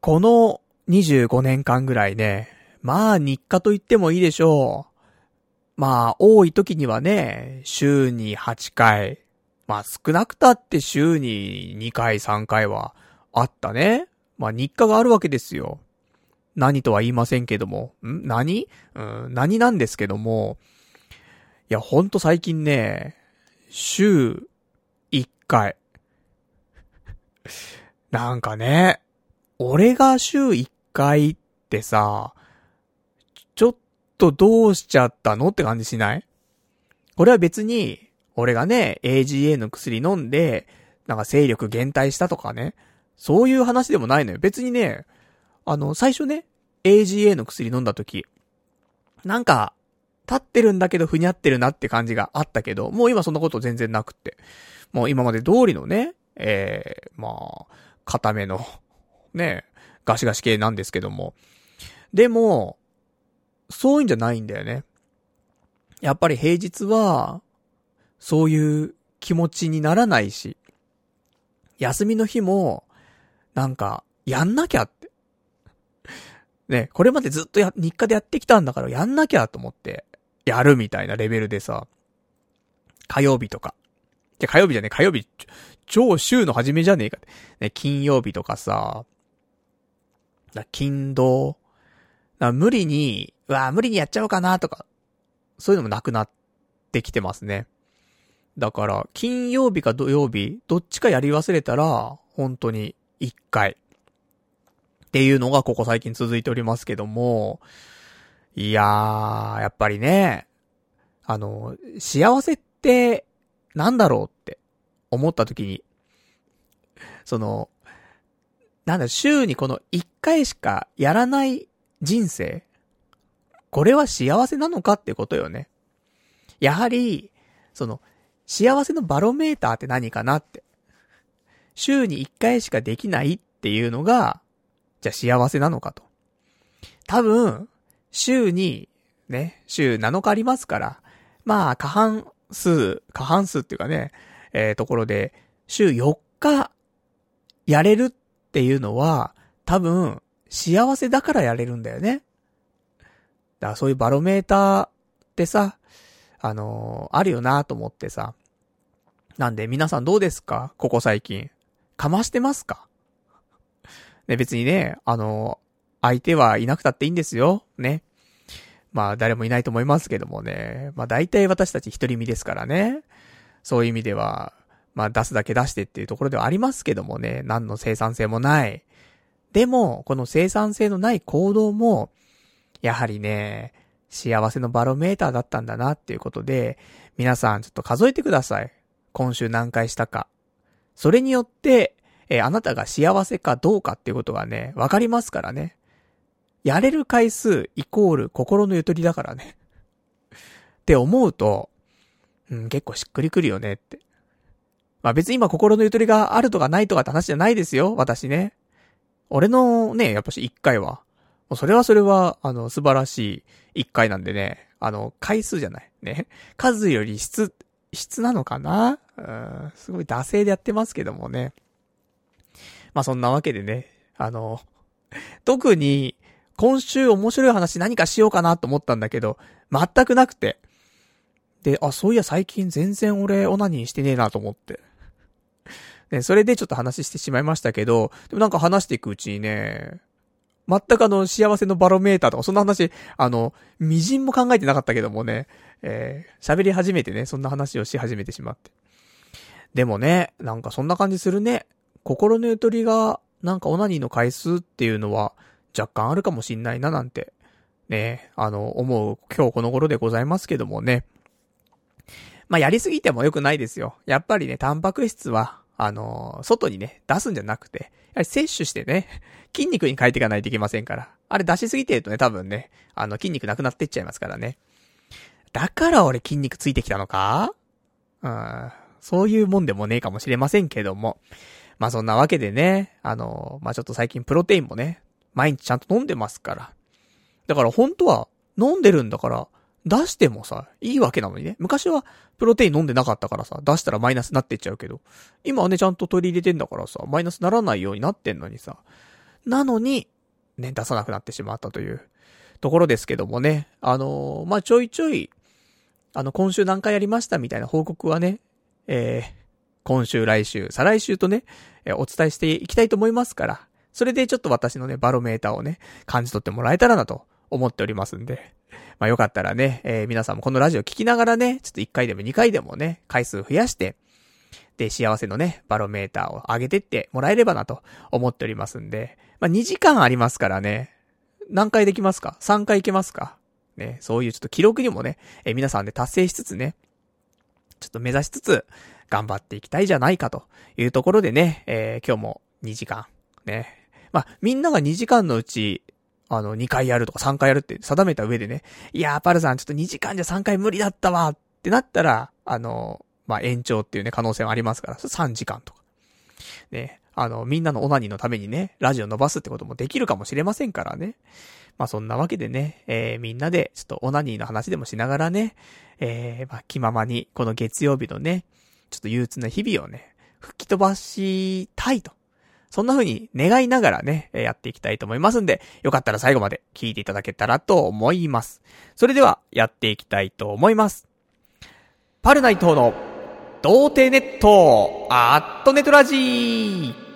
この25年間ぐらいね、まあ日課と言ってもいいでしょう。まあ多い時にはね、週に8回。まあ少なくたって週に2回3回はあったね。まあ日課があるわけですよ。何とは言いませんけども。ん？何？うん、何なんですけども。いや、ほんと最近ね、週1回。なんかね、俺が週1回ってさ、ちょっとどうしちゃったのって感じしない？これは別に、俺がね、AGA の薬飲んで、なんか勢力減退したとかね、そういう話でもないのよ。別にね、あの、最初ね、AGA の薬飲んだ時、なんか、立ってるんだけどふにゃってるなって感じがあったけど、もう今そんなこと全然なくって。もう今まで通りのね、えー、まあ、固めの、ね、ガシガシ系なんですけども。でも、そういうんじゃないんだよね。やっぱり平日は、そういう気持ちにならないし、休みの日も、なんか、やんなきゃって。ね、これまでずっとや、日課でやってきたんだからやんなきゃと思って、やるみたいなレベルでさ、火曜日とか。じゃ、火曜日じゃね、火曜日、超週の初めじゃねえかって。ね、金曜日とかさ、金土、無理に、うわ無理にやっちゃおうかなとか、そういうのもなくなってきてますね。だから、金曜日か土曜日、どっちかやり忘れたら、本当に一回。っていうのがここ最近続いておりますけども、いやー、やっぱりね、あの、幸せってなんだろうって思った時に、その、なんだ、週にこの一回しかやらない人生、これは幸せなのかってことよね。やはり、その、幸せのバロメーターって何かなって。週に一回しかできないっていうのが、じゃあ幸せなのかと。多分、週に、ね、週7日ありますから、まあ、過半数、過半数っていうかね、えー、ところで、週4日、やれるっっていうのは、多分、幸せだからやれるんだよね。だからそういうバロメーターってさ、あのー、あるよなと思ってさ。なんで皆さんどうですか？ここ最近。かましてますか？ね、別にね、あのー、相手はいなくたっていいんですよ。ね。まあ誰もいないと思いますけどもね。まあ大体私たち一人身ですからね。そういう意味では、まあ出すだけ出してっていうところではありますけどもね。何の生産性もない。でも、この生産性のない行動も、やはりね、幸せのバロメーターだったんだなっていうことで、皆さんちょっと数えてください。今週何回したか。それによって、えー、あなたが幸せかどうかっていうことがね、わかりますからね。やれる回数イコール心のゆとりだからね。って思うと、うん、結構しっくりくるよねって。まあ別に今心のゆとりがあるとかないとかって話じゃないですよ、私ね。俺のね、やっぱし一回は。それはそれは、あの、素晴らしい一回なんでね。あの、回数じゃない。ね。数より質、質なのかな？うん、すごい惰性でやってますけどもね。まあそんなわけでね、あの、特に、今週面白い話何かしようかなと思ったんだけど、全くなくて。で、あ、そういや最近全然俺オナニーしてねえなと思って。ね、それでちょっと話してしまいましたけど、でもなんか話していくうちにね、全くあの、幸せのバロメーターとか、そんな話、あの、微塵も考えてなかったけどもね、えー、喋り始めてね、そんな話をし始めてしまって。でもね、なんかそんな感じするね。心のゆとりが、なんかオナニーの回数っていうのは、若干あるかもしんないななんて、ね、あの、思う今日この頃でございますけどもね。まあ、やりすぎても良くないですよ。やっぱりね、タンパク質は、あの、外にね、出すんじゃなくて、やはり摂取してね、筋肉に変えていかないといけませんから。あれ出しすぎてるとね、多分ね、あの、筋肉なくなってっちゃいますからね。だから俺筋肉ついてきたのか？うん、そういうもんでもねえかもしれませんけども。まあそんなわけでね、あの、まあちょっと最近プロテインもね、毎日ちゃんと飲んでますから。だから本当は飲んでるんだから、出してもさ、いいわけなのにね。昔はプロテイン飲んでなかったからさ、出したらマイナスになってっちゃうけど、今はね、ちゃんと取り入れてんだからさ、マイナスならないようになってんのにさ、なのに、ね、出さなくなってしまったというところですけどもね。あのー、まあ、ちょいちょい、あの、今週何回やりましたみたいな報告はね、えー、今週、来週、再来週とね、えー、お伝えしていきたいと思いますから、それでちょっと私のね、バロメーターをね、感じ取ってもらえたらなと思っておりますんで。まあ、よかったらね、えー、皆さんもこのラジオ聞きながらね、ちょっと1回でも2回でもね、回数増やして、で、幸せのね、バロメーターを上げてってもらえればなと思っておりますんで、まあ、2時間ありますからね、何回できますか ?3 回いけますか？ね、そういうちょっと記録にもね、え皆さんで達成しつつね、ちょっと目指しつつ、頑張っていきたいじゃないかというところでね、えー、今日も2時間、ね。まあ、みんなが2時間のうち、あの、2回やるとか3回やるって定めた上でね、いやー、パルさんちょっと2時間じゃ3回無理だったわってなったら、あの、まあ、延長っていうね、可能性もありますから、3時間とか。ね、あの、みんなのオナニーのためにね、ラジオ伸ばすってこともできるかもしれませんからね。まあそんなわけでね、えー、みんなでちょっとオナニーの話でもしながらね、えー、まあ気ままにこの月曜日のね、ちょっと憂鬱な日々をね、吹き飛ばしたいと。そんな風に願いながらね、やっていきたいと思いますんで、よかったら最後まで聞いていただけたらと思います。それでは、やっていきたいと思います。パルナイトの童貞ネット、アットネトラジー。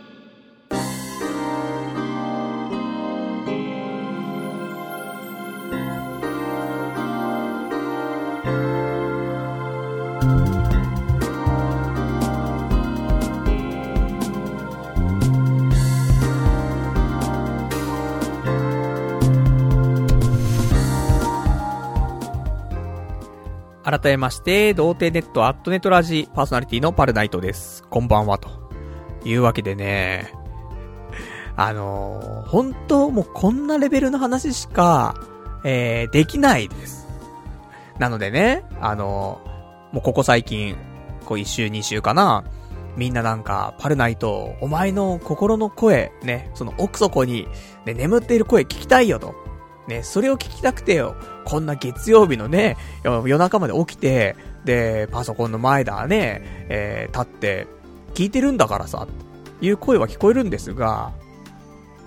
改めまして、童貞ネットアットネットラジパーソナリティのパルナイトです。こんばんは、というわけでね、あのー、本当もうこんなレベルの話しか、えー、できないです。なのでね、あのー、もうここ最近、こう一週二週かな、みんななんか、パルナイト、お前の心の声、ね、その奥底に、ね、眠っている声聞きたいよと。ね、それを聞きたくてよ。こんな月曜日のね、夜中まで起きて、で、パソコンの前だね、えー、立って、聞いてるんだからさ、いう声は聞こえるんですが、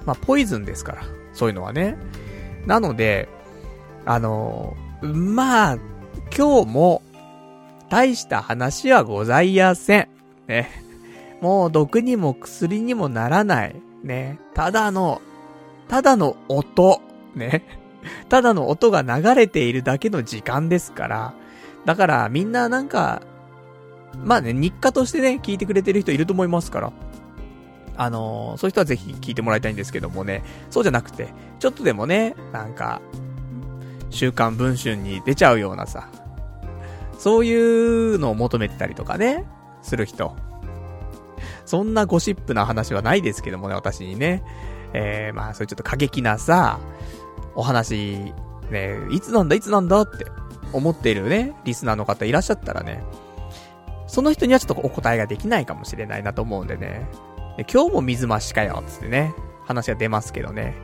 まあ、ポイズンですから、そういうのはね。なので、あのー、まあ、今日も、大した話はございやせん。ね。もう毒にも薬にもならない。ね。ただの、ただの音。ね。ただの音が流れているだけの時間ですから。だからみんななんか、まあね、日課としてね、聞いてくれてる人いると思いますから。あのー、そういう人はぜひ聞いてもらいたいんですけどもね、そうじゃなくて、ちょっとでもね、なんか、週刊文春に出ちゃうようなさ、そういうのを求めてたりとかね、する人。そんなゴシップな話はないですけどもね、私にね。えー、まあ、そういうちょっと過激なさ、お話、ね、いつなんだいつなんだって思っているね、リスナーの方いらっしゃったらね、その人にはちょっとお答えができないかもしれないなと思うんでね。で今日も水増しかよ、つってね、話が出ますけどね。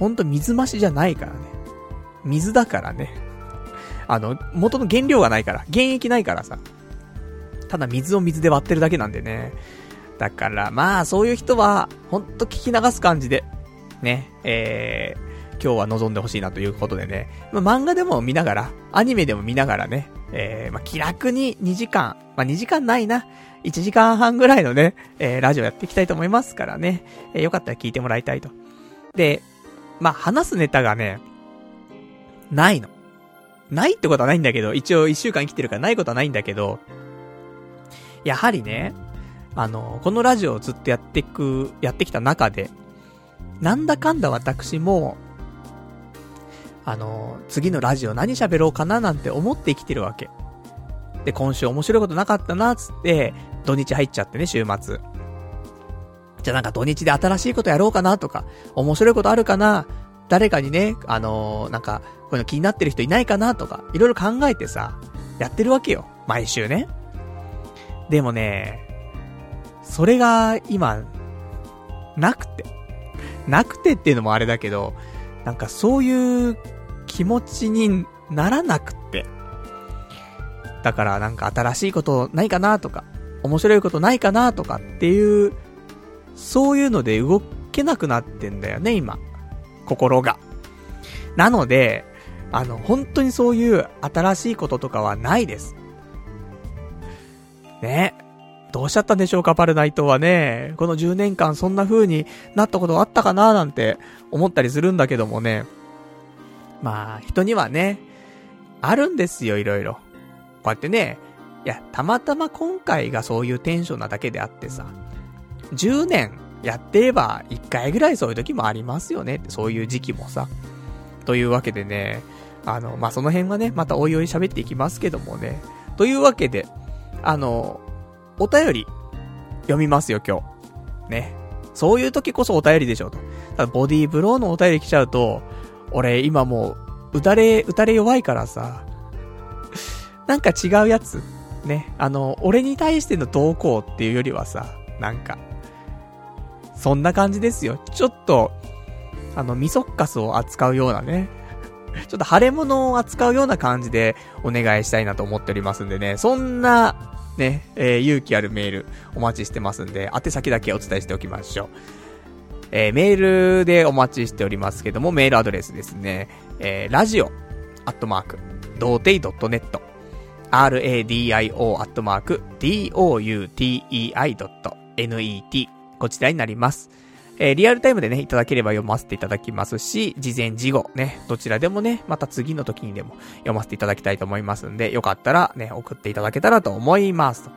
ほんと水増しじゃないからね。水だからね。あの、元の原料がないから、原液ないからさ。ただ水を水で割ってるだけなんでね。だから、まあ、そういう人は、ほんと聞き流す感じで、ね、えー、今日は望んでほしいなということでね、まあ、漫画でも見ながら、アニメでも見ながらね、えー、まあ、気楽に2時間、まあ、2時間ないな、1時間半ぐらいのね、えー、ラジオやっていきたいと思いますからね、えー、よかったら聞いてもらいたいと。で、まあ、話すネタがね、ないの。ないってことはないんだけど、一応1週間生きてるからないことはないんだけど、やはりね、あの、このラジオをずっとやっていく、やってきた中で、なんだかんだ私も、あの、次のラジオ何喋ろうかななんて思って生きてるわけ。で、今週面白いことなかったな、つって、土日入っちゃってね、週末。じゃあなんか土日で新しいことやろうかなとか、面白いことあるかな誰かにね、あのー、なんか、こういうの気になってる人いないかなとか、いろいろ考えてさ、やってるわけよ。毎週ね。でもね、それが今、なくて。なくてっていうのもあれだけど、なんかそういう気持ちにならなくって。だからなんか新しいことないかなとか、面白いことないかなとかっていう、そういうので動けなくなってんだよね、今。心が。なので、あの、本当にそういう新しいこととかはないです。ね。どうしちゃったんでしょうか、パルナイトはね。この10年間そんな風になったことあったかななんて思ったりするんだけどもね。まあ、人にはね、あるんですよ、いろいろ。こうやってね、いや、たまたま今回がそういうテンションなだけであってさ、10年やってれば1回ぐらいそういう時もありますよね、そういう時期もさ。というわけでね、あの、まあ、その辺はね、またおいおい喋っていきますけどもね。というわけで、あの、お便り、読みますよ、今日。ね。そういう時こそお便りでしょ、と。ただ、ボディーブローのお便り来ちゃうと、俺、今もう、打たれ、打たれ弱いからさ、なんか違うやつね。あの、俺に対しての投稿っていうよりはさ、なんか、そんな感じですよ。ちょっと、あの、ミソッカスを扱うようなね。ちょっと腫れ物を扱うような感じでお願いしたいなと思っておりますんでね。そんな、ね、えー、勇気あるメールお待ちしてますんで、宛先だけお伝えしておきましょう。えー、メールでお待ちしておりますけども、メールアドレスですね。えー、ラジオ、アットマーク、童貞 .net、radio アットマーク doutei.net こちらになります。えー、リアルタイムでね、いただければ読ませていただきますし、事前事後ね、どちらでもね、また次の時にでも読ませていただきたいと思いますんで、よかったらね、送っていただけたらと思います。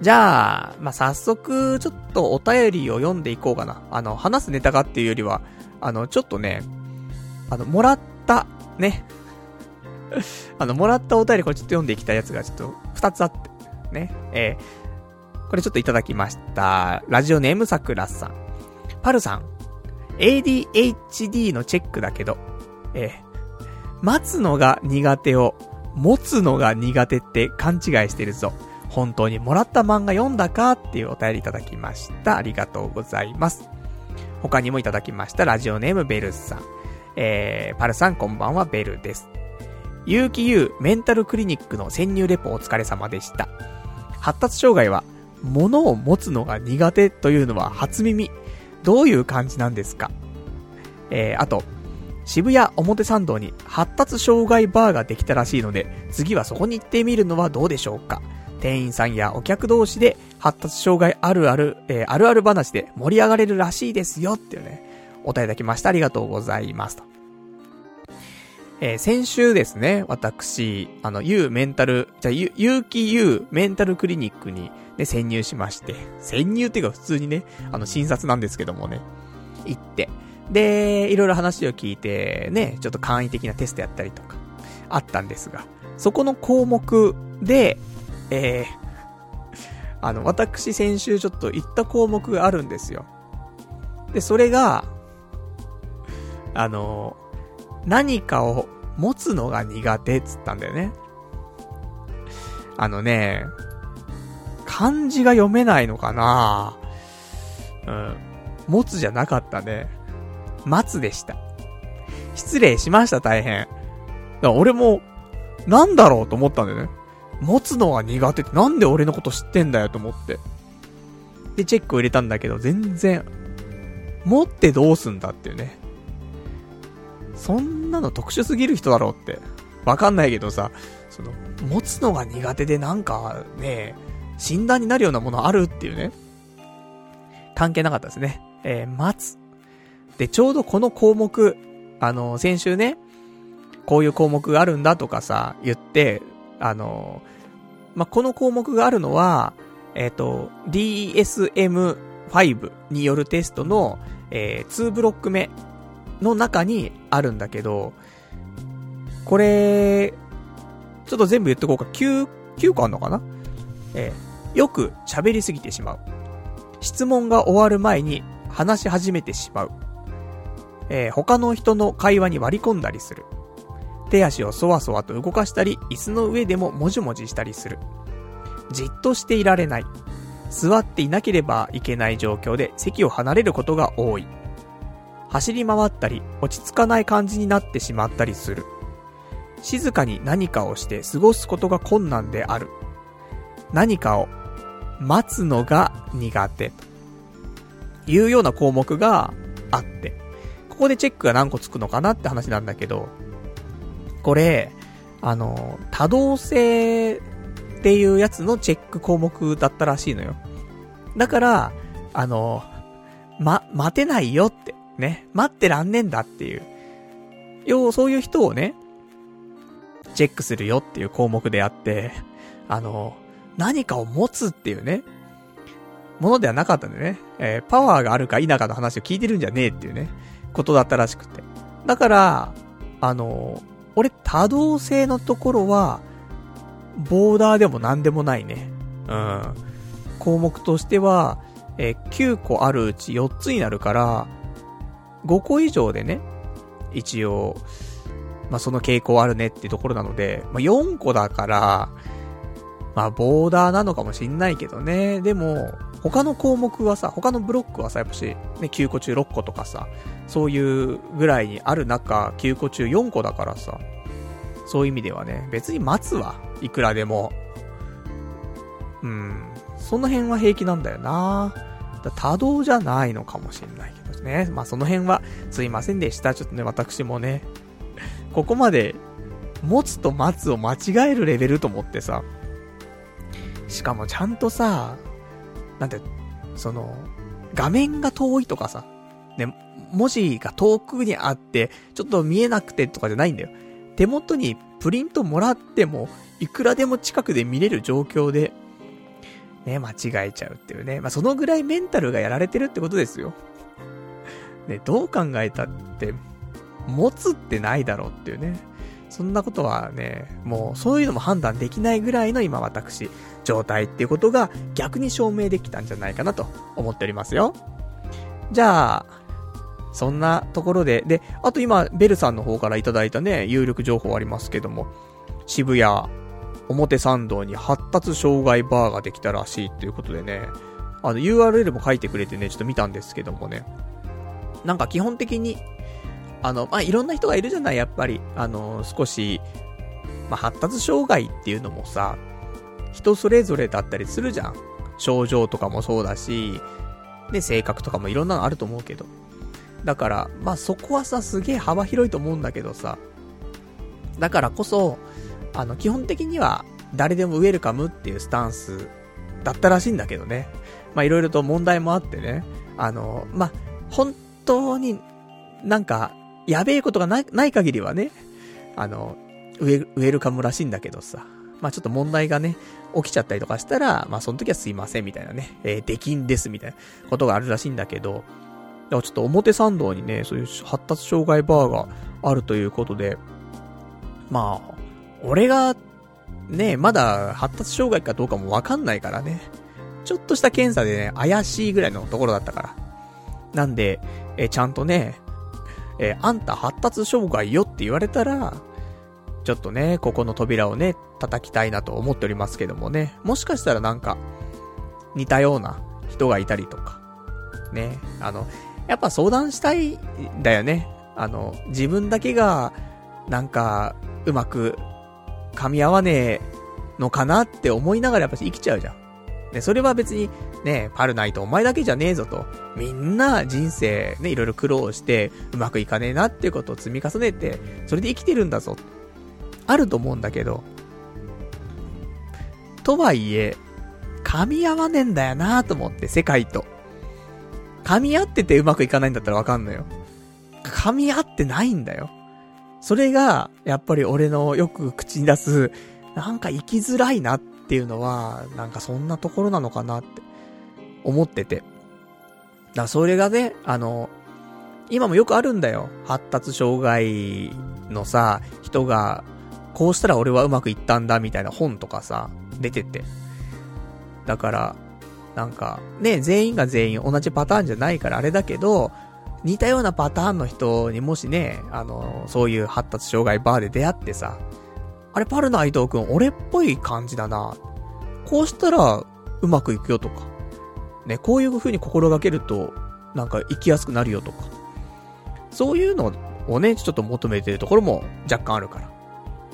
じゃあ、まあ、早速、ちょっとお便りを読んでいこうかな。あの、話すネタかっていうよりは、あの、ちょっとね、あの、もらった、ね、あの、もらったお便りこれちょっと読んでいきたいやつがちょっと二つあって、ね。えー、これちょっといただきました。ラジオネームさくらさん。パルさん。ADHD のチェックだけど、え、待つのが苦手を、持つのが苦手って勘違いしてるぞ。本当にもらった漫画読んだかっていうお便りいただきました。ありがとうございます。他にもいただきました。ラジオネームベルさん。えー、パルさんこんばんは、ベルです。有機 U メンタルクリニックの潜入レポお疲れ様でした。発達障害は、物を持つのが苦手というのは初耳。どういう感じなんですか？えー、あと、渋谷表参道に発達障害バーができたらしいので、次はそこに行ってみるのはどうでしょうか？店員さんやお客同士で発達障害あるある、えー、あるある話で盛り上がれるらしいですよっていうね、お答えいただきました。ありがとうございますと。えー、先週ですね、私、あの、U メンタル、じゃゆ、有機 U メンタルクリニックにね、潜入しまして、潜入っていうか普通にね、あの、診察なんですけどもね、行って、で、いろいろ話を聞いて、ね、ちょっと簡易的なテストやったりとか、あったんですが、そこの項目で、えー、あの、私先週ちょっと言った項目があるんですよ。で、それが、あの何かを持つのが苦手っつったんだよね。あのね、漢字が読めないのかなうん。持つじゃなかったね。待つでした。失礼しました、大変。だから俺も、なんだろうと思ったんだよね。持つのが苦手ってなんで俺のこと知ってんだよと思って。で、チェックを入れたんだけど、全然、持ってどうすんだっていうね。そんなの特殊すぎる人だろうって。わかんないけどさ、その、持つのが苦手でなんかね、診断になるようなものあるっていうね。関係なかったですね。えー、待つ。で、ちょうどこの項目、あの、先週ね、こういう項目があるんだとかさ、言って、あの、ま、この項目があるのは、えっ、ー、と、DSM5 によるテストの、えー、2ブロック目の中にあるんだけど、これ、ちょっと全部言っとこうか。9、9個あんのかな？えー、よく喋りすぎてしまう。質問が終わる前に話し始めてしまう。えー、他の人の会話に割り込んだりする。手足をそわそわと動かしたり、椅子の上でももじもじしたりする。じっとしていられない。座っていなければいけない状況で席を離れることが多い。走り回ったり、落ち着かない感じになってしまったりする。静かに何かをして過ごすことが困難である。何かを待つのが苦手。というような項目があって、ここでチェックが何個つくのかなって話なんだけど、これ、あの、多動性っていうやつのチェック項目だったらしいのよ。だから、あの、ま、待てないよって、ね、待ってらんねんだっていう。要、そういう人をね、チェックするよっていう項目であって、あの、何かを持つっていうね、ものではなかったんでね、えー、パワーがあるか否かの話を聞いてるんじゃねえっていうね、ことだったらしくて。だから、あの、俺多動性のところは、ボーダーでも何でもないね。うん。項目としては、えー、9個あるうち4つになるから、5個以上でね、一応、まあ、その傾向あるねっていうところなので、まあ、4個だから、まあ、ボーダーなのかもしんないけどね。でも、他の項目はさ、他のブロックはさ、やっぱし、ね、9個中6個とかさ、そういうぐらいにある中、9個中4個だからさ、そういう意味ではね、別に待つわ。いくらでも。うん。その辺は平気なんだよな多動じゃないのかもしんないけどね。まあその辺は、すいませんでした。ちょっとね、私もね、ここまで、持つと待つを間違えるレベルと思ってさ、しかもちゃんとさ、なんて、その、画面が遠いとかさ、ね、文字が遠くにあって、ちょっと見えなくてとかじゃないんだよ。手元にプリントもらっても、いくらでも近くで見れる状況で、ね、間違えちゃうっていうね。まあ、そのぐらいメンタルがやられてるってことですよ。ね、どう考えたって、持つってないだろうっていうね。そんなことはね、もうそういうのも判断できないぐらいの今私、状態っていうことが逆に証明できたんじゃないかなと思っておりますよ。じゃあ、そんなところで、で、あと今、ベルさんの方からいただいたね、有力情報ありますけども、渋谷、表参道に発達障害バーができたらしいっていうことでね、あの URL も書いてくれてね、ちょっと見たんですけどもね、なんか基本的に、あの、まあ、いろんな人がいるじゃない、やっぱり。あの、少し、まあ、発達障害っていうのもさ、人それぞれだったりするじゃん。症状とかもそうだし、で、性格とかもいろんなのあると思うけど。だから、まあ、そこはさ、すげえ幅広いと思うんだけどさ。だからこそ、あの、基本的には、誰でもウェルカムっていうスタンスだったらしいんだけどね。ま、いろいろと問題もあってね。あの、ま、本当になんか、やべえことがない、ない限りはね、あの、ウェウェルカムらしいんだけどさ。まあちょっと問題がね、起きちゃったりとかしたら、まあその時はすいませんみたいなね、えー、できんですみたいなことがあるらしいんだけど、ちょっと表参道にね、そういう発達障害バーがあるということで、まあ、俺が、ね、まだ発達障害かどうかもわかんないからね、ちょっとした検査でね、怪しいぐらいのところだったから。なんで、えちゃんとね、えあんた発達障害よって言われたら、ちょっとね、ここの扉をね、叩きたいなと思っておりますけどもね。もしかしたらなんか、似たような人がいたりとか。ね。あの、やっぱ相談したいんだよね。あの、自分だけが、なんか、うまく、噛み合わねえのかなって思いながらやっぱ生きちゃうじゃん。ね、それは別に、ね、パルナイトお前だけじゃねえぞと。みんな人生ね、いろいろ苦労して、うまくいかねえなっていうことを積み重ねて、それで生きてるんだぞ。あると思うんだけど、とはいえ、噛み合わねえんだよなと思って、世界と。噛み合っててうまくいかないんだったらわかんのよ。噛み合ってないんだよ。それが、やっぱり俺のよく口に出す、なんか生きづらいなっていうのは、なんかそんなところなのかなって思ってて。だそれがね、あの、今もよくあるんだよ。発達障害のさ、人がこうしたら俺はうまくいったんだみたいな本とかさ、出てて。だから、なんか、ね、全員が全員同じパターンじゃないからあれだけど、似たようなパターンの人にもしね、あの、そういう発達障害バーで出会ってさ、あれパルナイトくん俺っぽい感じだな。こうしたらうまくいくよとか。ね、こういう風に心がけると、なんか生きやすくなるよとか。そういうのをね、ちょっと求めてるところも若干あるから。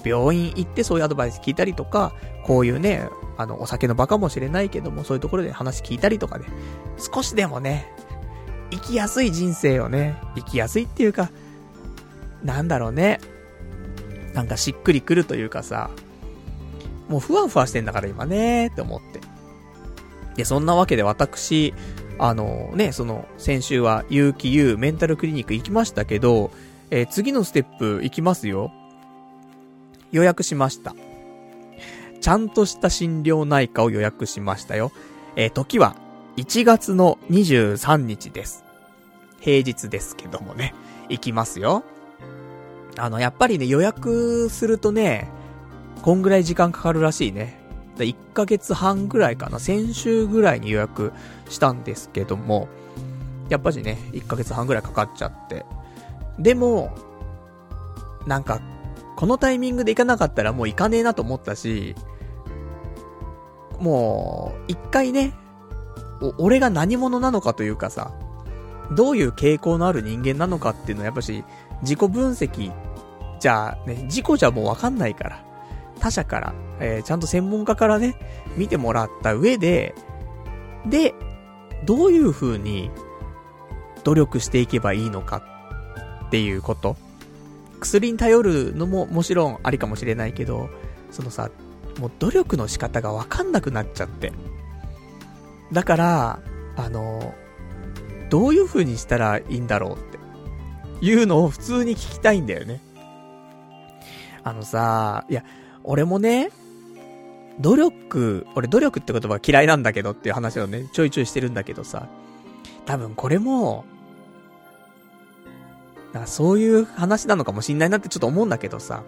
病院行ってそういうアドバイス聞いたりとか、こういうね、あの、お酒の場かもしれないけども、そういうところで話聞いたりとかで、少しでもね、生きやすい人生をね、生きやすいっていうか、なんだろうね。なんかしっくりくるというかさ、もうふわふわしてんだから今ねって思って。で、そんなわけで私、あのね、その、先週は、有機 U メンタルクリニック行きましたけど、えー、次のステップ行きますよ。予約しました。ちゃんとした心療内科を予約しましたよ。えー、時は、1月の23日です。平日ですけどもね、行きますよ。あの、やっぱりね、予約するとね、こんぐらい時間かかるらしいね。1ヶ月半ぐらいかな、先週ぐらいに予約したんですけども、やっぱしね、1ヶ月半ぐらいかかっちゃって。でも、なんか、このタイミングで行かなかったらもう行かねえなと思ったし、もう、一回ね、俺が何者なのかというかさ、どういう傾向のある人間なのかっていうのはやっぱし、自己分析じゃあね、自己じゃもうわかんないから、他者から、えー、ちゃんと専門家からね、見てもらった上で、で、どういう風に努力していけばいいのかっていうこと。薬に頼るのももちろんありかもしれないけど、そのさ、もう努力の仕方がわかんなくなっちゃって。だから、あの、どういう風にしたらいいんだろうっていうのを普通に聞きたいんだよね。あのさ、いや、俺もね、努力、俺努力って言葉嫌いなんだけどっていう話をね、ちょいちょいしてるんだけどさ、多分これも、なんかそういう話なのかもしんないなってちょっと思うんだけどさ、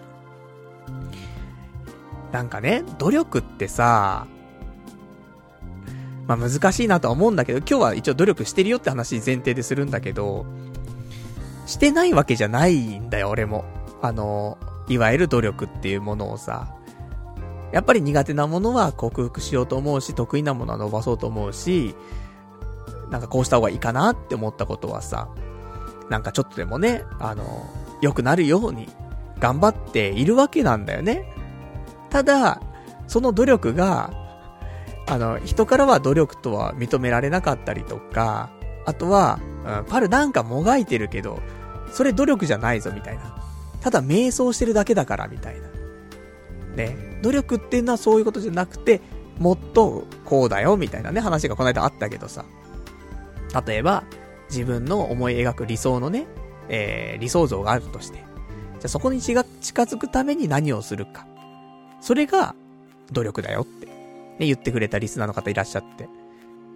なんかね、努力ってさ、まあ難しいなとは思うんだけど、今日は一応努力してるよって話前提でするんだけど、してないわけじゃないんだよ、俺も。あの、いわゆる努力っていうものをさ、やっぱり苦手なものは克服しようと思うし、得意なものは伸ばそうと思うし、なんかこうした方がいいかなって思ったことはさ、なんかちょっとでもね、あの、良くなるように頑張っているわけなんだよね。ただ、その努力が、あの、人からは努力とは認められなかったりとか、あとは、うん、パルなんかもがいてるけど、それ努力じゃないぞみたいな。ただ瞑想してるだけだからみたいな。ね。努力っていうのはそういうことじゃなくて、もっとこうだよみたいなね話がこの間あったけどさ。例えば、自分の思い描く理想のね、えー、理想像があるとして。じゃあそこに近づくために何をするか。それが努力だよって、ね、言ってくれたリスナーの方いらっしゃって。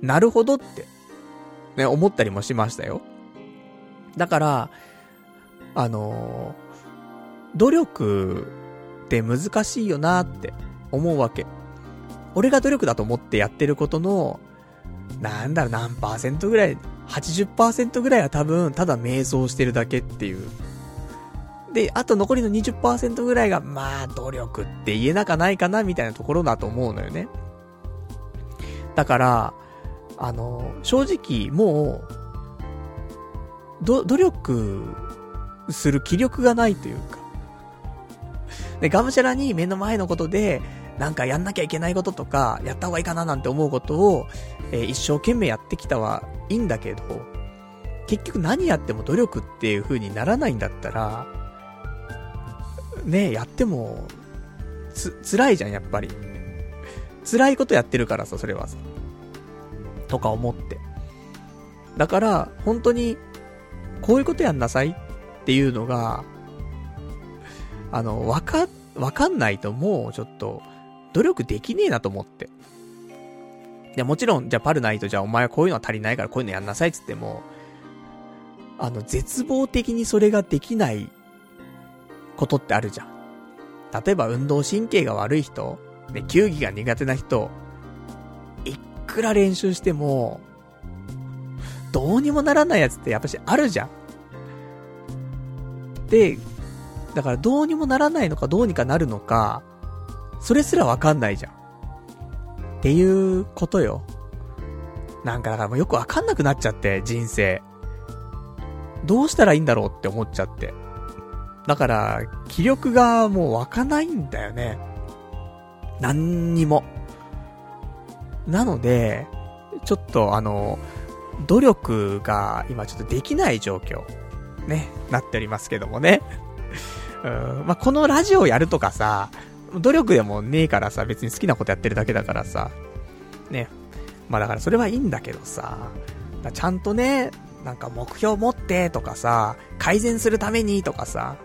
なるほどって、ね、思ったりもしましたよ。だから、あのー、努力って難しいよなって思うわけ。俺が努力だと思ってやってることの、なんだろう、何パーセントぐらい、80%ぐらいは多分、ただ瞑想してるだけっていう。で、あと残りの20%ぐらいが、まあ、努力って言えなかないかな、みたいなところだと思うのよね。だから、あの、正直、もう、ど、努力する気力がないというか。で、がむしゃらに目の前のことで、なんかやんなきゃいけないこととか、やった方がいいかななんて思うことを、えー、一生懸命やってきたはいいんだけど、結局何やっても努力っていう風にならないんだったら、ねやっても、つ、辛いじゃん、やっぱり。辛いことやってるからさ、それはさ。とか思って。だから、本当に、こういうことやんなさいっていうのが、あの、わか、わかんないともうちょっと、努力できねえなと思って。で、もちろん、じゃあパルナイトじゃあお前はこういうのは足りないからこういうのやんなさいっつっても、あの、絶望的にそれができないことってあるじゃん。例えば運動神経が悪い人、ね、球技が苦手な人、いくら練習しても、どうにもならないやつってやっぱしあるじゃん。で、だからどうにもならないのかどうにかなるのか、それすらわかんないじゃん。っていうことよ。なんかだからもうよくわかんなくなっちゃって、人生。どうしたらいいんだろうって思っちゃって。だから、気力がもう湧かないんだよね。何にも。なので、ちょっとあの、努力が今ちょっとできない状況、ね、なっておりますけどもね。うん、まあ、このラジオやるとかさ、努力でもねえからさ、別に好きなことやってるだけだからさ、ね。まあだからそれはいいんだけどさ、ちゃんとね、なんか目標持ってとかさ、改善するためにとかさ、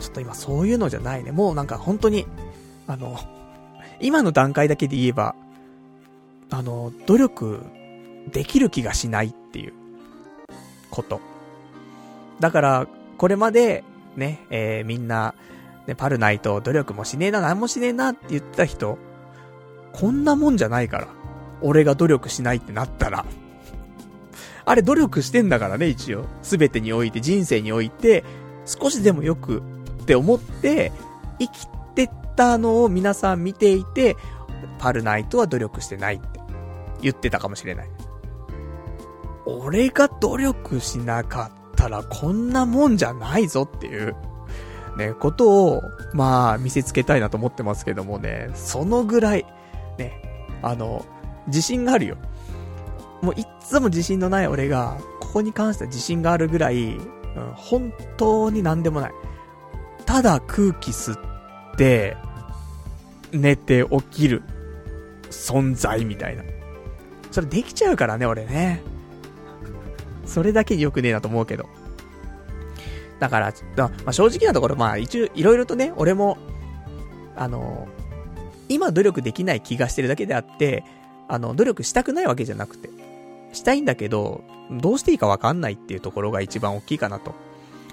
ちょっと今そういうのじゃないね。もうなんか本当に、あの、今の段階だけで言えば、あの、努力できる気がしないっていうこと。だから、これまで、ね、えー、みんな、ね、パルナイト努力もしねえな、なんもしねえなって言ってた人、こんなもんじゃないから。俺が努力しないってなったら。あれ努力してんだからね、一応。すべてにおいて、人生において、少しでもよくって思って、生きてたのを皆さん見ていて、パルナイトは努力してないって言ってたかもしれない。俺が努力しなかったらこんなもんじゃないぞっていう、ね、ことを、まあ、見せつけたいなと思ってますけどもね、そのぐらい、ね、あの、自信があるよ。もういっつも自信のない俺が、ここに関しては自信があるぐらい、うん、本当になんでもない。ただ空気吸って、寝て起きる存在みたいな。それできちゃうからね、俺ね。それだけに良くねえなと思うけど。だから、だまあ、正直なところ、まあ一応、いろいろとね、俺も、あの、今努力できない気がしてるだけであって、あの、努力したくないわけじゃなくて、したいんだけど、どうしていいかわかんないっていうところが一番大きいかなと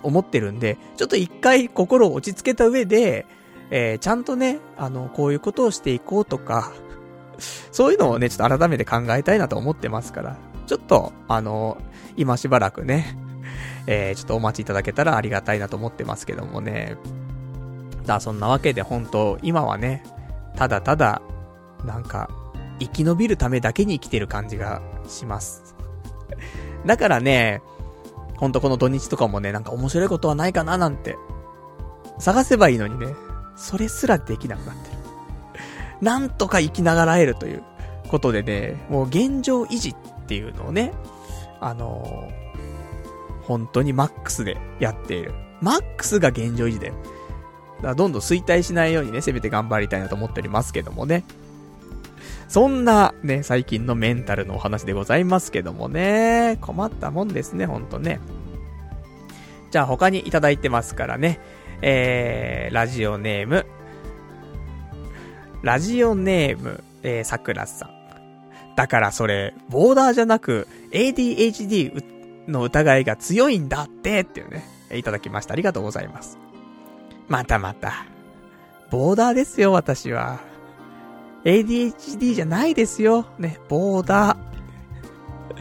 思ってるんで、ちょっと一回心を落ち着けた上で、えー、ちゃんとね、あの、こういうことをしていこうとか、そういうのをね、ちょっと改めて考えたいなと思ってますから、ちょっと、あの、今しばらくね、えー、ちょっとお待ちいただけたらありがたいなと思ってますけどもね。だ、そんなわけで本当今はね、ただただ、なんか、生き延びるためだけに生きてる感じがします。だからね、ほんとこの土日とかもね、なんか面白いことはないかななんて、探せばいいのにね、それすらできなくなってる。なんとか生きながらえるということでね、もう現状維持っていうのをね、あのー、本当にマックスでやっている。マックスが現状維持で。だからどんどん衰退しないようにね、せめて頑張りたいなと思っておりますけどもね。そんなね、最近のメンタルのお話でございますけどもね、困ったもんですね、ほんとね。じゃあ他にいただいてますからね、えー、ラジオネーム、ラジオネーム、えー、さくらさん。だからそれ、ボーダーじゃなく、ADHD の疑いが強いんだってっていうね、いただきました。ありがとうございます。またまた。ボーダーですよ、私は。ADHD じゃないですよ。ね、ボーダー。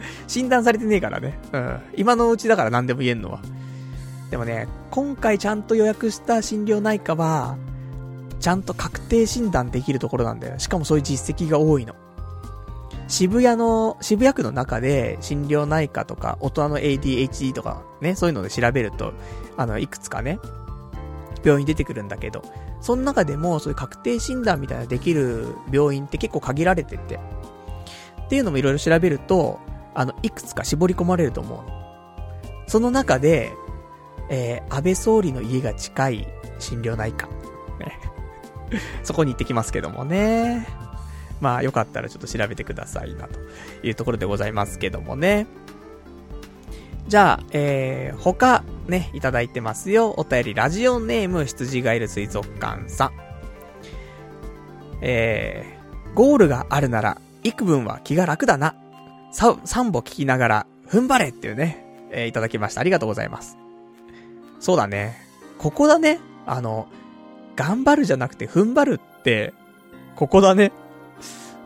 診断されてねえからね。うん。今のうちだから何でも言えんのは。でもね、今回ちゃんと予約した心療内科は、ちゃんと確定診断できるところなんだよ。しかもそういう実績が多いの。渋谷の、渋谷区の中で心療内科とか、大人の ADHD とかね、そういうので調べると、あの、いくつかね、病院出てくるんだけど、その中でもそういう確定診断みたいなできる病院って結構限られてて、っていうのもいろいろ調べると、あの、いくつか絞り込まれると思うその中で、えー、安倍総理の家が近い心療内科。そこに行ってきますけどもね。まあ、よかったらちょっと調べてくださいな、というところでございますけどもね。じゃあ、えー、他、ね、いただいてますよ。お便り、ラジオネーム、羊がいる水族館さん。えー、ゴールがあるなら、幾分は気が楽だな。さ、三歩聞きながら、踏ん張れっていうね、えー、いただきました。ありがとうございます。そうだね。ここだね。あの、頑張るじゃなくて踏ん張るって、ここだね。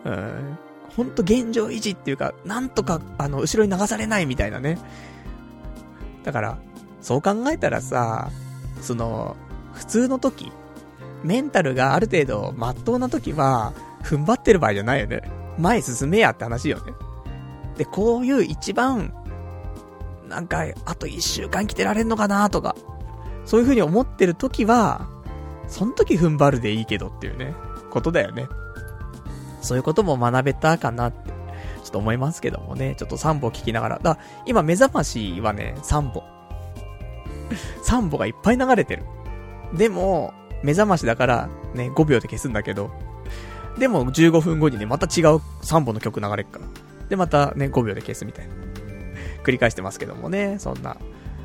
うん。ほんと現状維持っていうか、なんとか、あの、後ろに流されないみたいなね。だから、そう考えたらさ、その、普通の時、メンタルがある程度、まっとうな時は、踏ん張ってる場合じゃないよね。前進めやって話よね。で、こういう一番、なんか、あと一週間来てられんのかなとか、そういう風に思ってる時は、その時踏ん張るでいいけどっていうね、ことだよね。そういうことも学べたかなって。ちょっと思いますけどもね、ちょっと3本聞きながら。だ今目覚ましはね、3本。3本がいっぱい流れてる。でも、目覚ましだから、ね、5秒で消すんだけど、でも15分後にね、また違う3本の曲流れっから。で、またね、5秒で消すみたいな。繰り返してますけどもね、そんな、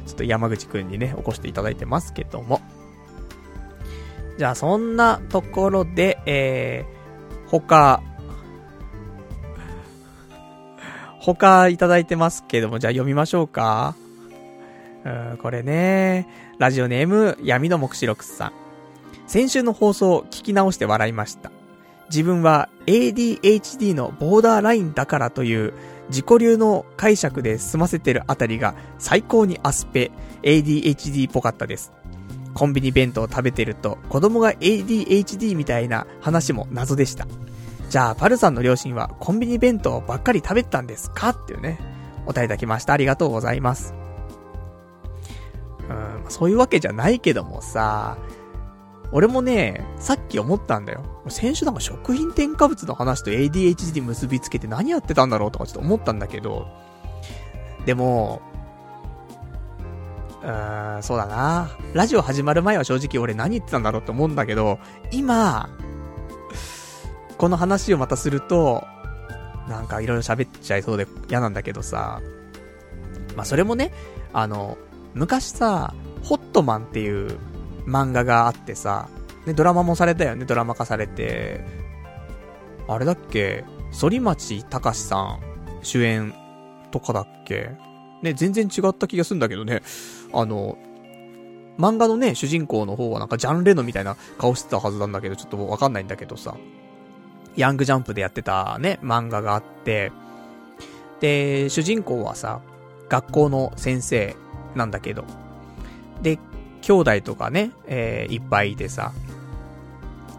ちょっと山口くんにね、起こしていただいてますけども。じゃあ、そんなところで、えー、他、他いただいてますけども、じゃあ読みましょうか。うん、これね、ラジオネーム、闇の目視録さん。先週の放送聞き直して笑いました。自分は ADHD のボーダーラインだからという自己流の解釈で済ませてるあたりが最高にアスペ、ADHD っぽかったです。コンビニ弁当を食べてると子供が ADHD みたいな話も謎でした。じゃあ、パルさんの両親はコンビニ弁当ばっかり食べてたんですか？っていうね、お答えいただきました。ありがとうございます。うん、そういうわけじゃないけどもさ、俺もね、さっき思ったんだよ。先週なんか食品添加物の話と ADHD 結びつけて何やってたんだろうとかちょっと思ったんだけど、でも、うーん、そうだな。ラジオ始まる前は正直俺何言ってたんだろうって思うんだけど、今、この話をまたすると、なんかいろいろ喋っちゃいそうで嫌なんだけどさ、まあそれもね、あの、昔さ、ホットマンっていう漫画があってさ、ね、ドラマもされたよね、ドラマ化されて。あれだっけ？反町隆史さん主演とかだっけ？ね、全然違った気がするんだけどね。あの、漫画のね、主人公の方はなんかジャンレノみたいな顔してたはずなんだけど、ちょっとわかんないんだけどさ。ヤングジャンプでやってたね、漫画があって、で、主人公はさ、学校の先生なんだけど、で、兄弟とかね、えー、いっぱいいてさ、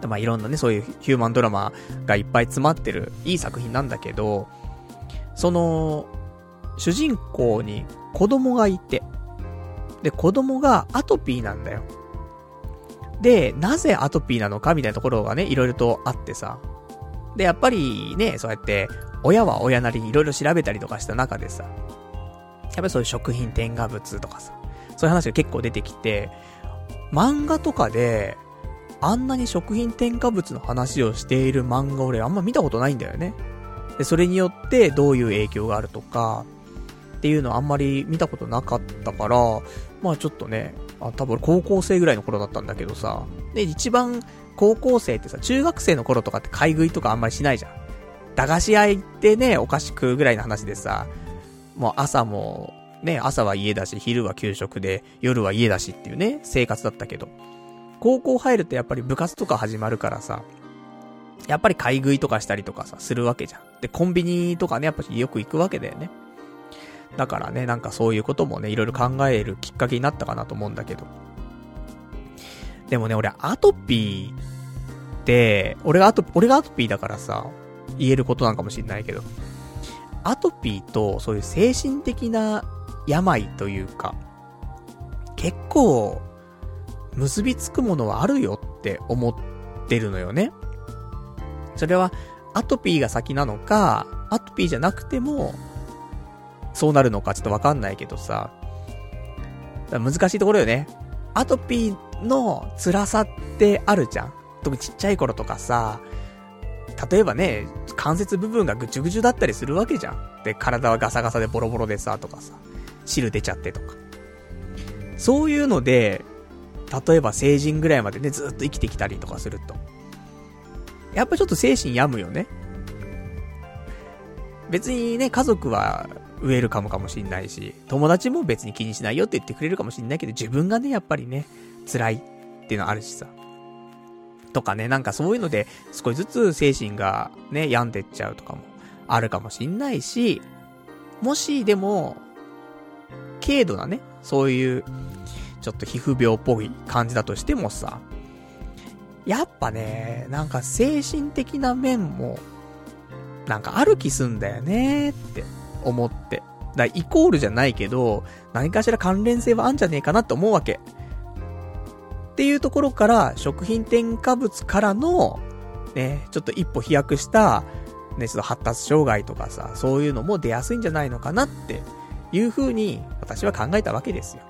まあ、いろんなね、そういうヒューマンドラマがいっぱい詰まってる、いい作品なんだけど、その、主人公に子供がいて、で、子供がアトピーなんだよ。で、なぜアトピーなのかみたいなところがね、いろいろとあってさ。で、やっぱりね、そうやって、親は親なりにいろいろ調べたりとかした中でさ、やっぱりそういう食品添加物とかさ、そういう話が結構出てきて、漫画とかで、あんなに食品添加物の話をしている漫画俺あんま見たことないんだよね。で、それによってどういう影響があるとか、っていうのあんまり見たことなかったから、まあちょっとね、あ、多分高校生ぐらいの頃だったんだけどさ、で、一番高校生ってさ、中学生の頃とかって買い食いとかあんまりしないじゃん。駄菓子屋行ってね、お菓子食うぐらいの話でさ、もう朝もね、朝は家だし、昼は給食で、夜は家だしっていうね、生活だったけど。高校入るとやっぱり部活とか始まるからさ、やっぱり買い食いとかしたりとかさ、するわけじゃん。で、コンビニとかね、やっぱよく行くわけだよね。だからね、なんかそういうこともね、いろいろ考えるきっかけになったかなと思うんだけど。でもね、俺、アトピーって、俺がアト、俺がアトピーだからさ、言えることなんかもしんないけど、アトピーとそういう精神的な病というか、結構、結びつくものはあるよって思ってるのよね。それは、アトピーが先なのか、アトピーじゃなくても、そうなるのかちょっとわかんないけどさ、難しいところよね。アトピーの辛さってあるじゃん。特にちっちゃい頃とかさ、例えばね、関節部分がぐちゅぐちゅだったりするわけじゃん。で、体はガサガサでボロボロでさ、とかさ。汁出ちゃってとか。そういうので、例えば成人ぐらいまでね、ずっと生きてきたりとかすると。やっぱちょっと精神病むよね。別にね、家族はウェルカムかもしんないし、友達も別に気にしないよって言ってくれるかもしんないけど、自分がね、やっぱりね、辛いっていうのあるしさ。とかね、なんかそういうので、少しずつ精神がね、病んでっちゃうとかもあるかもしんないし、もしでも、軽度なね、そういう、ちょっと皮膚病っぽい感じだとしてもさ、やっぱね、なんか精神的な面も、なんかある気すんだよねって思って。だイコールじゃないけど、何かしら関連性はあんじゃねえかなって思うわけ。っていうところから、食品添加物からの、ね、ちょっと一歩飛躍した、ね、ちょっと発達障害とかさ、そういうのも出やすいんじゃないのかなっていう風に私は考えたわけですよ。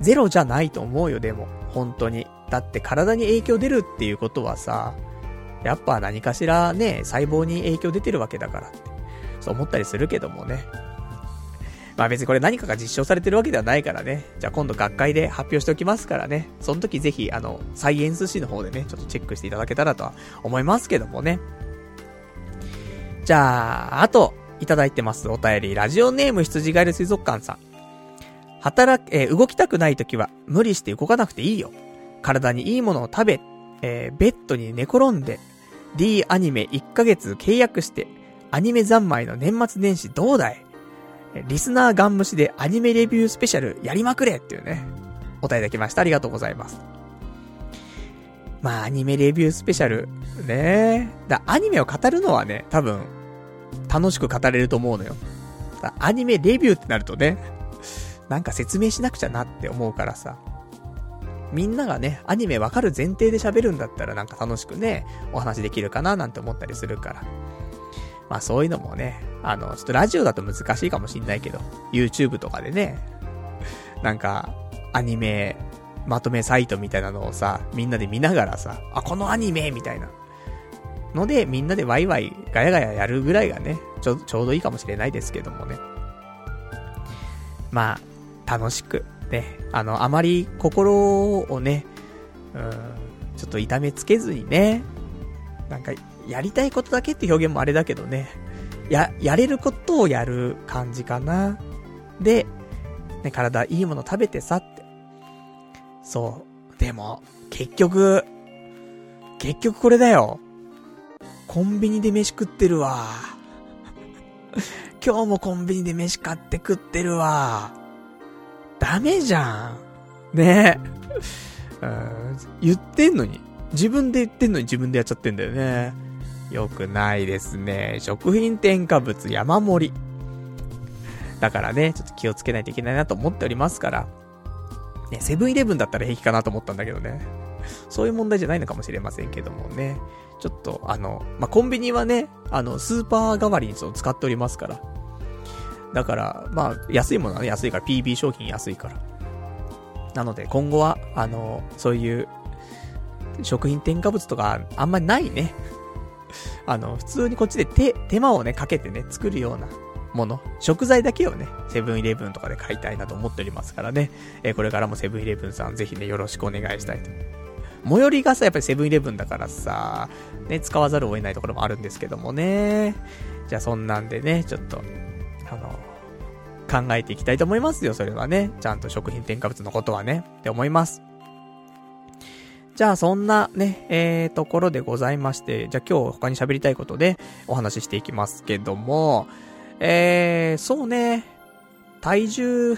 ゼロじゃないと思うよ、でも。本当に。だって体に影響出るっていうことはさ、やっぱ何かしらね、細胞に影響出てるわけだからって。そう思ったりするけどもね。まあ別にこれ何かが実証されてるわけではないからね。じゃあ今度学会で発表しておきますからね。その時ぜひ、あの、サイエンス誌の方でね、ちょっとチェックしていただけたらとは思いますけどもね。じゃあ、あと、いただいてます。お便り、ラジオネーム羊ガエル水族館さん。働く、えー、動きたくない時は無理して動かなくていいよ。体にいいものを食べ、えー、ベッドに寝転んで、D アニメ1ヶ月契約して、アニメ三昧の年末年始どうだい?リスナーガン虫でアニメレビュースペシャルやりまくれっていうね、お答えいただきました。ありがとうございます。まあ、アニメレビュースペシャル、ねだ、アニメを語るのはね、多分、楽しく語れると思うのよ。アニメレビューってなるとね、なんか説明しなくちゃなって思うからさ。みんながね、アニメわかる前提で喋るんだったらなんか楽しくね、お話できるかななんて思ったりするから。まあそういうのもね、あの、ちょっとラジオだと難しいかもしんないけど、YouTube とかでね、なんか、アニメ、まとめサイトみたいなのをさ、みんなで見ながらさ、あ、このアニメみたいな。ので、みんなでワイワイガヤガヤやるぐらいがね、ちょ、ちょうどいいかもしれないですけどもね。まあ、楽しく、ね、あの、あまり心をね、うん、ちょっと痛めつけずにね、なんか、やりたいことだけって表現もあれだけどね、や、やれることをやる感じかな。で、ね、体いいもの食べてさって。そう。でも、結局、結局これだよ。コンビニで飯食ってるわ。今日もコンビニで飯買って食ってるわ。ダメじゃん。ねえ。言ってんのに。自分で言ってんのに自分でやっちゃってんだよね。よくないですね。食品添加物山盛り。だからね、ちょっと気をつけないといけないなと思っておりますから。ね、セブンイレブンだったら平気かなと思ったんだけどね。そういう問題じゃないのかもしれませんけどもね。ちょっと、あの、まあ、コンビニはね、あの、スーパー代わりにその使っておりますから。だから、まあ、安いものはね、安いから、PB 商品安いから。なので、今後は、あの、そういう、食品添加物とか、あんまりないね。あの、普通にこっちで手、手間をね、かけてね、作るようなもの、食材だけをね、セブンイレブンとかで買いたいなと思っておりますからね、えー、これからもセブンイレブンさんぜひね、よろしくお願いしたいと。最寄りがさ、やっぱりセブンイレブンだからさ、ね、使わざるを得ないところもあるんですけどもね。じゃあそんなんでね、ちょっと、あの、考えていきたいと思いますよ、それはね。ちゃんと食品添加物のことはね、って思います。じゃあそんなね、えー、ところでございまして、じゃあ今日他に喋りたいことでお話ししていきますけども、えー、そうね、体重、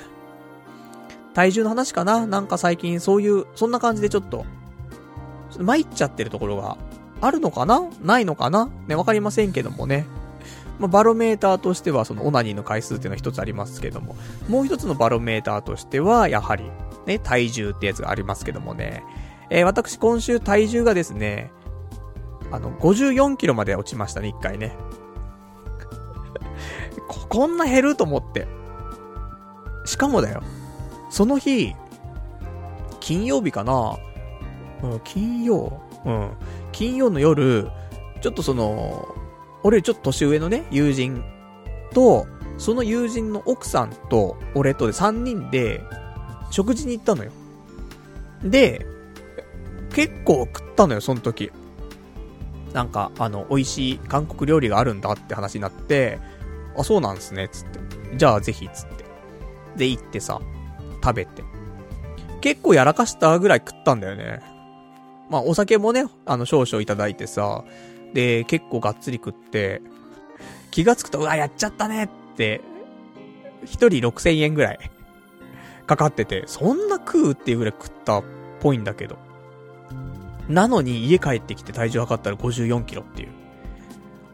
体重の話かななんか最近そういう、そんな感じでちょっと、ちょっと参っちゃってるところがあるのかな？ないのかな？ね、わかりませんけどもね。まあ、バロメーターとしてはそのオナニーの回数っていうのは一つありますけども、もう一つのバロメーターとしては、やはり、ね、体重ってやつがありますけどもね。えー、私今週体重がですね、あの、54キロまで落ちましたね、一回ね。こ、こんな減ると思って。しかもだよ。その日、金曜日かな？うん、金曜うん。金曜の夜、ちょっとその、俺ちょっと年上のね、友人と、その友人の奥さんと、俺とで3人で、食事に行ったのよ。で、結構食ったのよ、その時。なんか、あの、美味しい韓国料理があるんだって話になって、あ、そうなんですね、つって。じゃあぜひ、つって。で、行ってさ、食べて。結構やらかしたぐらい食ったんだよね。まあ、お酒もね、あの、少々いただいてさ、で、結構がっつり食って、気がつくと、うわ、やっちゃったねって、一人6000円ぐらい、かかってて、そんな食うっていうぐらい食ったっぽいんだけど。なのに家帰ってきて体重測ったら54キロっていう。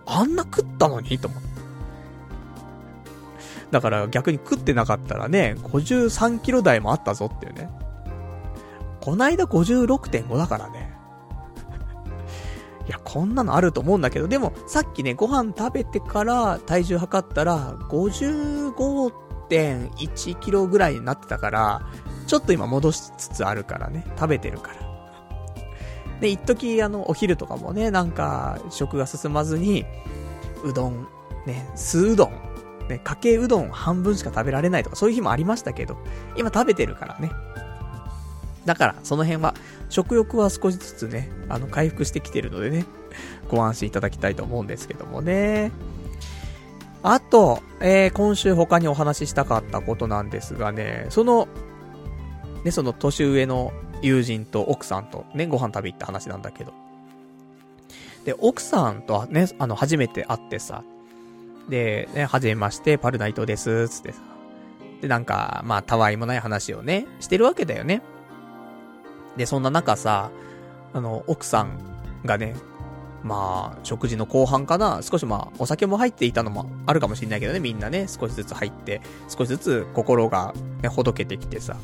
あんな食ったのに？と思って。だから逆に食ってなかったらね、53キロ台もあったぞっていうね。こないだ56.5だからね。いや、こんなのあると思うんだけど、でも、さっきね、ご飯食べてから体重測ったら、55.1キロぐらいになってたから、ちょっと今戻しつつあるからね、食べてるから。で、一時あの、お昼とかもね、なんか、食が進まずに、うどん、ね、酢うどん、ね、かけうどん半分しか食べられないとか、そういう日もありましたけど、今食べてるからね。だから、その辺は、食欲は少しずつね、あの、回復してきてるのでね、ご安心いただきたいと思うんですけどもね。あと、えー、今週他にお話ししたかったことなんですがね、その、ね、その年上の友人と奥さんとね、ご飯食べ行った話なんだけど。で、奥さんとはね、あの、初めて会ってさ、で、ね、はじめまして、パルナイトです、つってさ。で、なんか、まあ、たわいもない話をね、してるわけだよね。で、そんな中さ、あの、奥さんがね、まあ、食事の後半かな、少しまあ、お酒も入っていたのもあるかもしれないけどね、みんなね、少しずつ入って、少しずつ心がね、ほどけてきてさ、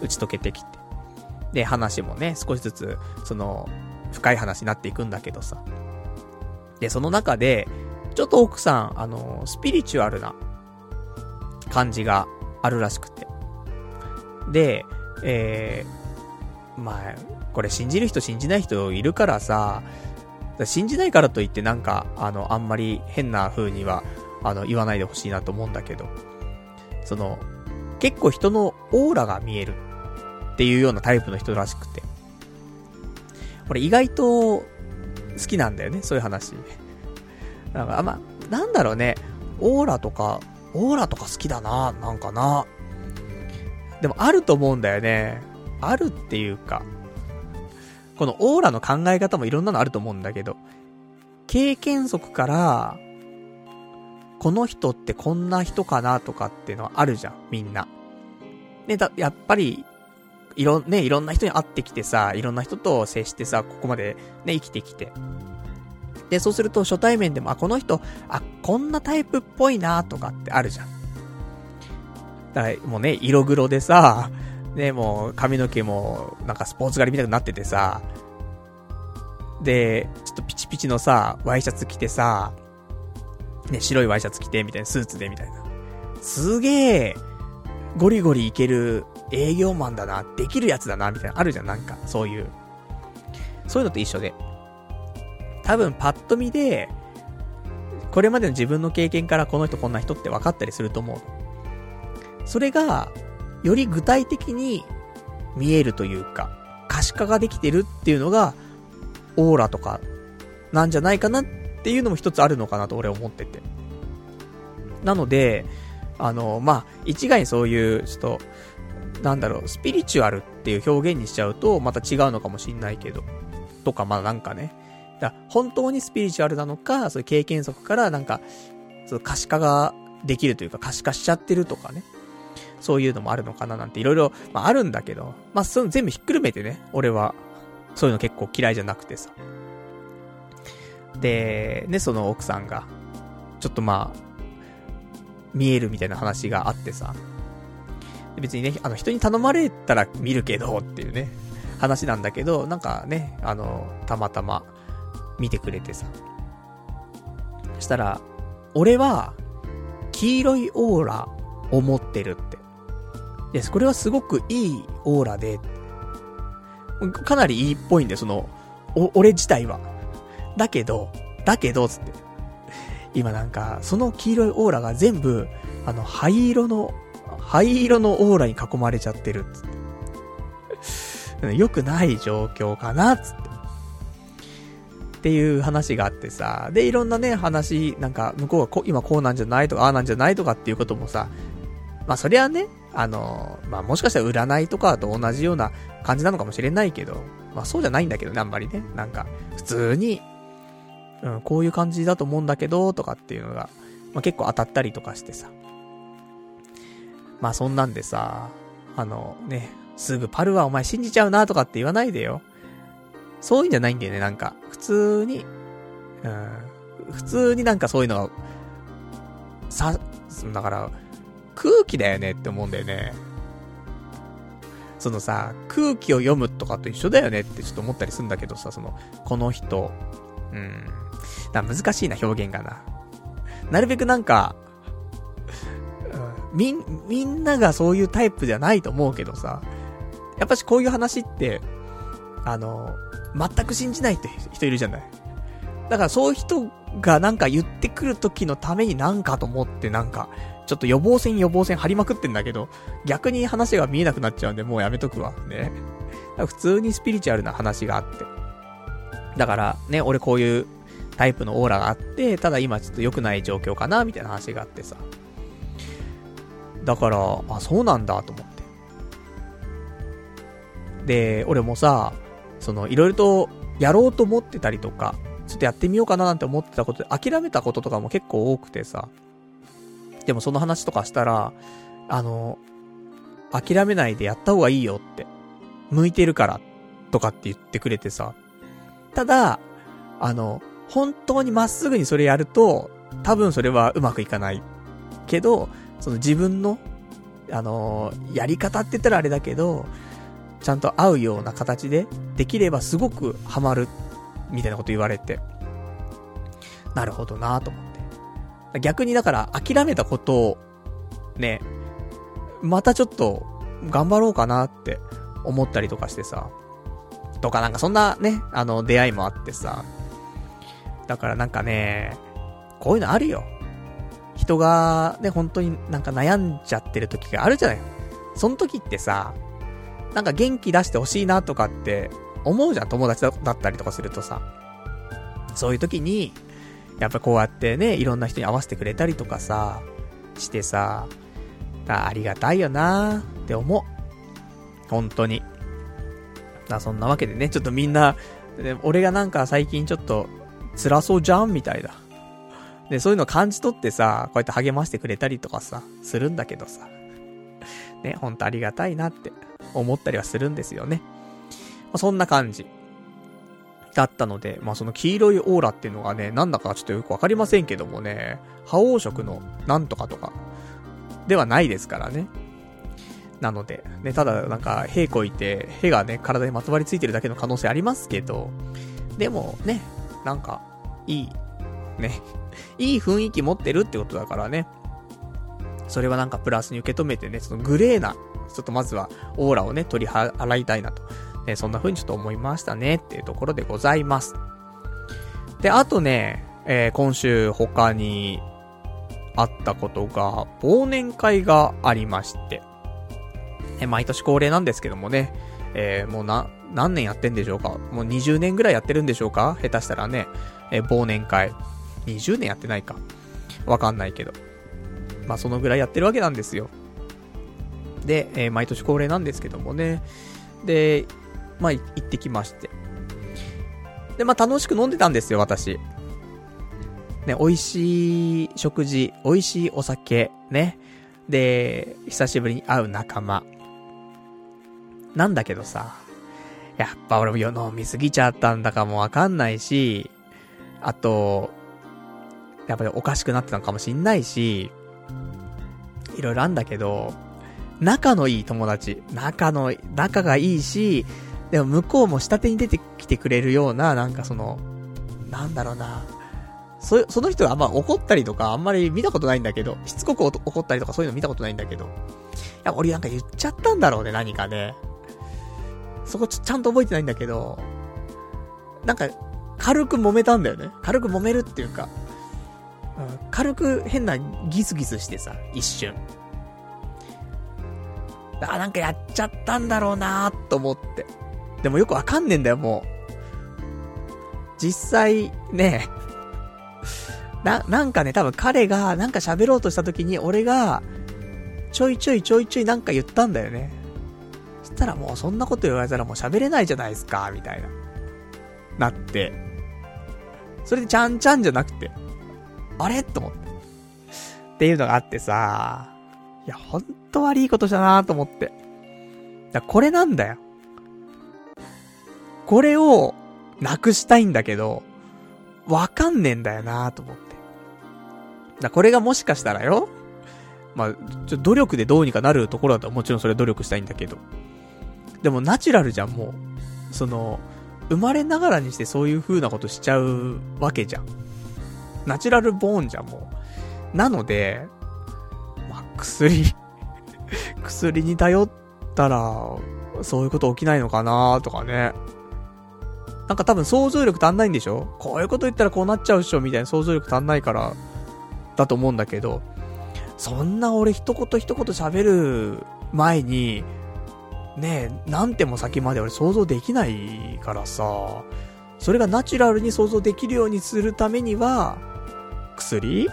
打ち解けてきて。で、話もね、少しずつ、その、深い話になっていくんだけどさ。で、その中で、ちょっと奥さん、あの、スピリチュアルな感じがあるらしくて。で、えー、まあ、これ信じる人信じない人いるからさ、信じないからといってなんか、あの、あんまり変な風には、あの、言わないでほしいなと思うんだけど、その、結構人のオーラが見えるっていうようなタイプの人らしくて。俺意外と好きなんだよね、そういう話。なんか、あま、なんだろうね、オーラとか、オーラとか好きだな、なんかな。でもあると思うんだよね。あるっていうか、このオーラの考え方もいろんなのあると思うんだけど、経験則から、この人ってこんな人かなとかっていうのはあるじゃん、みんな。ね、だ、やっぱり、いろ、ね、いろんな人に会ってきてさ、いろんな人と接してさ、ここまでね、生きてきて。で、そうすると初対面でも、あ、この人、あ、こんなタイプっぽいなとかってあるじゃん。だから、もうね、色黒でさ、ね、もう髪の毛もなんかスポーツ狩りみたいになっててさ、で、ちょっとピチピチのさ、ワイシャツ着てさ、ね、白いワイシャツ着て、みたいな、スーツで、みたいな。すげえ、ゴリゴリいける営業マンだな、できるやつだな、みたいな、あるじゃん、なんか、そういう。そういうのと一緒で。多分、パッと見で、これまでの自分の経験からこの人こんな人って分かったりすると思う。それが、より具体的に見えるというか、可視化ができてるっていうのが、オーラとか、なんじゃないかなっていうのも一つあるのかなと俺は思ってて。なので、あの、まあ、一概にそういう、ちょっと、なんだろう、スピリチュアルっていう表現にしちゃうと、また違うのかもしんないけど、とか、まあなんかね、だ本当にスピリチュアルなのか、そういう経験則からなんか、その可視化ができるというか可視化しちゃってるとかね。そういうのもあるのかななんていろいろ、まああるんだけど、まあその全部ひっくるめてね、俺は、そういうの結構嫌いじゃなくてさ。で、ね、その奥さんが、ちょっとまあ、見えるみたいな話があってさ。別にね、あの人に頼まれたら見るけどっていうね、話なんだけど、なんかね、あの、たまたま見てくれてさ。そしたら、俺は、黄色いオーラを持ってるって。です。これはすごくいいオーラで、かなりいいっぽいんで、その、お、俺自体は。だけど、だけど、つって。今なんか、その黄色いオーラが全部、あの、灰色の、灰色のオーラに囲まれちゃってる、つって。良くない状況かな、つって。っていう話があってさ、で、いろんなね、話、なんか、向こうがこ今こうなんじゃないとか、ああなんじゃないとかっていうこともさ、まあそりゃね、あの、まあもしかしたら占いとかと同じような感じなのかもしれないけど、まあそうじゃないんだけどね、あんまりね。なんか、普通に、うん、こういう感じだと思うんだけど、とかっていうのが、まあ結構当たったりとかしてさ。まあそんなんでさ、あのね、すぐパルはお前信じちゃうなとかって言わないでよ。そういうんじゃないんだよね、なんか。普通に、うん、普通になんかそういうのは、さ、だから、空気だよねって思うんだよね。そのさ、空気を読むとかと一緒だよねってちょっと思ったりするんだけどさ、その、この人、うん。だ難しいな、表現がな。なるべくなんか、みん、みんながそういうタイプじゃないと思うけどさ、やっぱしこういう話って、あの、全く信じないって人いるじゃない。だからそういう人がなんか言ってくる時のためになんかと思ってなんか、ちょっと予防線予防線張りまくってんだけど、逆に話が見えなくなっちゃうんでもうやめとくわ。ね。普通にスピリチュアルな話があって。だからね、俺こういうタイプのオーラがあって、ただ今ちょっと良くない状況かな、みたいな話があってさ。だから、あ、そうなんだと思って。で、俺もさ、その、いろいろとやろうと思ってたりとか、ちょっとやってみようかななんて思ってたことで、諦めたこととかも結構多くてさ。でもその話とかしたら、あの、諦めないでやった方がいいよって。向いてるから、とかって言ってくれてさ。ただ、あの、本当にまっすぐにそれやると、多分それはうまくいかない。けど、その自分の、あのー、やり方って言ったらあれだけど、ちゃんと合うような形で、できればすごくハマる、みたいなこと言われて。なるほどなと思って。逆にだから諦めたことを、ね、またちょっと頑張ろうかなって思ったりとかしてさ。とかなんかそんなね、あの、出会いもあってさ。だからなんかね、こういうのあるよ。人がね、本当になんか悩んじゃってる時があるじゃない。その時ってさ、なんか元気出してほしいなとかって思うじゃん、友達だったりとかするとさ。そういう時に、やっぱこうやってね、いろんな人に合わせてくれたりとかさ、してさ、ありがたいよなーって思う。本当に。な、そんなわけでね、ちょっとみんな、俺がなんか最近ちょっと辛そうじゃんみたいな。で、そういうの感じ取ってさ、こうやって励ましてくれたりとかさ、するんだけどさ。ね、ほんとありがたいなって思ったりはするんですよね。まあ、そんな感じ。だったので、まあその黄色いオーラっていうのがね、なんだかちょっとよくわかりませんけどもね、覇王色のなんとかとか、ではないですからね。なので、ね、ただなんか、屁こいて、屁がね、体にまとわりついてるだけの可能性ありますけど、でもね、なんか、いい、ね、いい雰囲気持ってるってことだからね、それはなんかプラスに受け止めてね、そのグレーな、ちょっとまずはオーラをね、取り払いたいなと。ね、そんな風にちょっと思いましたねっていうところでございます。で、あとね、えー、今週他にあったことが、忘年会がありまして、え、毎年恒例なんですけどもね、えー、もうな、何年やってんでしょうかもう20年ぐらいやってるんでしょうか下手したらね、えー、忘年会。20年やってないか。わかんないけど。まあ、そのぐらいやってるわけなんですよ。で、えー、毎年恒例なんですけどもね。で、まあ、行ってきまして。で、まあ、楽しく飲んでたんですよ、私。ね、美味しい食事、美味しいお酒、ね。で、久しぶりに会う仲間。なんだけどさ、やっぱ俺も飲みすぎちゃったんだかもわかんないし、あと、やっぱりおかしくなってたのかもしんないし、いろいろあんだけど、仲のいい友達、仲の、仲がいいし、でも向こうも下手に出てきてくれるような、なんかその、なんだろうな。そ、その人があんま怒ったりとかあんまり見たことないんだけど、しつこく怒ったりとかそういうの見たことないんだけど。いや、俺なんか言っちゃったんだろうね、何かね。そこちちゃんと覚えてないんだけど、なんか、軽く揉めたんだよね。軽く揉めるっていうか、うん、軽く変なギスギスしてさ、一瞬。あ、なんかやっちゃったんだろうなーと思って。でもよくわかんねえんだよ、もう。実際、ね、な、なんかね、多分彼がなんか喋ろうとした時に俺が、ちょいちょいちょいちょいなんか言ったんだよね。そしたらもうそんなこと言われたらもう喋れないじゃないですか、みたいな。なって。それでちゃんちゃんじゃなくて、あれ？と思って。っていうのがあってさ、いや、ほんと悪いことしたなと思って。だこれなんだよ。これを、なくしたいんだけど、わかんねえんだよなと思って。だこれがもしかしたらよ、まあ、ちょ、努力でどうにかなるところだともちろんそれ努力したいんだけど。でもナチュラルじゃん、もう。その、生まれながらにしてそういう風なことしちゃうわけじゃん。ナチュラルボーンじゃん、もう。なので、まあ、薬 薬に頼ったら、そういうこと起きないのかなとかね。なんか多分想像力足んないんでしょ？こういうこと言ったらこうなっちゃうっしょみたいな想像力足んないから、だと思うんだけど、そんな俺一言一言喋る前に、ねえ、なんても先まで俺想像できないからさ、それがナチュラルに想像できるようにするためには、薬？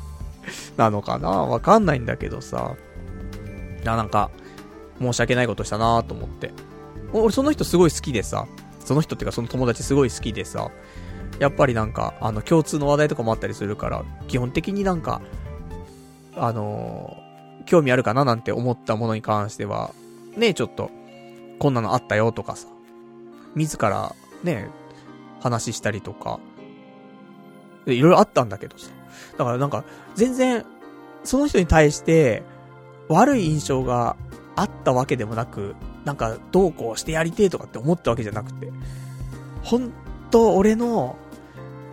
なのかな？わかんないんだけどさ。な、なんか、申し訳ないことしたなと思って。俺その人すごい好きでさ、その人っていうかその友達すごい好きでさ、やっぱりなんか、あの、共通の話題とかもあったりするから、基本的になんか、あのー、興味あるかななんて思ったものに関しては、ねちょっと、こんなのあったよとかさ、自ら、ね話したりとか、いろいろあったんだけどさ。だからなんか、全然、その人に対して、悪い印象があったわけでもなく、なんか、どうこうしてやりてえとかって思ったわけじゃなくて、ほんと、俺の、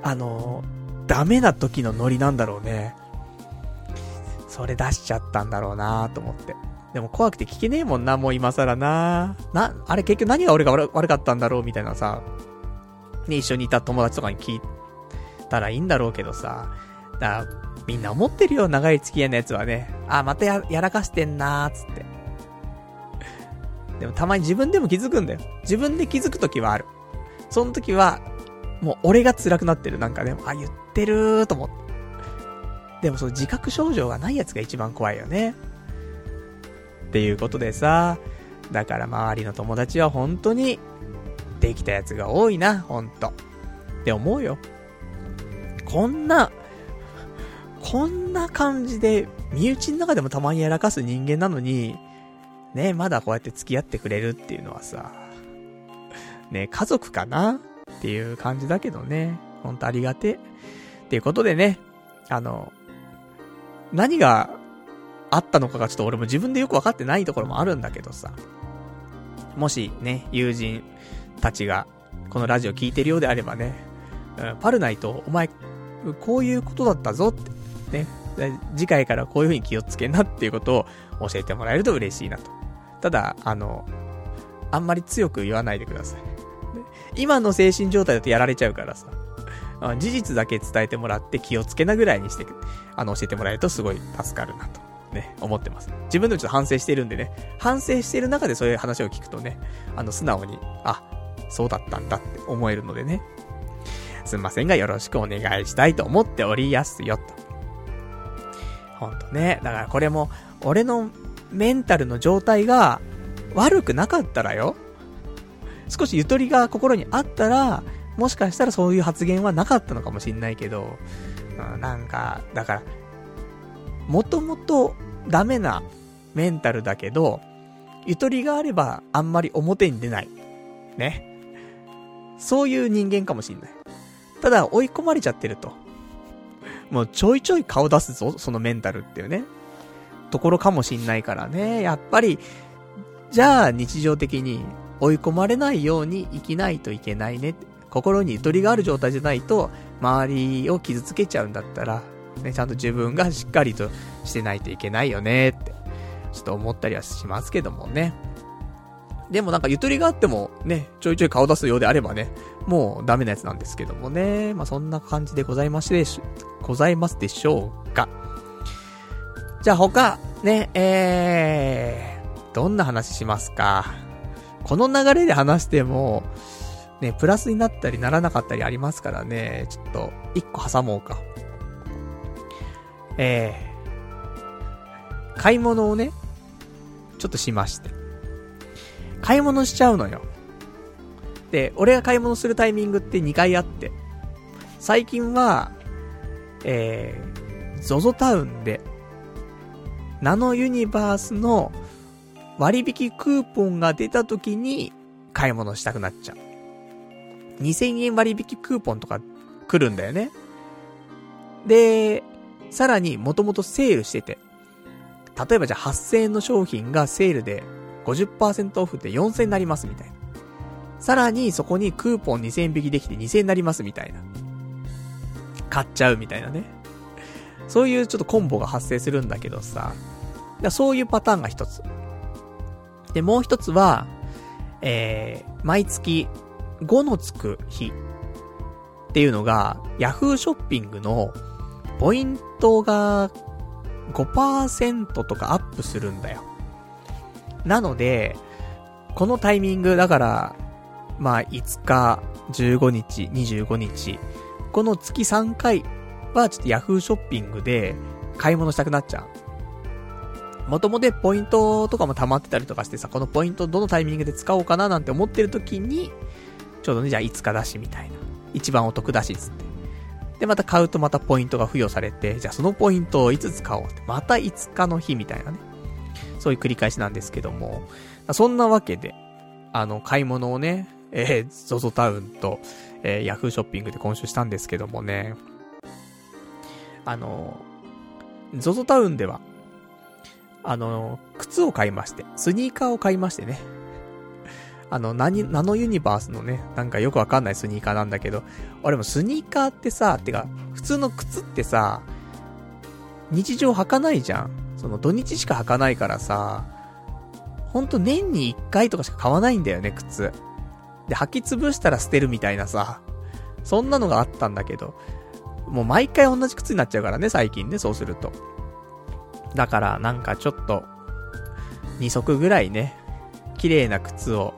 あの、ダメな時のノリなんだろうね。それ出しちゃったんだろうなと思って。でも怖くて聞けねえもんな、もう今更なな、あれ結局何が俺が悪かったんだろうみたいなさ、ね、一緒にいた友達とかに聞いたらいいんだろうけどさ、だみんな思ってるよ、長い付き合いのやつはね。あ、またや、やらかしてんなーつって。でもたまに自分でも気づくんだよ。自分で気づくときはある。その時は、もう俺が辛くなってる。なんかね、あ、言ってるーと思って。でもその自覚症状がないやつが一番怖いよね。っていうことでさ、だから周りの友達は本当に、できたやつが多いな、ほんと。って思うよ。こんな、こんな感じで、身内の中でもたまにやらかす人間なのに、ね、まだこうやって付き合ってくれるっていうのはさ、ね、家族かな？っていう感じだけどね、ほんとありがて。っていうことでね、あの、何があったのかがちょっと俺も自分でよくわかってないところもあるんだけどさ、もしね、友人たちがこのラジオ聞いてるようであればね、うん、パルナイト、お前、こういうことだったぞって、ね、次回からこういう風に気をつけなっていうことを教えてもらえると嬉しいなと。ただ、あの、あんまり強く言わないでください。今の精神状態だとやられちゃうからさ。事実だけ伝えてもらって気をつけなぐらいにして、あの、教えてもらえるとすごい助かるなと、ね、思ってます。自分でもちょっと反省してるんでね、反省してる中でそういう話を聞くとね、あの、素直に、あ、そうだったんだって思えるのでね。すんませんがよろしくお願いしたいと思っておりやすよと。ほんとね。だからこれも、俺のメンタルの状態が悪くなかったらよ。少しゆとりが心にあったら、もしかしたらそういう発言はなかったのかもしんないけど、うん、なんか、だから、もともとダメなメンタルだけど、ゆとりがあればあんまり表に出ない。ね。そういう人間かもしんない。ただ、追い込まれちゃってると。もうちょいちょい顔出すぞ、そのメンタルっていうね。ところかもしんないからね。やっぱり、じゃあ日常的に追い込まれないように生きないといけないね。心にゆとりがある状態じゃないと、周りを傷つけちゃうんだったら、ね、ちゃんと自分がしっかりとしてないといけないよねって、ちょっと思ったりはしますけどもね。でもなんかゆとりがあってもね、ちょいちょい顔出すようであればね、もうダメなやつなんですけどもね。まあ、そんな感じでございましでし、ございますでしょうか。じゃあ他、ね、えー、どんな話しますか？この流れで話しても、ね、プラスになったりならなかったりありますからね、ちょっと、一個挟もうか。えー、買い物をね、ちょっとしまして。買い物しちゃうのよ。で、俺が買い物するタイミングって2回あって、最近は、えー、ZOZO タウンで、ナノユニバースの割引クーポンが出た時に買い物したくなっちゃう。2000円割引クーポンとか来るんだよね。で、さらにもともとセールしてて、例えばじゃあ8000円の商品がセールで50%オフで4000円になりますみたいな。さらにそこにクーポン2000円引きできて2000円になりますみたいな。買っちゃうみたいなね。そういうちょっとコンボが発生するんだけどさ。そういうパターンが一つ。で、もう一つは、えー、毎月5のつく日っていうのが、ヤフーショッピングのポイントが5%とかアップするんだよ。なので、このタイミング、だから、まあ、5日、15日、25日、この月3回はちょっと Yahoo ショッピングで買い物したくなっちゃう。もともとポイントとかも溜まってたりとかしてさ、このポイントどのタイミングで使おうかななんて思ってる時に、ちょうどね、じゃあ5日だしみたいな。一番お得だし、つって。で、また買うとまたポイントが付与されて、じゃあそのポイントをいつ使おうって。また5日の日みたいなね。そういう繰り返しなんですけども。そんなわけで、あの、買い物をね、えー、ZOZO タウンと、えー、ヤフーショッピングで今週したんですけどもね。あの、ZOZO タウンでは、あの、靴を買いまして、スニーカーを買いましてね。あの、何、ナノユニバースのね、なんかよくわかんないスニーカーなんだけど、俺もスニーカーってさ、てか、普通の靴ってさ、日常履かないじゃん。その土日しか履かないからさ、ほんと年に1回とかしか買わないんだよね、靴。で、履き潰したら捨てるみたいなさ、そんなのがあったんだけど、もう毎回同じ靴になっちゃうからね、最近ね、そうすると。だから、なんかちょっと、2足ぐらいね、綺麗な靴を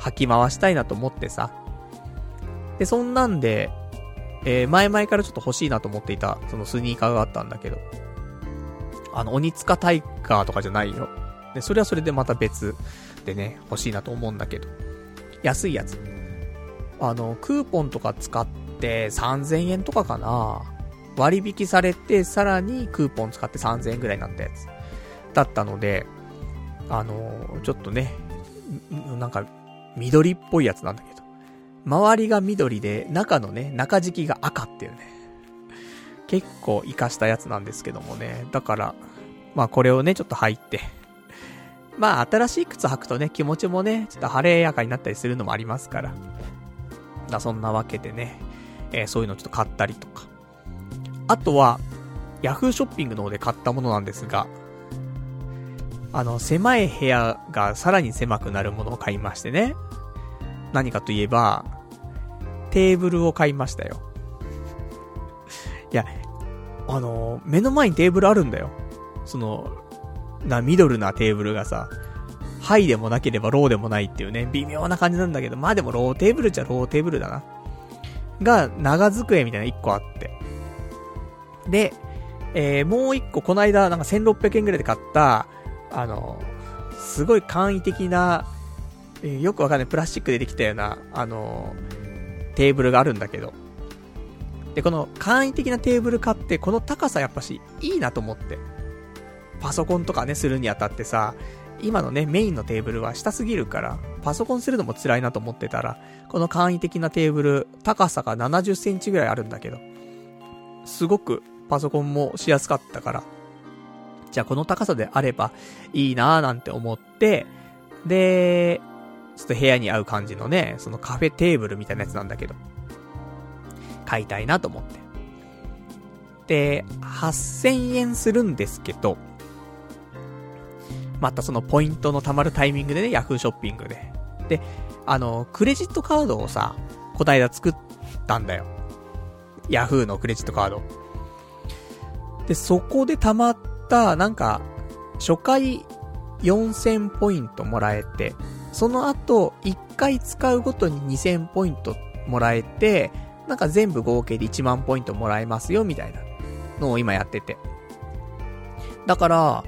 履き回したいなと思ってさ。で、そんなんで、えー、前々からちょっと欲しいなと思っていた、そのスニーカーがあったんだけど。あの、鬼塚タイガーとかじゃないよ。で、それはそれでまた別でね、欲しいなと思うんだけど。安いやつ。あの、クーポンとか使って3000円とかかな割引されて、さらにクーポン使って3000円ぐらいになったやつ。だったので、あのちょっとね、なんか、緑っぽいやつなんだけど。周りが緑で、中のね、中敷きが赤っていうね。結構活かしたやつなんですけどもね。だから、まあこれをね、ちょっと入って。まあ新しい靴履くとね、気持ちもね、ちょっと晴れやかになったりするのもありますから。だそんなわけでね、えー、そういうのちょっと買ったりとか。あとは、ヤフーショッピングの方で買ったものなんですが、あの、狭い部屋がさらに狭くなるものを買いましてね。何かといえば、テーブルを買いましたよ。いや、あの、目の前にテーブルあるんだよ。その、な、ミドルなテーブルがさ、ハイでもなければローでもないっていうね、微妙な感じなんだけど、まあでもローテーブルじゃローテーブルだな。が、長机みたいな一個あって。で、えー、もう一個、この間、なんか1600円ぐらいで買った、あの、すごい簡易的な、え、よくわかんないプラスチックでできたような、あの、テーブルがあるんだけど。で、この簡易的なテーブル買って、この高さやっぱし、いいなと思って。パソコンとかね、するにあたってさ、今のね、メインのテーブルは下すぎるから、パソコンするのも辛いなと思ってたら、この簡易的なテーブル、高さが70センチぐらいあるんだけど、すごくパソコンもしやすかったから、じゃあこの高さであればいいなーなんて思って、で、ちょっと部屋に合う感じのね、そのカフェテーブルみたいなやつなんだけど、買いたいなと思って。で、8000円するんですけど、またそのポイントの貯まるタイミングでね、ヤフーショッピングで。で、あの、クレジットカードをさ、こないだ作ったんだよ。ヤフーのクレジットカード。で、そこで貯まった、なんか、初回4000ポイントもらえて、その後、1回使うごとに2000ポイントもらえて、なんか全部合計で1万ポイントもらえますよ、みたいなのを今やってて。だから、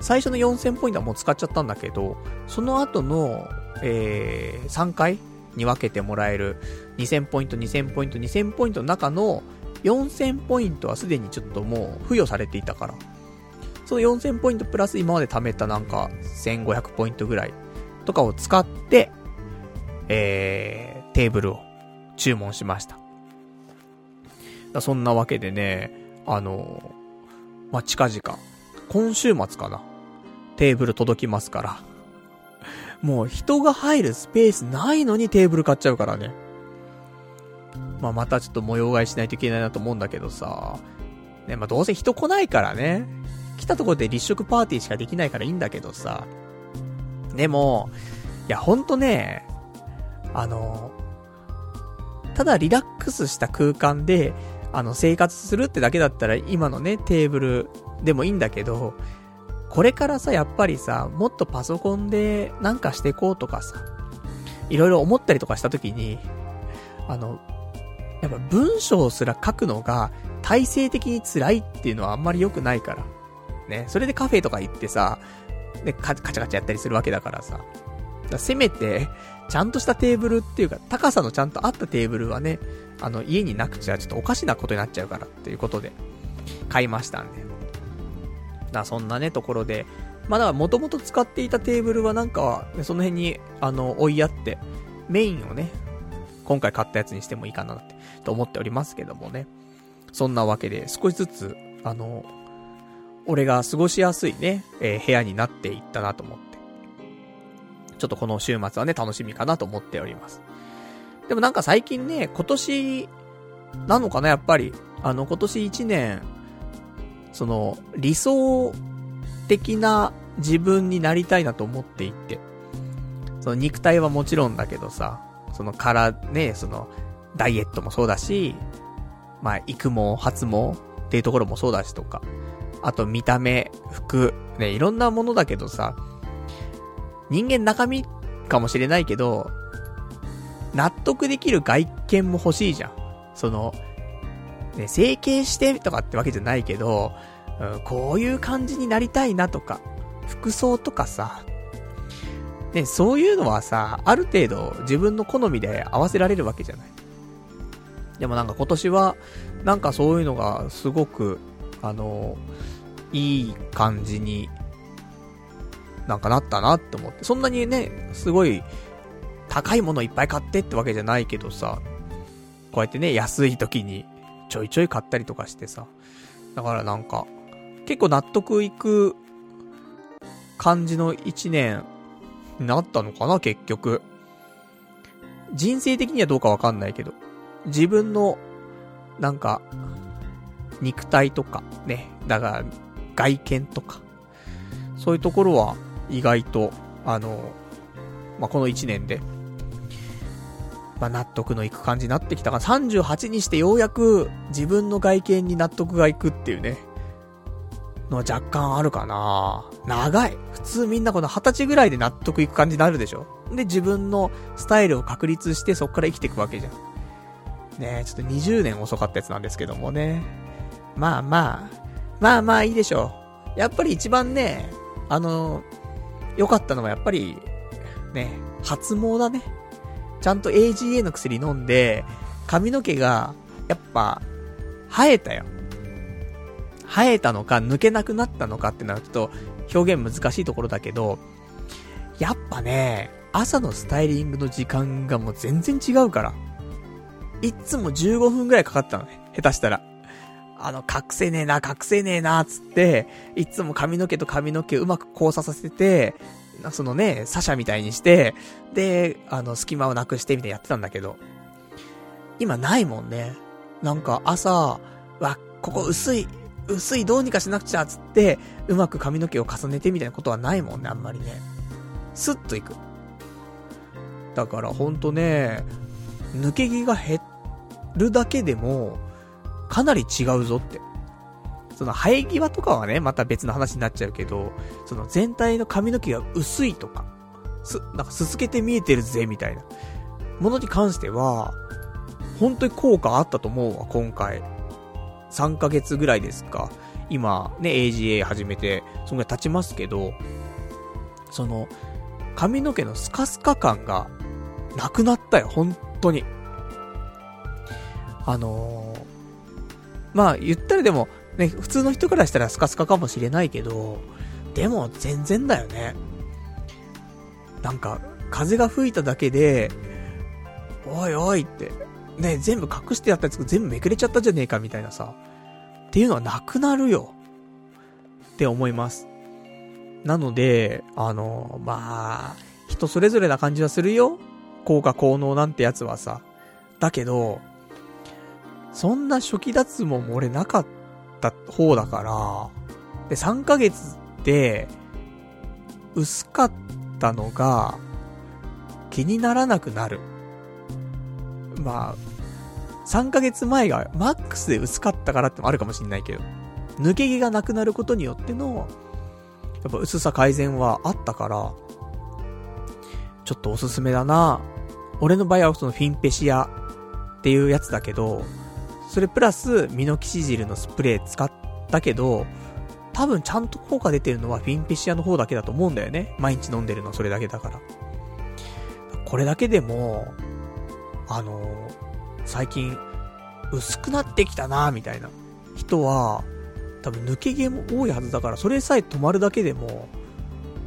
最初の4000ポイントはもう使っちゃったんだけど、その後の、えー、3回に分けてもらえる2000ポイント、2000ポイント、2000ポイントの中の4000ポイントはすでにちょっともう付与されていたから。その4000ポイントプラス今まで貯めたなんか1500ポイントぐらいとかを使って、えー、テーブルを注文しました。そんなわけでね、あの、まあ、近々、今週末かな。テーブル届きますから。もう人が入るスペースないのにテーブル買っちゃうからね。まあ、またちょっと模様替えしないといけないなと思うんだけどさ。ね、まあ、どうせ人来ないからね。来たところで立食パーティーしかできないからいいんだけどさ。でも、いや、ほんとね、あの、ただリラックスした空間で、あの、生活するってだけだったら、今のね、テーブルでもいいんだけど、これからさ、やっぱりさ、もっとパソコンでなんかしていこうとかさ、いろいろ思ったりとかしたときに、あの、やっぱ文章すら書くのが体制的に辛いっていうのはあんまり良くないから。ね、それでカフェとか行ってさ、で、カチャカチャやったりするわけだからさ。らせめて、ちゃんとしたテーブルっていうか、高さのちゃんとあったテーブルはね、あの、家になくちゃちょっとおかしなことになっちゃうからっていうことで、買いましたんで。だそんなね、ところで、まあだから元々使っていたテーブルはなんか、その辺に、あの、置いあって、メインをね、今回買ったやつにしてもいいかなって、と思っておりますけどもね。そんなわけで、少しずつ、あの、俺が過ごしやすいね、えー、部屋になっていったなと思って。ちょっとこの週末はね、楽しみかなと思っております。でもなんか最近ね、今年、なのかな、やっぱり。あの、今年1年、その、理想的な自分になりたいなと思っていて。その肉体はもちろんだけどさ、そのからね、その、ダイエットもそうだし、まあ、育毛、発毛っていうところもそうだしとか、あと見た目、服、ね、いろんなものだけどさ、人間中身かもしれないけど、納得できる外見も欲しいじゃん。その、ね、整形してとかってわけじゃないけど、うん、こういう感じになりたいなとか、服装とかさ、ね、そういうのはさ、ある程度自分の好みで合わせられるわけじゃない。でもなんか今年は、なんかそういうのがすごく、あの、いい感じになんかなったなって思って。そんなにね、すごい、高いものいっぱい買ってってわけじゃないけどさ、こうやってね、安い時にちょいちょい買ったりとかしてさ。だからなんか、結構納得いく感じの一年になったのかな、結局。人生的にはどうかわかんないけど、自分の、なんか、肉体とか、ね、だから、外見とか、そういうところは、意外と、あの、まあ、この1年で、まあ、納得のいく感じになってきたから、38にしてようやく自分の外見に納得がいくっていうね、の若干あるかな長い。普通みんなこの20歳ぐらいで納得いく感じになるでしょで、自分のスタイルを確立してそっから生きていくわけじゃん。ねちょっと20年遅かったやつなんですけどもね。まあまあ、まあまあいいでしょう。やっぱり一番ね、あの良かったのはやっぱり、ね、発毛だね。ちゃんと AGA の薬飲んで、髪の毛が、やっぱ、生えたよ。生えたのか、抜けなくなったのかってなると、表現難しいところだけど、やっぱね、朝のスタイリングの時間がもう全然違うから。いっつも15分くらいかかったのね。下手したら。あの、隠せねえな、隠せねえな、つって、いつも髪の毛と髪の毛をうまく交差させて、そのね、サシャみたいにして、で、あの、隙間をなくしてみたいにやってたんだけど、今ないもんね。なんか朝、わ、ここ薄い、薄いどうにかしなくちゃ、つって、うまく髪の毛を重ねてみたいなことはないもんね、あんまりね。スッといく。だからほんとね、抜け毛が減るだけでも、かなり違うぞって。その生え際とかはね、また別の話になっちゃうけど、その全体の髪の毛が薄いとか、す、なんかすすけて見えてるぜ、みたいな。ものに関しては、本当に効果あったと思うわ、今回。3ヶ月ぐらいですか。今、ね、AGA 始めて、そんぐらい経ちますけど、その、髪の毛のスカスカ感が、なくなったよ、本当に。あのー、まあ、言ったらでも、ね、普通の人からしたらスカスカかもしれないけど、でも全然だよね。なんか、風が吹いただけで、おいおいって、ね、全部隠してやったやつが全部めくれちゃったじゃねえかみたいなさ、っていうのはなくなるよ。って思います。なので、あの、まあ、人それぞれな感じはするよ。効果効能なんてやつはさ。だけど、そんな初期脱毛も俺なかったた方だから、で、3ヶ月で、薄かったのが、気にならなくなる。まあ、3ヶ月前がマックスで薄かったからってもあるかもしんないけど、抜け毛がなくなることによっての、やっぱ薄さ改善はあったから、ちょっとおすすめだな。俺の場合はそのフィンペシアっていうやつだけど、それプラスミノキシジルのスプレー使ったけど、多分ちゃんと効果出てるのはフィンペシアの方だけだと思うんだよね。毎日飲んでるのそれだけだから。これだけでも、あの、最近、薄くなってきたなみたいな人は、多分抜け毛も多いはずだから、それさえ止まるだけでも、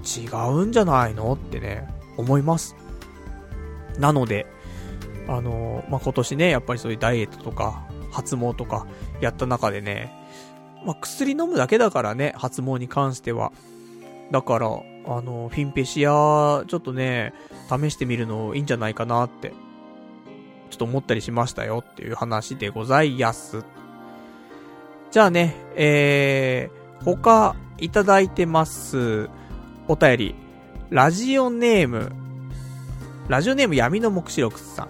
違うんじゃないのってね、思います。なので、あの、まあ、今年ね、やっぱりそういうダイエットとか、発毛とか、やった中でね、まあ、薬飲むだけだからね、発毛に関しては。だから、あの、フィンペシア、ちょっとね、試してみるのいいんじゃないかなって、ちょっと思ったりしましたよっていう話でございます。じゃあね、えー、他、いただいてます。お便り。ラジオネーム、ラジオネーム闇の目視録さん。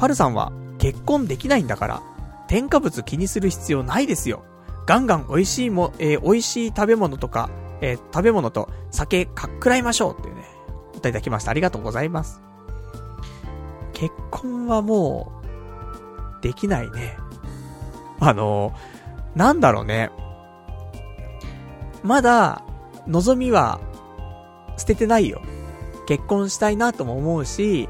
パルさんは結婚できないんだから、添加物気にする必要ないですよ。ガンガン美味しいも、えー、美味しい食べ物とか、えー、食べ物と酒かっくらいましょうっていうね、お便りいただきました。ありがとうございます。結婚はもう、できないね。あのー、なんだろうね。まだ、望みは、捨ててないよ。結婚したいなとも思うし、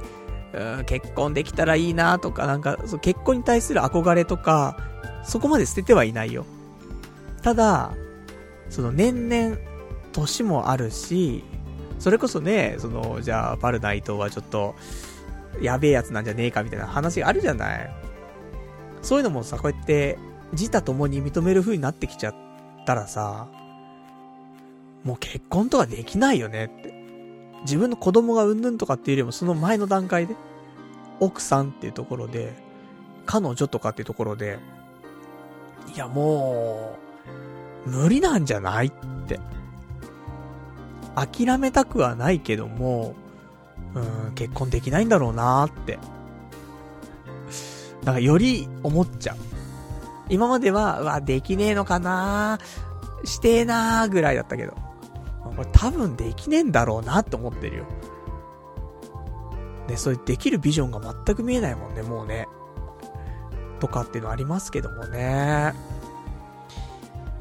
うん、結婚できたらいいなとか、なんか、そ結婚に対する憧れとか、そこまで捨ててはいないよ。ただ、その年々、年もあるし、それこそね、その、じゃあ、パルナイトはちょっと、やべえやつなんじゃねえかみたいな話があるじゃないそういうのもさ、こうやって、自他共に認める風になってきちゃったらさ、もう結婚とかできないよねって。自分の子供がうんぬんとかっていうよりもその前の段階で、奥さんっていうところで、彼女とかっていうところで、いやもう、無理なんじゃないって。諦めたくはないけども、うん、結婚できないんだろうなーって。なんかより思っちゃう。今までは、うわ、できねえのかなーしてえなーぐらいだったけど。これ多分できねえんだろうなって思ってるよ。ね、そういうできるビジョンが全く見えないもんね、もうね。とかっていうのありますけどもね。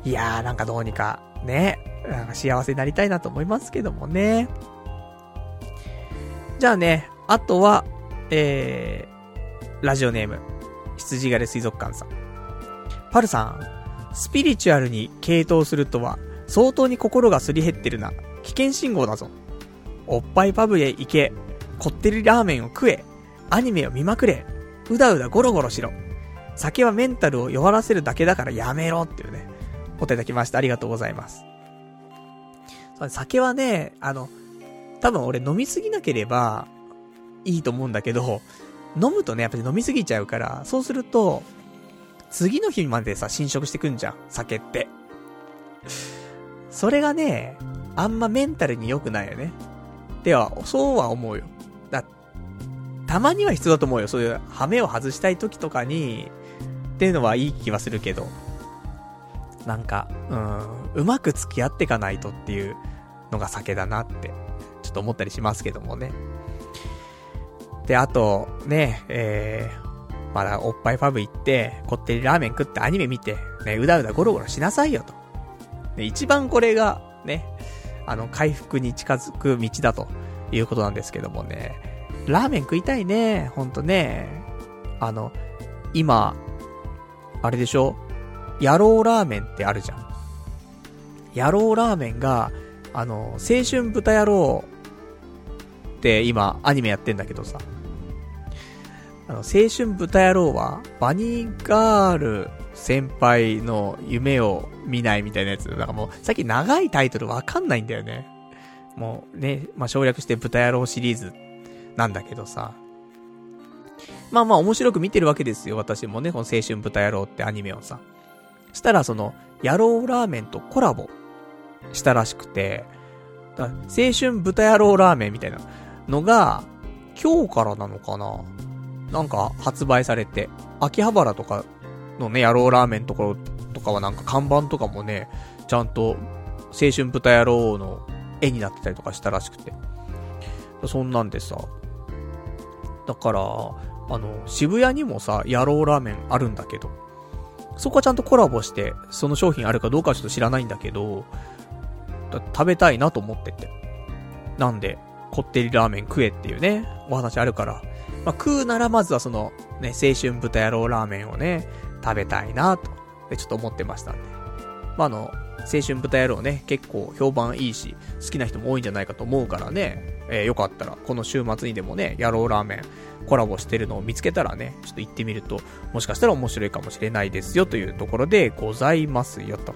いやーなんかどうにか、ね、なんか幸せになりたいなと思いますけどもね。じゃあね、あとは、えー、ラジオネーム、羊狩水族館さん。パルさん、スピリチュアルに傾倒するとは、相当に心がすり減ってるな。危険信号だぞ。おっぱいパブへ行け。こってりラーメンを食え。アニメを見まくれ。うだうだゴロゴロしろ。酒はメンタルを弱らせるだけだからやめろっていうね。お手いただきました。ありがとうございます。酒はね、あの、多分俺飲みすぎなければいいと思うんだけど、飲むとね、やっぱり飲みすぎちゃうから、そうすると、次の日までさ、侵食してくんじゃん、酒って。それがね、あんまメンタルに良くないよね。では、そうは思うよ。だ、たまには必要だと思うよ。そういう、ハメを外したい時とかに、っていうのはいい気はするけど。なんか、うん、うまく付き合っていかないとっていうのが酒だなって、ちょっと思ったりしますけどもね。で、あと、ね、えー、まだおっぱいパブ行って、こってりラーメン食ってアニメ見て、ね、うだうだゴロゴロしなさいよと。で、一番これが、ね、あの、回復に近づく道だということなんですけどもね。ラーメン食いたいね、ほんとね。あの、今、あれでしょ？野郎ラーメンってあるじゃん。野郎ラーメンが、あの、青春豚野郎って今アニメやってんだけどさ。あの、青春豚野郎は、バニーガール先輩の夢を見ないみたいなやつ。だからもう、さっき長いタイトルわかんないんだよね。もうね、まあ、省略して豚野郎シリーズなんだけどさ。まあまあ面白く見てるわけですよ、私もね、この青春豚野郎ってアニメをさ。したらその、野郎ラーメンとコラボしたらしくて、青春豚野郎ラーメンみたいなのが、今日からなのかななんか発売されて、秋葉原とかのね、野郎ラーメンところとかはなんか看板とかもね、ちゃんと青春豚野郎の絵になってたりとかしたらしくて。そんなんでさ。だから、あの、渋谷にもさ、野郎ラーメンあるんだけど、そこはちゃんとコラボして、その商品あるかどうかはちょっと知らないんだけど、食べたいなと思ってて。なんで、こってりラーメン食えっていうね、お話あるから。まあ、食うならまずはその、ね、青春豚野郎ラーメンをね、食べたいなと、ちょっと思ってましたんで。まあ、あの、青春豚野郎ね、結構評判いいし、好きな人も多いんじゃないかと思うからね、えー、よかったら、この週末にでもね、野郎ラーメンコラボしてるのを見つけたらね、ちょっと行ってみると、もしかしたら面白いかもしれないですよというところでございますよと。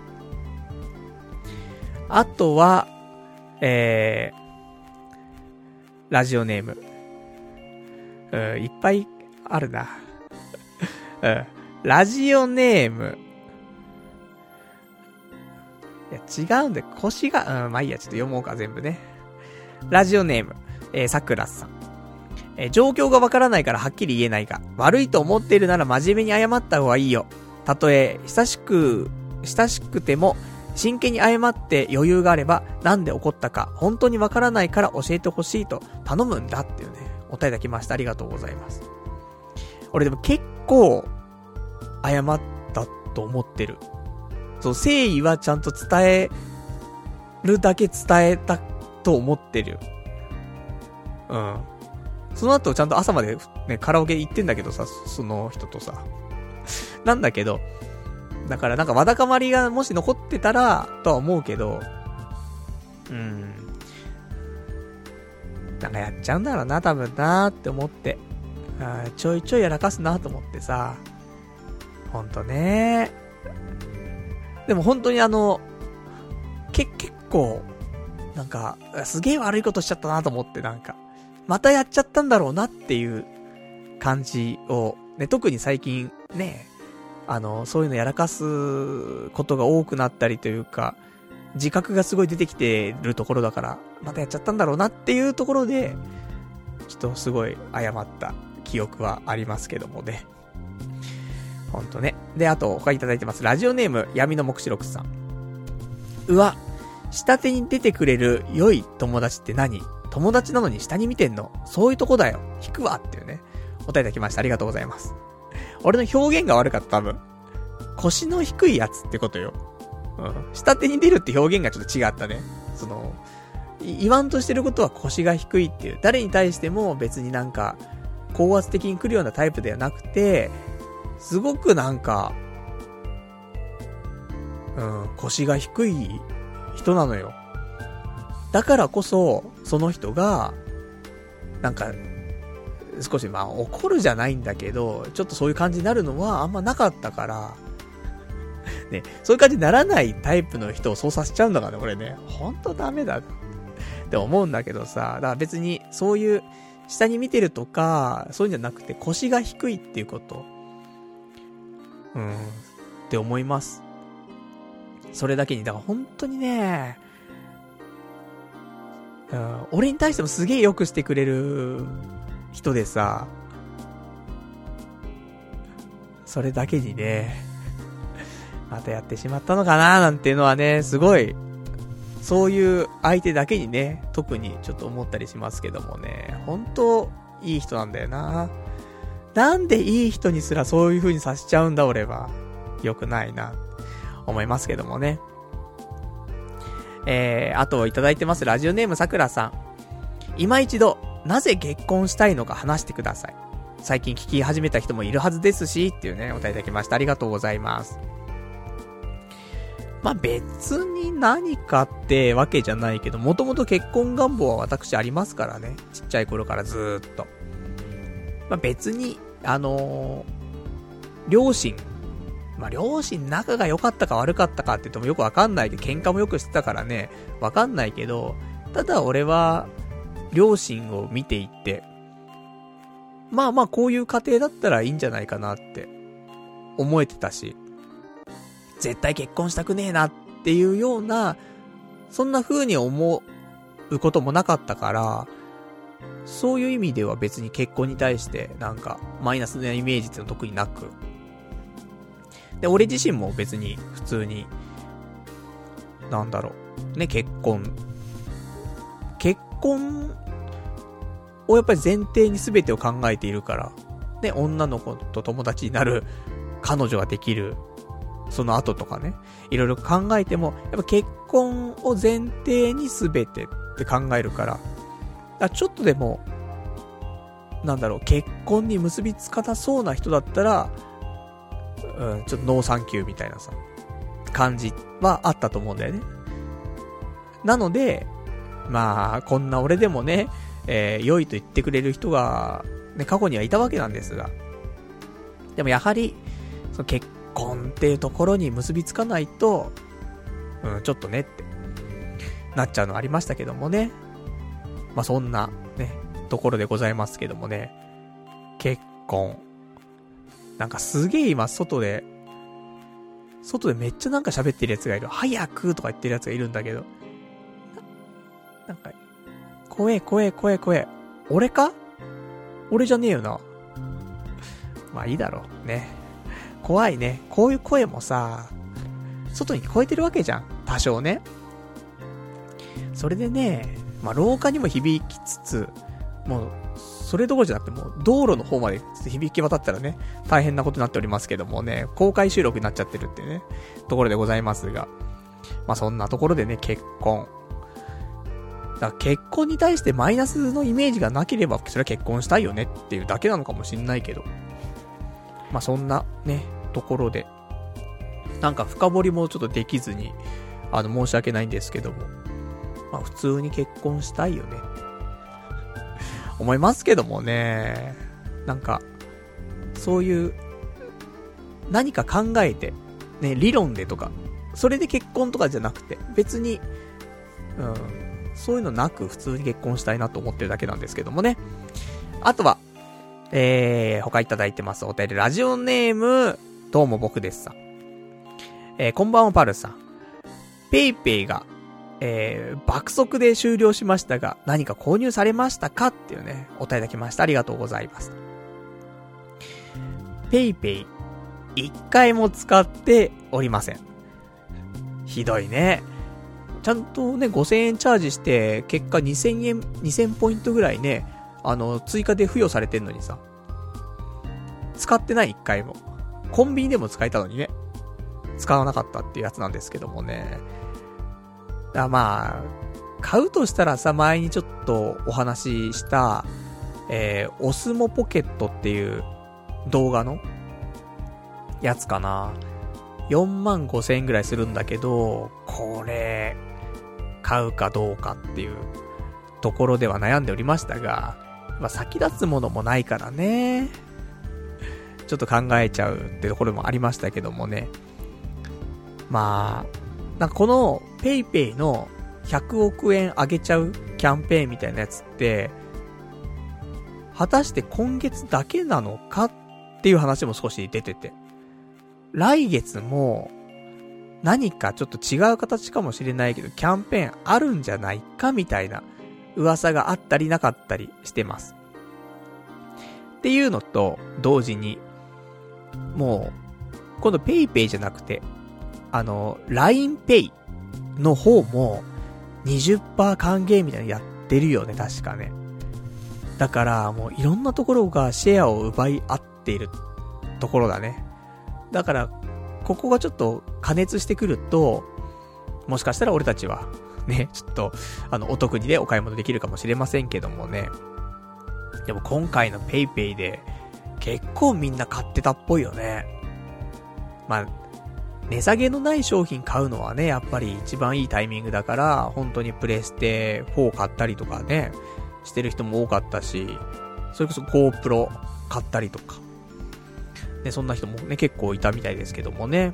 あとは、えー、ラジオネーム。うん、いっぱいあるな。うん、ラジオネーム。いや、違うんだよ。腰が、うん、まあいいや、ちょっと読もうか、全部ね。ラジオネーム、えー、さくらさん。えー、状況がわからないからはっきり言えないが、悪いと思っているなら真面目に謝った方がいいよ。たとえ、親しく、親しくても、真剣に謝って余裕があれば、なんで怒ったか、本当にわからないから教えてほしいと頼むんだっていうね、お答えいただきました。ありがとうございます。俺でも結構、謝ったと思ってる。そう、誠意はちゃんと伝えるだけ伝えたと思ってる。うん。その後ちゃんと朝までね、カラオケ行ってんだけどさ、その人とさ。なんだけど、だからなんかわだかまりがもし残ってたら、とは思うけど、うん。なんかやっちゃうんだろうな、多分なーって思って。ちょいちょいやらかすなと思ってさ。ほんとねでも本当にあの、け、結構、なんか、すげえ悪いことしちゃったなと思って、なんか、またやっちゃったんだろうなっていう感じを、ね、特に最近ね、あの、そういうのやらかすことが多くなったりというか、自覚がすごい出てきてるところだから、またやっちゃったんだろうなっていうところで、ちょっとすごい謝った記憶はありますけどもね。ほんとね。で、あと、他いただいてます。ラジオネーム、闇の目視録さん。うわ、下手に出てくれる良い友達って何？友達なのに下に見てんの？そういうとこだよ。引くわっていうね。お答えいただきました。ありがとうございます。俺の表現が悪かった、多分。腰の低いやつってことよ。うん。下手に出るって表現がちょっと違ったね。その、言わんとしてることは腰が低いっていう。誰に対しても別になんか、高圧的に来るようなタイプではなくて、すごくなんか、うん、腰が低い人なのよ。だからこそ、その人が、なんか、少しまあ怒るじゃないんだけど、ちょっとそういう感じになるのはあんまなかったから、ね、そういう感じにならないタイプの人をそうさせちゃうんだからね、俺ね。ほんとダメだって思うんだけどさ、だから別にそういう下に見てるとか、そういうんじゃなくて腰が低いっていうこと。うん、って思います。それだけに、だから本当にね、うん、俺に対してもすげえ良くしてくれる人でさ、それだけにね、またやってしまったのかななんていうのはね、すごい、そういう相手だけにね、特にちょっと思ったりしますけどもね、本当いい人なんだよな。なんでいい人にすらそういう風にさせちゃうんだ俺は。良くないな、思いますけどもね。えー、あといただいてます。ラジオネームさくらさん。今一度、なぜ結婚したいのか話してください。最近聞き始めた人もいるはずですし、っていうね、お答えいただきました。ありがとうございます。まあ、別に何かってわけじゃないけど、もともと結婚願望は私ありますからね。ちっちゃい頃からずーっと。まあ、別に、あのー、両親、まあ、両親仲が良かったか悪かったかって言ってもよくわかんないで、喧嘩もよくしてたからね、わかんないけど、ただ俺は、両親を見ていって、まあまあこういう家庭だったらいいんじゃないかなって思えてたし、絶対結婚したくねえなっていうような、そんな風に思うこともなかったから、そういう意味では別に結婚に対してなんかマイナスなイメージっていうの特になく。で、俺自身も別に普通に、なんだろう、ね、結婚。結婚をやっぱり前提に全てを考えているから、ね、女の子と友達になる彼女ができる、その後とかね、いろいろ考えても、やっぱ結婚を前提に全てって考えるから、だちょっとでも、なんだろう、結婚に結びつかなそうな人だったら、うん、ちょっとノーサンキューみたいなさ、感じはあったと思うんだよね。なので、まあ、こんな俺でもね、えー、良いと言ってくれる人が、ね、過去にはいたわけなんですが。でもやはり、その結婚っていうところに結びつかないと、うん、ちょっとねって、なっちゃうのありましたけどもね。まあ、そんな、ね、ところでございますけどもね。結婚。なんかすげえ今、外で、外でめっちゃなんか喋ってるやつがいる。早くとか言ってるやつがいるんだけど。ななんか、怖え怖え怖え怖え。俺か？俺じゃねえよな。まあいいだろう。ね。怖いね。こういう声もさ、外に聞こえてるわけじゃん。多少ね。それでね、まあ廊下にも響きつつ、もう、それどころじゃなくてもう道路の方まで響き渡ったらね、大変なことになっておりますけどもね、公開収録になっちゃってるってね、ところでございますが。まあそんなところでね、結婚。だから結婚に対してマイナスのイメージがなければ、それは結婚したいよねっていうだけなのかもしんないけど。まあ、そんなね、ところで。なんか深掘りもちょっとできずに、あの、申し訳ないんですけども。まあ、普通に結婚したいよね。思いますけどもね。なんか、そういう、何か考えて、ね、理論でとか、それで結婚とかじゃなくて、別に、うん、そういうのなく普通に結婚したいなと思ってるだけなんですけどもね。あとは、えー、他いただいてます。お便り、ラジオネーム、どうも僕ですさん。えー、こんばんはパルさん。ペイペイが、えー、爆速で終了しましたが、何か購入されましたかっていうね、お便りいただきました。ありがとうございます。ペイペイ、一回も使っておりません。ひどいね。ちゃんとね、5000円チャージして、結果2000円、2000ポイントぐらいね、あの、追加で付与されてんのにさ。使ってない一回も。コンビニでも使えたのにね。使わなかったっていうやつなんですけどもね。だまあ、買うとしたらさ、前にちょっとお話しした、えー、オスモポケットっていう動画のやつかな。4万5千円ぐらいするんだけど、これ、買うかどうかっていうところでは悩んでおりましたが、まあ、先立つものもないからね。ちょっと考えちゃうってところもありましたけどもね。まあ、なんかこの PayPay の100億円あげちゃうキャンペーンみたいなやつって、果たして今月だけなのかっていう話も少し出てて。来月も何かちょっと違う形かもしれないけど、キャンペーンあるんじゃないかみたいな噂があったりなかったりしてます。っていうのと、同時に、もう、今度 PayPay じゃなくて、あの、LINEPay の方も20%還元みたいなのやってるよね、確かね。だからもういろんなところがシェアを奪い合っているところだね。だからここがちょっと加熱してくると、もしかしたら俺たちは、ね、ちょっと、あの、お得にでお買い物できるかもしれませんけどもね。でも今回の PayPay で、結構みんな買ってたっぽいよね。まあ、値下げのない商品買うのはね、やっぱり一番いいタイミングだから、本当にプレステ4買ったりとかね、してる人も多かったし、それこそ GoPro 買ったりとか、ね、そんな人もね、結構いたみたいですけどもね。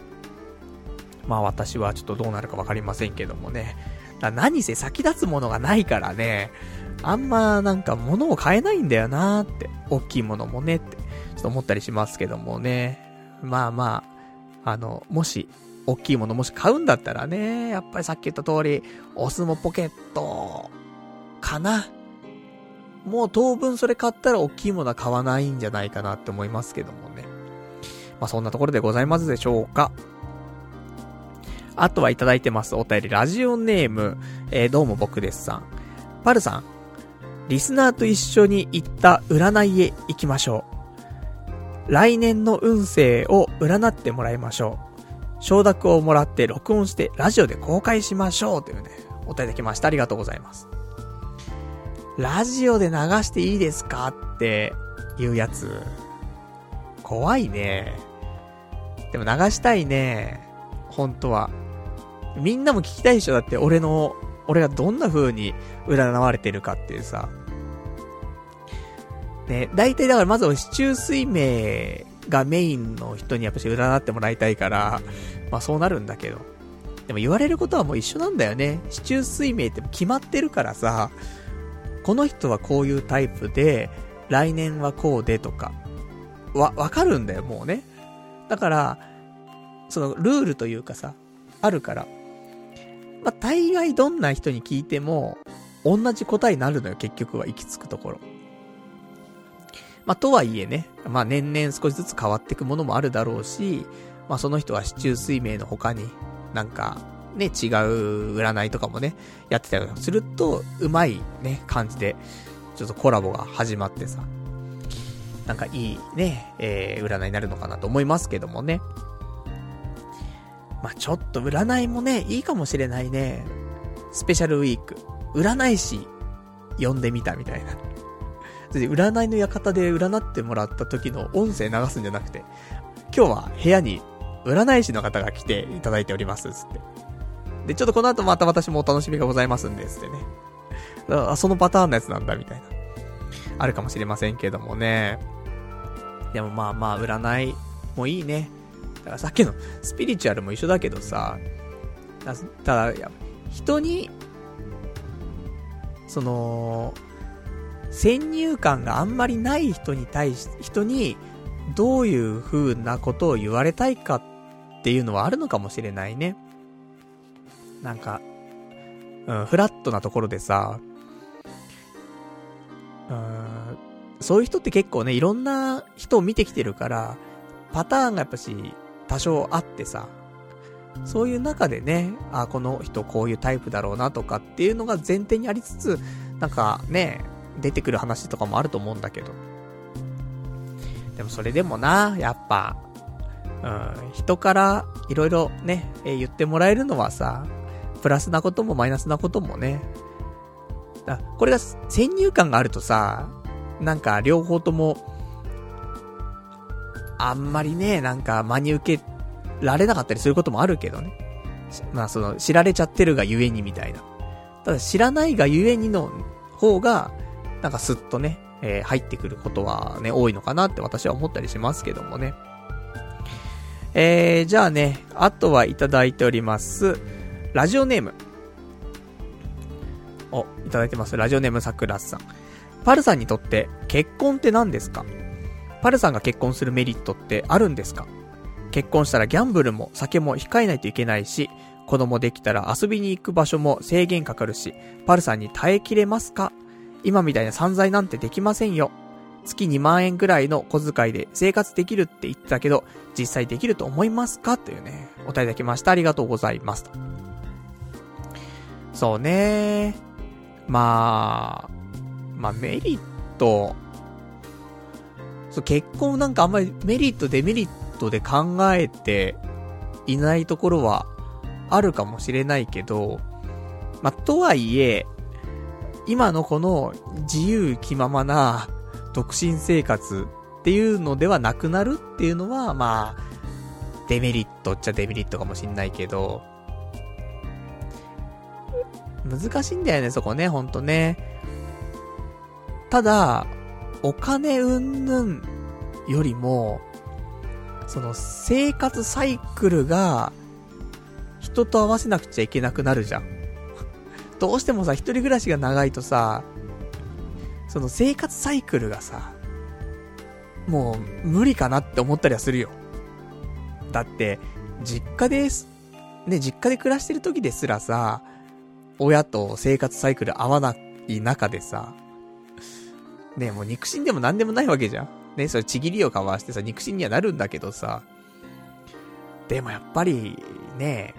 まあ私はちょっとどうなるかわかりませんけどもね。だ何せ先立つものがないからね、あんまなんか物を買えないんだよなーって、大きいものもねって、ちょっと思ったりしますけどもね。まあまあ、あの、もし、大きいものもし買うんだったらね、やっぱりさっき言った通り、オスモポケット、かな。もう当分それ買ったら大きいものは買わないんじゃないかなって思いますけどもね。まあそんなところでございますでしょうか。あとはいただいてます。お便り、ラジオネーム、えー、どうも僕ですさん。パルさん、リスナーと一緒に行った占いへ行きましょう。来年の運勢を占ってもらいましょう。承諾をもらって録音してラジオで公開しましょう。というね、お便りきました。ありがとうございます。ラジオで流していいですかっていうやつ。怖いね。でも流したいね。本当は。みんなも聞きたいでしょだって俺の、俺がどんな風に占われてるかっていうさ。ね、大体だからまずは市中水明がメインの人にやっぱし占ってもらいたいから、まあそうなるんだけど。でも言われることはもう一緒なんだよね。市中水明って決まってるからさ、この人はこういうタイプで、来年はこうでとか、わ、わかるんだよ、もうね。だから、そのルールというかさ、あるから。まあ、大概どんな人に聞いても、同じ答えになるのよ、結局は行き着くところ。まあ、とはいえね、まあ、年々少しずつ変わっていくものもあるだろうし、まあ、その人は市中水明の他に、なんか、ね、違う占いとかもね、やってたりすると、うまいね、感じで、ちょっとコラボが始まってさ、なんかいいね、えー、占いになるのかなと思いますけどもね。まあ、ちょっと占いもね、いいかもしれないね。スペシャルウィーク。占い師、呼んでみたみたいな。占いの館で占ってもらった時の音声流すんじゃなくて、今日は部屋に占い師の方が来ていただいております、つって。で、ちょっとこの後また私もお楽しみがございますんで、つってね。あ、そのパターンのやつなんだ、みたいな。あるかもしれませんけどもね。でもまあまあ、占いもいいね。だからさっきのスピリチュアルも一緒だけどさ、ただ、人に、その、先入観があんまりない人に対し、人に、どういう風なことを言われたいかっていうのはあるのかもしれないね。なんか、うん、フラットなところでさ、うん、そういう人って結構ね、いろんな人を見てきてるから、パターンがやっぱし、多少あってさ、そういう中でね、あ、この人こういうタイプだろうなとかっていうのが前提にありつつ、なんかね、出てくる話とかもあると思うんだけど。でもそれでもな、やっぱ、うん、人からいろいろね、え、言ってもらえるのはさ、プラスなこともマイナスなこともね。だこれが先入観があるとさ、なんか両方とも、あんまりね、なんか真に受けられなかったりすることもあるけどね。まあその、知られちゃってるがゆえにみたいな。ただ知らないがゆえにの方が、なんかスッとね、えー、入ってくることはね、多いのかなって私は思ったりしますけどもね。えー、じゃあね、あとはいただいております。ラジオネーム。お、いただいてます。ラジオネームさくらさん。パルさんにとって結婚って何ですか？パルさんが結婚するメリットってあるんですか？結婚したらギャンブルも酒も控えないといけないし、子供できたら遊びに行く場所も制限かかるし、パルさんに耐えきれますか？今みたいな散財なんてできませんよ。月2万円ぐらいの小遣いで生活できるって言ってたけど、実際できると思いますか？というね、お答えいただきました。ありがとうございます。そうね。まあ、まあメリット、そう結婚なんかあんまりメリットデメリットで考えていないところはあるかもしれないけど、まあとはいえ、今のこの自由気ままな独身生活っていうのではなくなるっていうのは、まあ、デメリットっちゃデメリットかもしんないけど、難しいんだよね、そこね、ほんとね。ただ、お金うんぬんよりも、その生活サイクルが人と合わせなくちゃいけなくなるじゃん。どうしてもさ、一人暮らしが長いとさ、その生活サイクルがさ、もう無理かなって思ったりはするよ。だって、実家です。ね、実家で暮らしてる時ですらさ、親と生活サイクル合わない中でさ、ね、もう肉親でも何でもないわけじゃん。ね、それちぎりを交わしてさ、肉親にはなるんだけどさ、でもやっぱり、ね、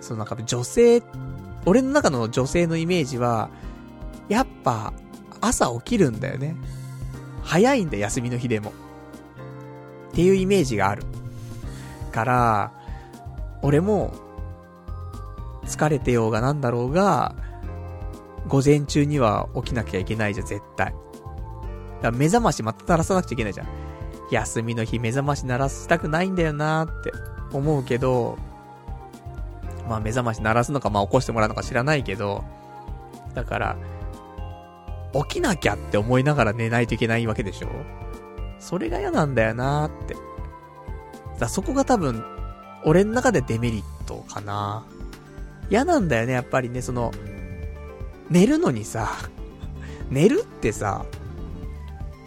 そのなんか女性、俺の中の女性のイメージは、やっぱ、朝起きるんだよね。早いんだ、休みの日でも。っていうイメージがある。から、俺も、疲れてようがなんだろうが、午前中には起きなきゃいけないじゃん、絶対。だから目覚ましまた鳴らさなくちゃいけないじゃん。休みの日目覚まし鳴らしたくないんだよなーって思うけど、まあ目覚まし鳴らすのかまあ起こしてもらうのか知らないけど、だから、起きなきゃって思いながら寝ないといけないわけでしょ？それが嫌なんだよなーって。だそこが多分、俺の中でデメリットかな。嫌なんだよね、やっぱりね、その、寝るのにさ、寝るってさ、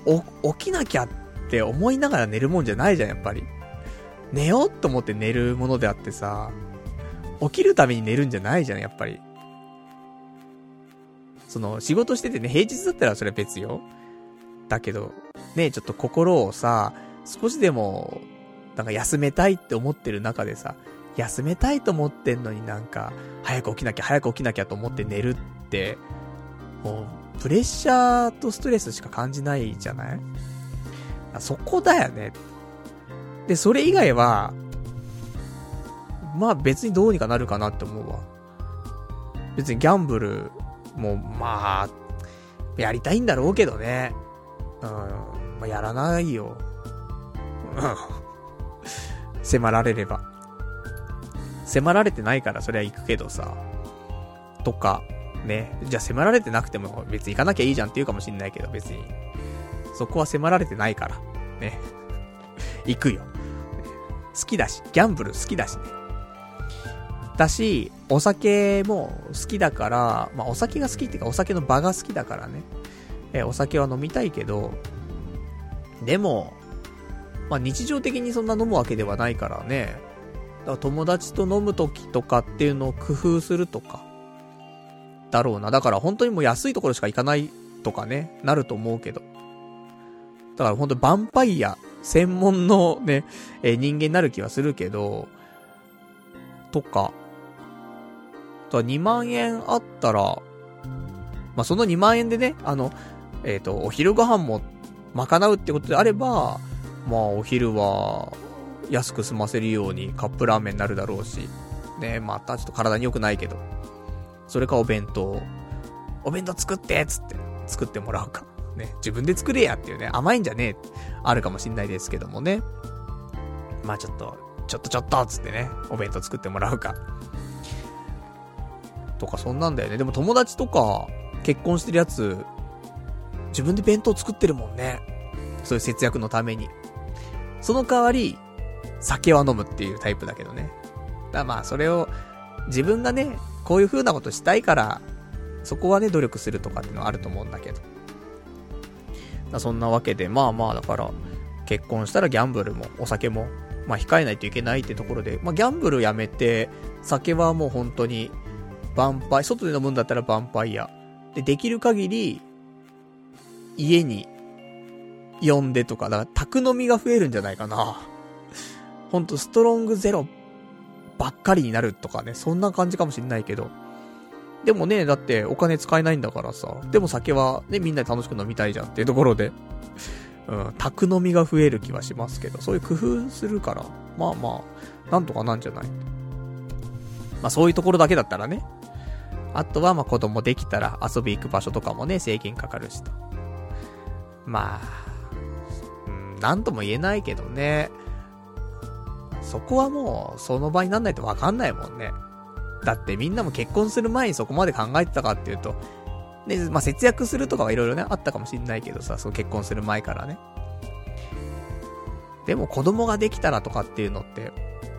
お、起きなきゃって思いながら寝るもんじゃないじゃん、やっぱり。寝ようと思って寝るものであってさ、起きるために寝るんじゃないじゃん、やっぱり。その、仕事しててね、平日だったらそれは別よ。だけど、ね、ちょっと心をさ、少しでも、なんか休めたいって思ってる中でさ、休めたいと思ってんのになんか、早く起きなきゃ、早く起きなきゃと思って寝るって、もう、プレッシャーとストレスしか感じないじゃない？そこだよね。で、それ以外は、まあ別にどうにかなるかなって思うわ。別にギャンブルも、まあ、やりたいんだろうけどね。うん。まあ、やらないよ。うん。迫られれば。迫られてないからそりゃ行くけどさ。とか、ね。じゃあ迫られてなくても別に行かなきゃいいじゃんって言うかもしんないけど別に。そこは迫られてないから。ね。行くよ。好きだし、ギャンブル好きだしね。だし、お酒も好きだから、まあお酒が好きっていうかお酒の場が好きだからね。えお酒は飲みたいけど、でも、まあ日常的にそんな飲むわけではないからね。だから友達と飲む時とかっていうのを工夫するとか、だろうな。だから本当にもう安いところしか行かないとかね、なると思うけど。だから本当にヴァンパイア専門のね、え人間になる気はするけど、とか、と2万円あったら、まあ、その2万円でね、あの、えっ、ー、と、お昼ご飯も賄うってことであれば、まあ、お昼は、安く済ませるようにカップラーメンになるだろうし、ね、またちょっと体に良くないけど、それかお弁当、お弁当作ってっつって、作ってもらうか。ね、自分で作れやっていうね、甘いんじゃねえ、あるかもしんないですけどもね。まあちょっと、ちょっとちょっとつってね、お弁当作ってもらうか。とかそんなんだよね。でも友達とか、結婚してるやつ、自分で弁当作ってるもんね。そういう節約のために。その代わり、酒は飲むっていうタイプだけどね。だまあそれを、自分がね、こういう風なことしたいから、そこはね、努力するとかっていうのはあると思うんだけど。そんなわけで、まあまあだから、結婚したらギャンブルもお酒も、まあ控えないといけないってところで、まあギャンブルやめて、酒はもう本当に、ヴァンパイ、外で飲むんだったらヴァンパイア。で、できる限り、家に、呼んでとか、だから、宅飲みが増えるんじゃないかな。ほんと、ストロングゼロばっかりになるとかね、そんな感じかもしんないけど。でもね、だってお金使えないんだからさ。でも酒はね、みんなで楽しく飲みたいじゃんっていうところで、うん、宅飲みが増える気はしますけど、そういう工夫するから、まあまあ、なんとかなんじゃないまあそういうところだけだったらね。あとはま子供できたら遊び行く場所とかもね、制限かかるしと。まあ、うん、なんとも言えないけどね。そこはもう、その場になんないとわかんないもんね。だってみんなも結婚する前にそこまで考えてたかっていうと、で、まあ、節約するとかはいろいろね、あったかもしんないけどさ、その結婚する前からね。でも子供ができたらとかっていうのって、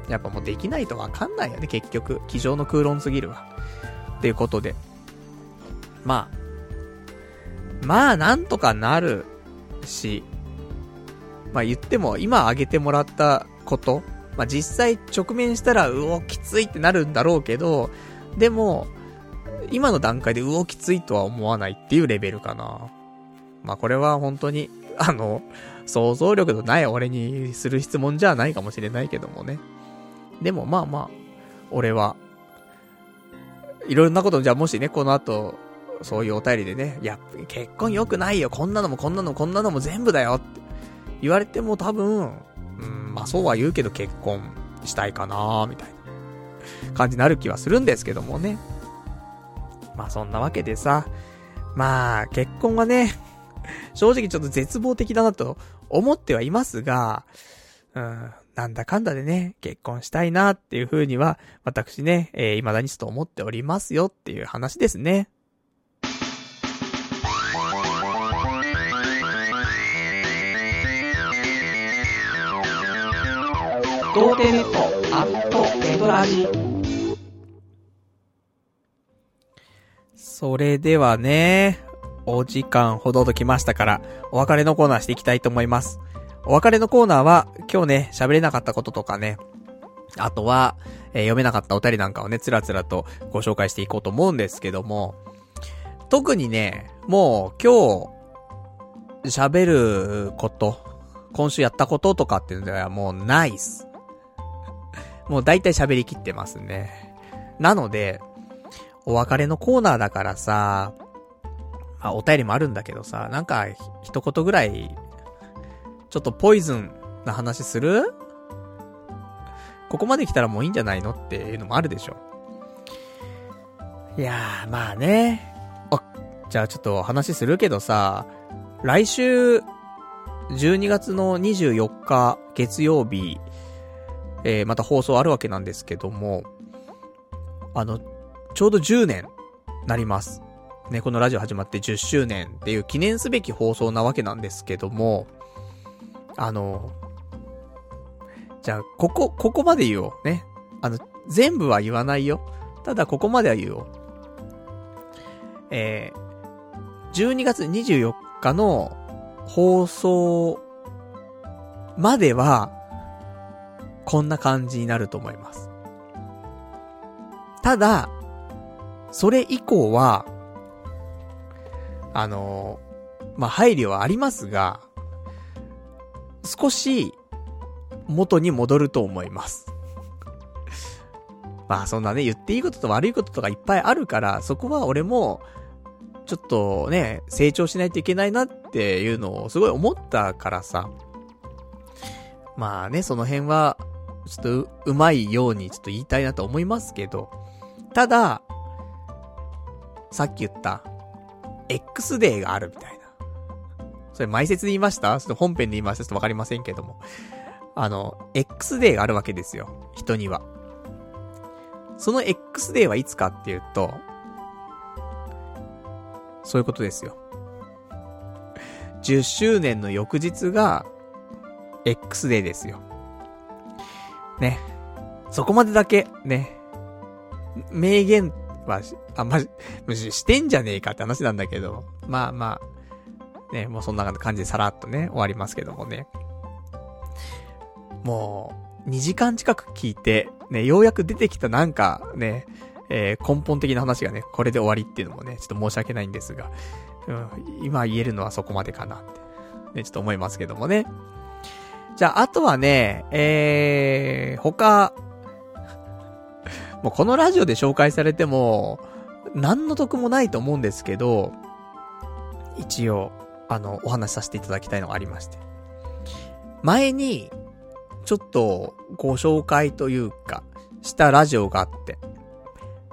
やっぱもうできないとわかんないよね、結局。机上の空論すぎるわ。っていうことで。まあ、まあなんとかなるし、まあ言っても今挙げてもらったこと、まあ実際直面したらうおきついってなるんだろうけど、でも、今の段階でうおきついとは思わないっていうレベルかな。まあこれは本当に、あの、想像力のない俺にする質問じゃないかもしれないけどもね。でもまあまあ、俺は、いろんなこと、じゃあもしね、この後、そういうお便りでね、いや、結婚良くないよ、こんなのもこんなのもこんなのも全部だよって言われても多分、うん、まあそうは言うけど結婚したいかなみたいな感じになる気はするんですけどもね。まあそんなわけでさ、まあ結婚はね、正直ちょっと絶望的だなと思ってはいますが、うん、なんだかんだでね、結婚したいなっていう風には、私ね、えー、未だにちょっと思っておりますよっていう話ですね。童貞ネットアットネトラジそれではね、お時間ほどときましたから、お別れのコーナーしていきたいと思います。お別れのコーナーは、今日ね、喋れなかったこととかね、あとは、えー、読めなかったお便りなんかをね、つらつらとご紹介していこうと思うんですけども、特にね、もう今日、喋ること、今週やったこととかっていうのはもうないっす。もう大体喋りきってますね。なので、お別れのコーナーだからさ、まあ、お便りもあるんだけどさ、なんか、一言ぐらい、ちょっとポイズンな話する？ここまで来たらもういいんじゃないのっていうのもあるでしょ。いやー、まあね。あ、じゃあちょっと話するけどさ、来週、12月の24日月曜日、えー、また放送あるわけなんですけども、あの、ちょうど10年、なります。ね、このラジオ始まって10周年っていう記念すべき放送なわけなんですけども、あの、じゃあ、ここ、ここまで言おう。ね。あの、全部は言わないよ。ただ、ここまでは言おう。えー、12月24日の放送までは、こんな感じになると思います。ただ、それ以降は、あのまあ、配慮はありますが、少し、元に戻ると思います。まあそんなね、言っていいことと悪いこととかいっぱいあるから、そこは俺も、ちょっとね、成長しないといけないなっていうのをすごい思ったからさ。まあね、その辺は、ちょっとうまいようにちょっと言いたいなと思いますけど、ただ、さっき言った、X デーがあるみたいな。それ前説で言いました？ちょっと本編で言いました？ちょっとわかりませんけども。あの、X デーがあるわけですよ。人には。その X デーはいつかっていうと、そういうことですよ。10周年の翌日が、X デーですよ。ね。そこまでだけ、ね。名言は、あんま、むししてんじゃねえかって話なんだけど、まあまあ、ね、もうそんな感じでさらっとね、終わりますけどもね。もう、2時間近く聞いて、ね、ようやく出てきたなんか、ね、えー、根本的な話がね、これで終わりっていうのもね、ちょっと申し訳ないんですが、うん、今言えるのはそこまでかなって、ね、ちょっと思いますけどもね。じゃあ、あとはね、えー、他、もうこのラジオで紹介されても、何の得もないと思うんですけど、一応、あの、お話しさせていただきたいのがありまして。前に、ちょっとご紹介というか、したラジオがあって、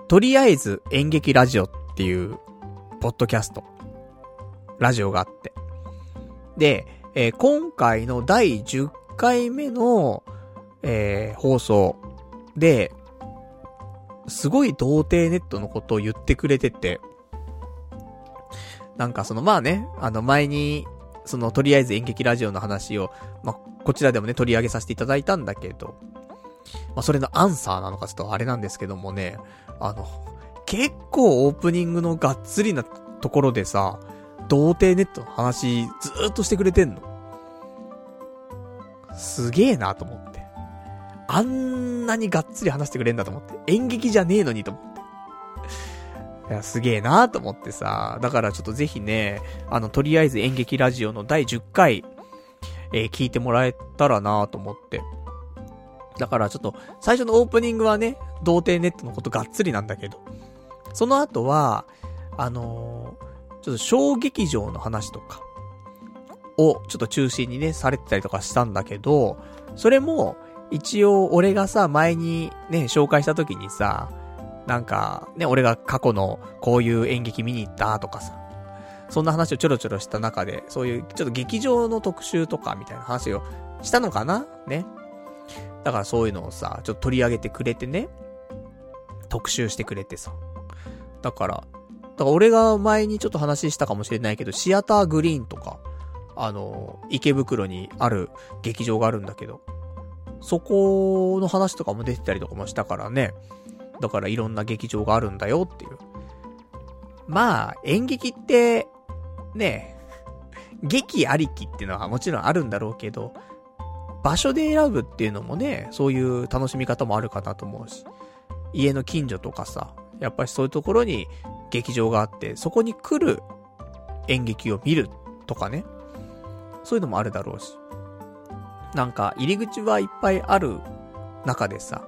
とりあえず演劇ラジオっていう、ポッドキャスト、ラジオがあって。で、えー、今回の第10回目の、えー、放送で、すごい童貞ネットのことを言ってくれてて、なんかそのまあね、あの前に、そのとりあえず演劇ラジオの話を、まあこちらでもね取り上げさせていただいたんだけど、まあそれのアンサーなのかちょっとあれなんですけどもね、あの、結構オープニングのがっつりなところでさ、童貞ネットの話ずーっとしてくれてんの。すげえなと思って。あんなにがっつり話してくれんだと思って。演劇じゃねえのにと思って。いや、すげえなと思ってさ。だからちょっとぜひね、あの、とりあえず演劇ラジオの第10回、えー、聞いてもらえたらなと思って。だからちょっと、最初のオープニングはね、童貞ネットのことがっつりなんだけど。その後は、あのー、ちょっと小劇場の話とか、をちょっと中心にね、されてたりとかしたんだけど、それも、一応俺がさ、前にね、紹介した時にさ、なんか、ね、俺が過去のこういう演劇見に行ったとかさ、そんな話をちょろちょろした中で、そういうちょっと劇場の特集とかみたいな話をしたのかな？ね。だからそういうのをさ、ちょっと取り上げてくれてね、特集してくれてさ。だから、だから俺が前にちょっと話したかもしれないけど、シアターグリーンとか、あの、池袋にある劇場があるんだけど、そこの話とかも出てたりとかもしたからね。だからいろんな劇場があるんだよっていう。まあ、演劇って、ね、劇ありきっていうのはもちろんあるんだろうけど、場所で選ぶっていうのもね、そういう楽しみ方もあるかなと思うし、家の近所とかさ、やっぱりそういうところに劇場があって、そこに来る演劇を見るとかね、そういうのもあるだろうし。なんか、入り口はいっぱいある中でさ、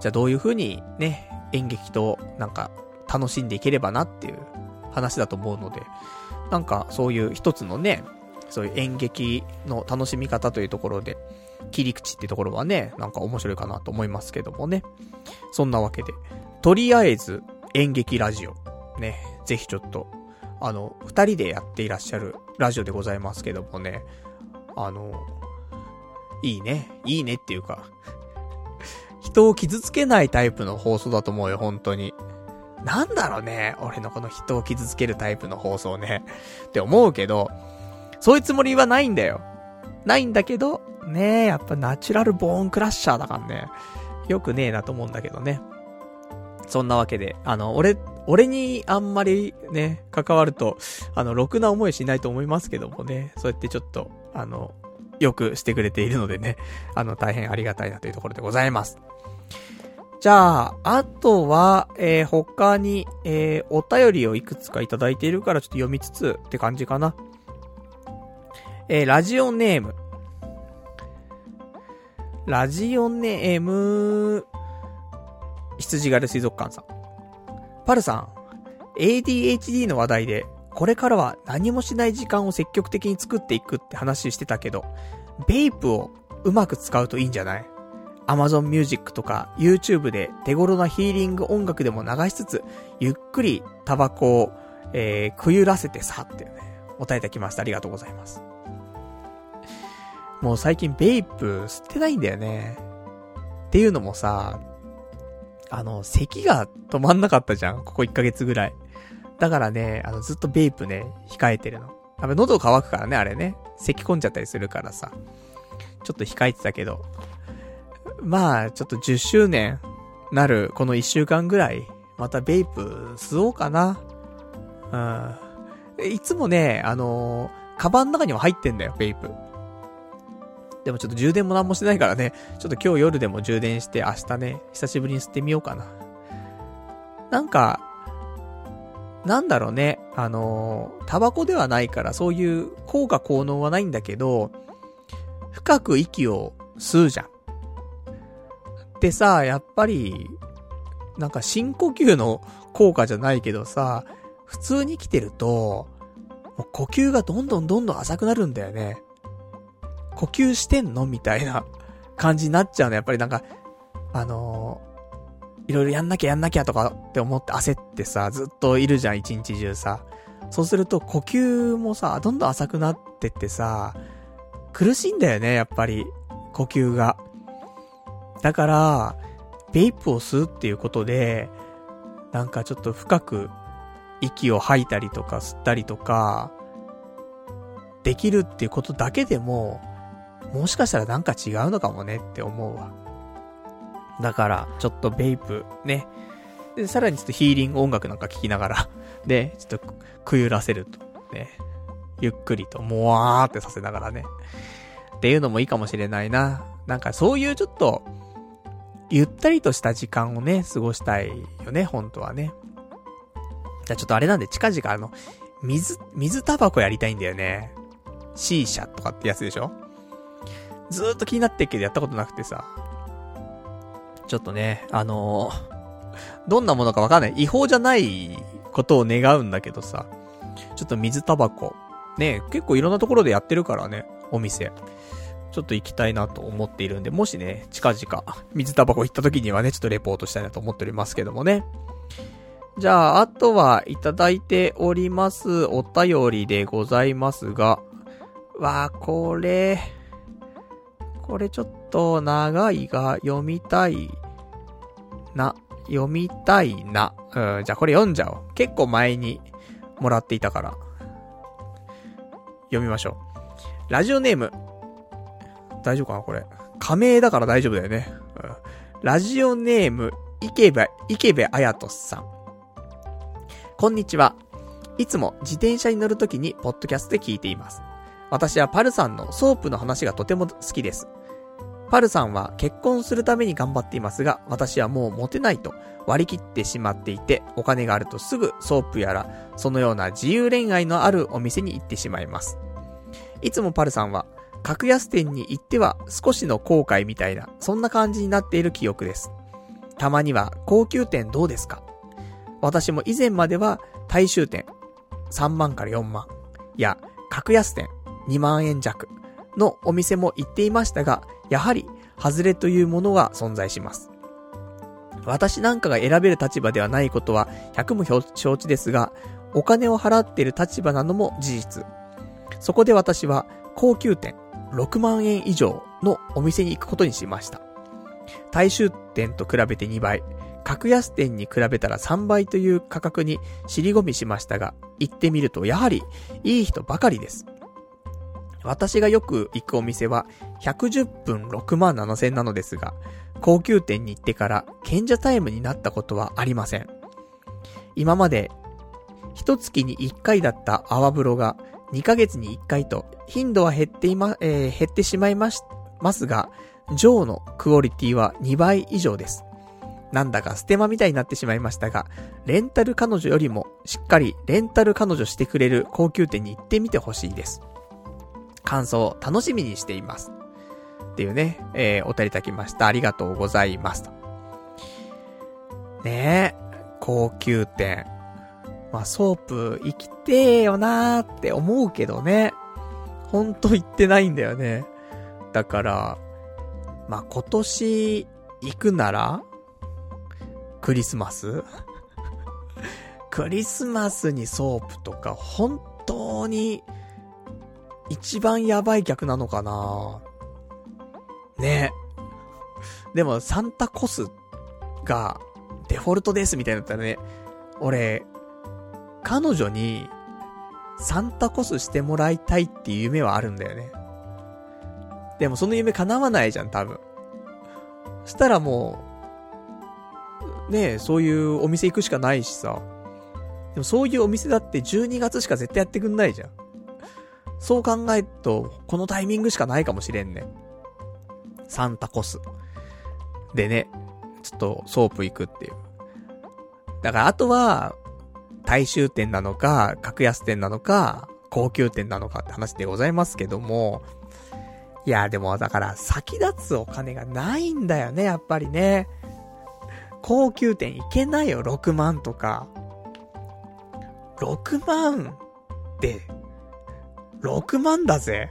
じゃあどういう風にね、演劇となんか楽しんでいければなっていう話だと思うので、なんかそういう一つのね、そういう演劇の楽しみ方というところで、切り口ってところはね、なんか面白いかなと思いますけどもね。そんなわけで、とりあえず演劇ラジオ、ね、ぜひちょっと、あの、二人でやっていらっしゃるラジオでございますけどもね、あの、いいね。いいねっていうか人を傷つけないタイプの放送だと思うよ、本当に。なんだろうね、俺のこの人を傷つけるタイプの放送ね。って思うけど、そういうつもりはないんだよ。ないんだけど、ねえ、やっぱナチュラルボーンクラッシャーだからね。よくねえなと思うんだけどね。そんなわけで、あの、俺、俺にあんまりね、関わると、あの、ろくな思いしないと思いますけどもね、そうやってちょっと、あの、よくしてくれているのでね、あの、大変ありがたいなというところでございます。じゃあ、あとは、えー、他に、えー、お便りをいくつかいただいているからちょっと読みつつって感じかな。えー、ラジオネーム。ラジオネーム、羊狩水族館さん。パルさん、ADHD の話題で、これからは何もしない時間を積極的に作っていくって話してたけど、ベイプをうまく使うといいんじゃない？?Amazon Music とか YouTube で手頃なヒーリング音楽でも流しつつ、ゆっくりタバコを、えー、くゆらせてさってね、答えいたきました。ありがとうございます。もう最近ベイプ吸ってないんだよね。っていうのもさ、あの、咳が止まんなかったじゃん。ここ1ヶ月ぐらい。だからね、あの、ずっとベイプね、控えてるの。やっぱ喉乾くからね、あれね。咳込んじゃったりするからさ。ちょっと控えてたけど。まあ、ちょっと10周年なるこの1週間ぐらい、またベイプ吸おうかな。うん。いつもね、あのー、カバンの中にも入ってんだよ、ベイプ。でもちょっと充電も何もしてないからね、ちょっと今日夜でも充電して明日ね、久しぶりに吸ってみようかな。なんか、なんだろうね、あのー、タバコではないからそういう効果効能はないんだけど、深く息を吸うじゃん。でさ、やっぱり、なんか深呼吸の効果じゃないけどさ、普通に生きてると、もう呼吸がどんどんどんどん浅くなるんだよね。呼吸してんのみたいな感じになっちゃうの。やっぱりなんか、あのーいろいろやんなきゃやんなきゃとかって思って焦ってさ、ずっといるじゃん、一日中さ。そうすると呼吸もさ、どんどん浅くなってってさ、苦しいんだよね、やっぱり、呼吸が。だから、ベイプを吸うっていうことで、なんかちょっと深く息を吐いたりとか吸ったりとか、できるっていうことだけでも、もしかしたらなんか違うのかもねって思うわ。だから、ちょっとベイプね、で、さらにちょっとヒーリング音楽なんか聴きながら、で、ちょっとくゆらせると。ね。ゆっくりと、もわーってさせながらね。っていうのもいいかもしれないな。なんかそういうちょっと、ゆったりとした時間をね、過ごしたいよね、本当はね。じゃあちょっとあれなんで、近々あの、水、水タバコやりたいんだよね。C 社とかってやつでしょ？ずーっと気になってるけどやったことなくてさ。ちょっとね、あのー、どんなものかわかんない。違法じゃないことを願うんだけどさ。ちょっと水タバコ。ね、結構いろんなところでやってるからね、お店。ちょっと行きたいなと思っているんで、もしね、近々、水タバコ行った時にはね、ちょっとレポートしたいなと思っておりますけどもね。じゃあ、あとはいただいておりますお便りでございますが、わあ、これ、これちょっと長いが読みたいな、読みたいな。うん、じゃあこれ読んじゃおう。結構前にもらっていたから。読みましょう。ラジオネーム。大丈夫かなこれ。仮名だから大丈夫だよね。うん、ラジオネーム、池部、池部綾人さん。こんにちは。いつも自転車に乗るときにポッドキャストで聞いています。私はパルさんのソープの話がとても好きです。パルさんは結婚するために頑張っていますが、私はもうモテないと割り切ってしまっていて、お金があるとすぐソープやら、そのような自由恋愛のあるお店に行ってしまいます。いつもパルさんは、格安店に行っては少しの後悔みたいな、そんな感じになっている記憶です。たまには高級店どうですか？私も以前までは大衆店3万から4万や格安店2万円弱のお店も行っていましたが、やはり、外れというものが存在します。私なんかが選べる立場ではないことは100も承知ですが、お金を払っている立場なのも事実。そこで私は高級店6万円以上のお店に行くことにしました。大衆店と比べて2倍、格安店に比べたら3倍という価格に尻込みしましたが、行ってみるとやはりいい人ばかりです。私がよく行くお店は110分6万7千なのですが、高級店に行ってから賢者タイムになったことはありません。今まで、一月に1回だった泡風呂が2ヶ月に1回と頻度は減っていま、えー、減ってしまいまし、ますが、ジョーのクオリティは2倍以上です。なんだかステマみたいになってしまいましたが、レンタル彼女よりもしっかりレンタル彼女してくれる高級店に行ってみてほしいです。感想を楽しみにしています。っていうね、えー、お便りいたきました。ありがとうございます。ねえ、高級店。まあ、ソープ行きてーよなーって思うけどね。ほんと行ってないんだよね。だから、まあ、今年行くなら、クリスマス？クリスマスにソープとか本当に一番やばい客なのかなねでも、サンタコスがデフォルトですみたいになったらね、俺、彼女にサンタコスしてもらいたいっていう夢はあるんだよね。でもその夢叶わないじゃん、多分。したらもう、ねえ、そういうお店行くしかないしさ。でもそういうお店だって12月しか絶対やってくんないじゃん。そう考えると、このタイミングしかないかもしれんね。サンタコス。でね、ちょっとソープ行くっていう。だからあとは、大衆店なのか、格安店なのか、高級店なのかって話でございますけども、いや、でもだから先立つお金がないんだよね、やっぱりね。高級店行けないよ、6万とか。6万って、6万だぜ。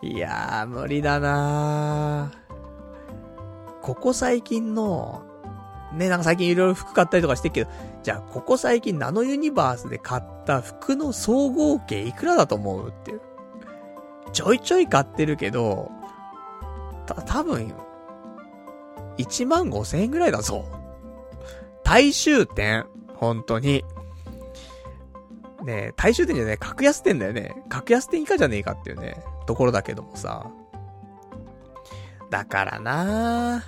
いやー、無理だなー。ここ最近の、ね、なんか最近いろいろ服買ったりとかしてるけど、じゃあ、ここ最近ナノユニバースで買った服の総合計いくらだと思うっていう。ちょいちょい買ってるけど、た、多分、1万5千円ぐらいだぞ。大衆店本当に。ね大衆店じゃねえ、格安店だよね。格安店以下じゃねえかっていうね、ところだけどもさ。だからな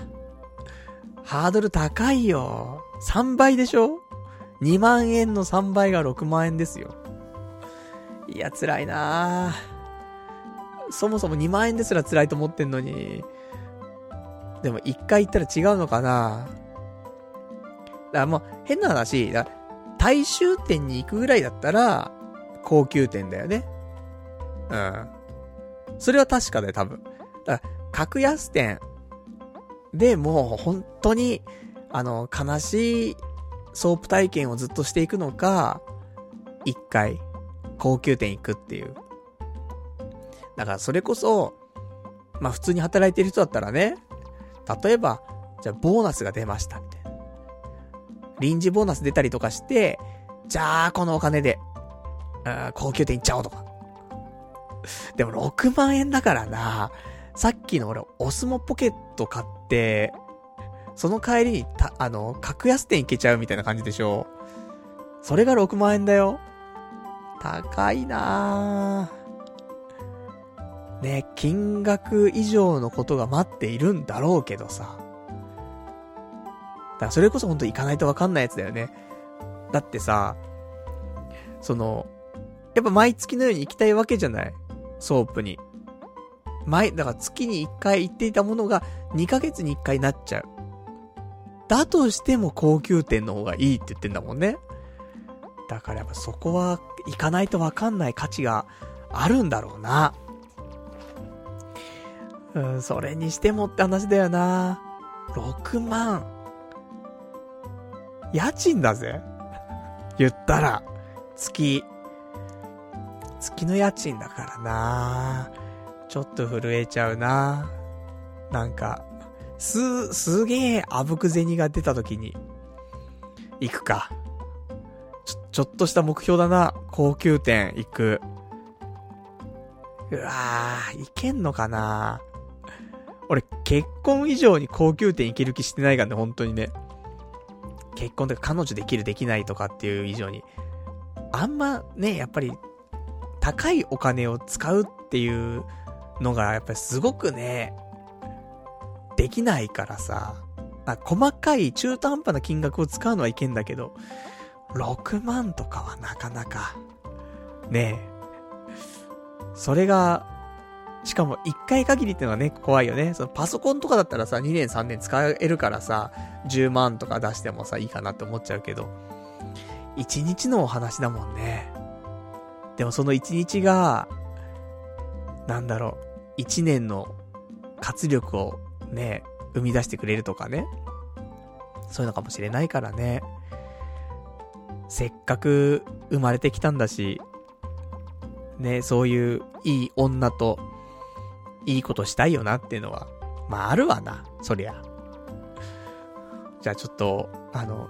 ハードル高いよ。3倍でしょ？?2 万円の3倍が6万円ですよ。いや、辛いなそもそも2万円ですら辛いと思ってんのに。でも1回行ったら違うのかなだからもう、変な話、大衆店に行くぐらいだったら、高級店だよね。うん。それは確かだよ、多分。だから、格安店でもう本当に、あの、悲しいソープ体験をずっとしていくのか、一回、高級店行くっていう。だからそれこそ、まあ普通に働いてる人だったらね、例えば、じゃあボーナスが出ました、みたいな。臨時ボーナス出たりとかして、じゃあこのお金で、高級店行っちゃおうとか。でも6万円だからな。さっきの俺、オスモポケット買って、その帰りに、た、あの、格安店行けちゃうみたいな感じでしょ？それが6万円だよ。高いなぁ。ね、金額以上のことが待っているんだろうけどさ。だからそれこそほんと行かないとわかんないやつだよね。だってさ、その、やっぱ毎月のように行きたいわけじゃない？ソープに。前、だから月に1回行っていたものが2ヶ月に1回になっちゃう。だとしても高級店の方がいいって言ってんだもんね。だからやっぱそこは行かないとわかんない価値があるんだろうな。うん、それにしてもって話だよな。6万。家賃だぜ。言ったら、月。月の家賃だからな。ちょっと震えちゃうな。なんか、す、すげえあぶく銭が出た時に、行くか。ちょ、ちょっとした目標だな。高級店行く。うわー、行けんのかな俺、結婚以上に高級店行ける気してないからね、本当にね。結婚とか彼女できるできないとかっていう以上に。あんまね、やっぱり、高いお金を使うっていうのが、やっぱりすごくね、できないからさ、あ細かい中途半端な金額を使うのはいけんだけど、6万とかはなかなか、ねえ。それが、しかも1回限りってのはね、怖いよね。そのパソコンとかだったらさ、2年3年使えるからさ、10万とか出してもさ、いいかなって思っちゃうけど、1日のお話だもんね。でもその1日が、なんだろう、一年の活力をね、生み出してくれるとかね。そういうのかもしれないからね。せっかく生まれてきたんだし、ね、そういういい女と、いいことしたいよなっていうのは、まああるわな、そりゃ。じゃあちょっと、あの、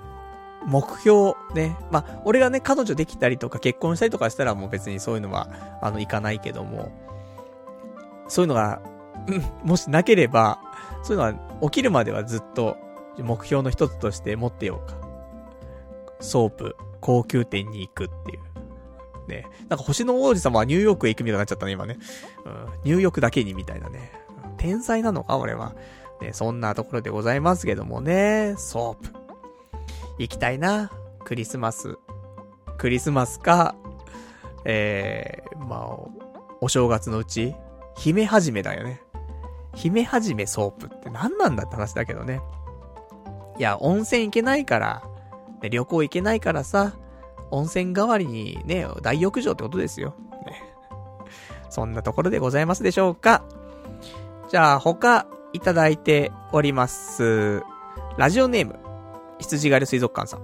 目標ね。まあ、俺がね、彼女できたりとか結婚したりとかしたらもう別にそういうのは、あの、いかないけども、そういうのが、うん、もしなければ、そういうのは起きるまではずっと目標の一つとして持ってようか。ソープ、高級店に行くっていう。ね。なんか星の王子様はニューヨークへ行くみたいになっちゃったね、今ね。うん。ニューヨークだけにみたいなね。天才なのか、俺は。ね、そんなところでございますけどもね。ソープ。行きたいな。クリスマス。クリスマスか、えー、まあ、お正月のうち姫始めだよね。姫始めソープって何なんだって話だけどね。いや、温泉行けないから、ね、旅行行けないからさ、温泉代わりにね、大浴場ってことですよ。ね。そんなところでございますでしょうか。じゃあ、他、いただいております。ラジオネーム、羊狩り水族館さん。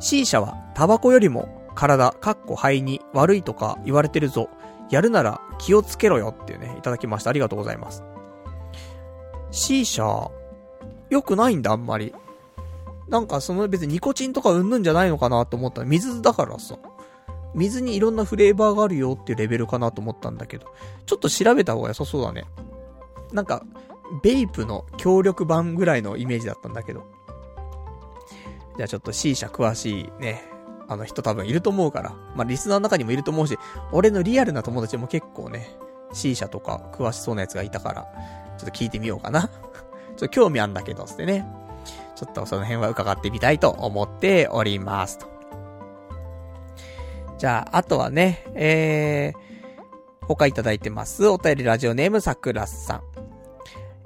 C 社は、タバコよりも、体、かっこ肺に悪いとか言われてるぞ。やるなら気をつけろよっていうね、いただきました。ありがとうございます。C 社、良くないんだ、あんまり。なんかその別にニコチンとかうんぬんじゃないのかなと思ったら、水だからさ。水にいろんなフレーバーがあるよっていうレベルかなと思ったんだけど、ちょっと調べた方が良さそうだね。なんか、ベイプの協力版ぐらいのイメージだったんだけど。じゃあちょっと C 社詳しいね、あの人多分いると思うから。まあ、リスナーの中にもいると思うし、俺のリアルな友達も結構ね、C 社とか詳しそうなやつがいたから、ちょっと聞いてみようかな。ちょっと興味あるんだけど、つってね。ちょっとその辺は伺ってみたいと思っております。じゃあ、あとはね、えー、他いただいてます。お便りラジオネームさくらさん。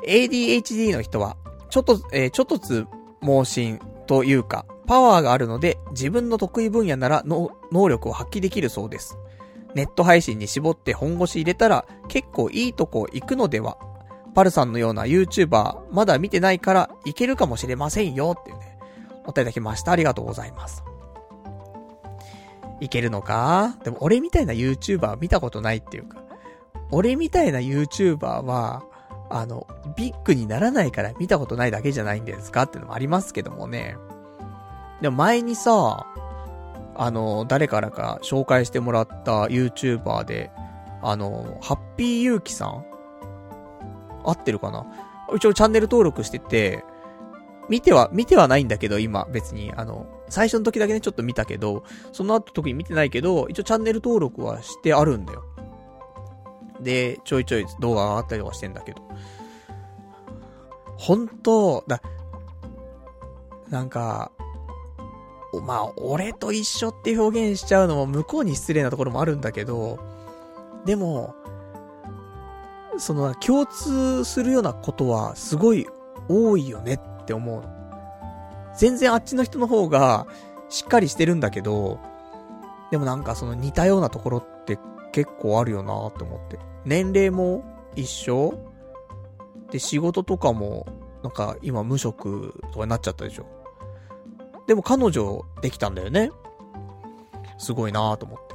ADHD の人は、ちょっと、えー、ちょっとつ盲信というか、パワーがあるので、自分の得意分野なら能力を発揮できるそうです。ネット配信に絞って本腰入れたら、結構いいとこ行くのではパルさんのような YouTuber、まだ見てないからいけるかもしれませんよっていうね、お便りいただきました。ありがとうございます。いけるのか？でも俺みたいな YouTuber 見たことないっていうか、俺みたいな YouTuber は、あの、ビッグにならないから見たことないだけじゃないんですか？っていうのもありますけどもね。でも前にさ、あの、誰からか紹介してもらった YouTuber で、あの、ハッピーユーキさん？合ってるかな？一応チャンネル登録してて、見ては、見てはないんだけど、今、別に、あの、最初の時だけね、ちょっと見たけど、その後特に見てないけど、一応チャンネル登録はしてあるんだよ。で、ちょいちょい動画が上がったりとかしてんだけど。本当だ、なんか、まあ、俺と一緒って表現しちゃうのも向こうに失礼なところもあるんだけど、でも、その、共通するようなことはすごい多いよねって思う全然あっちの人の方がしっかりしてるんだけど、でもなんかその似たようなところって結構あるよなって思って。年齢も一緒？で、仕事とかも、なんか今無職とかになっちゃったでしょ？でも彼女できたんだよね。すごいなと思って。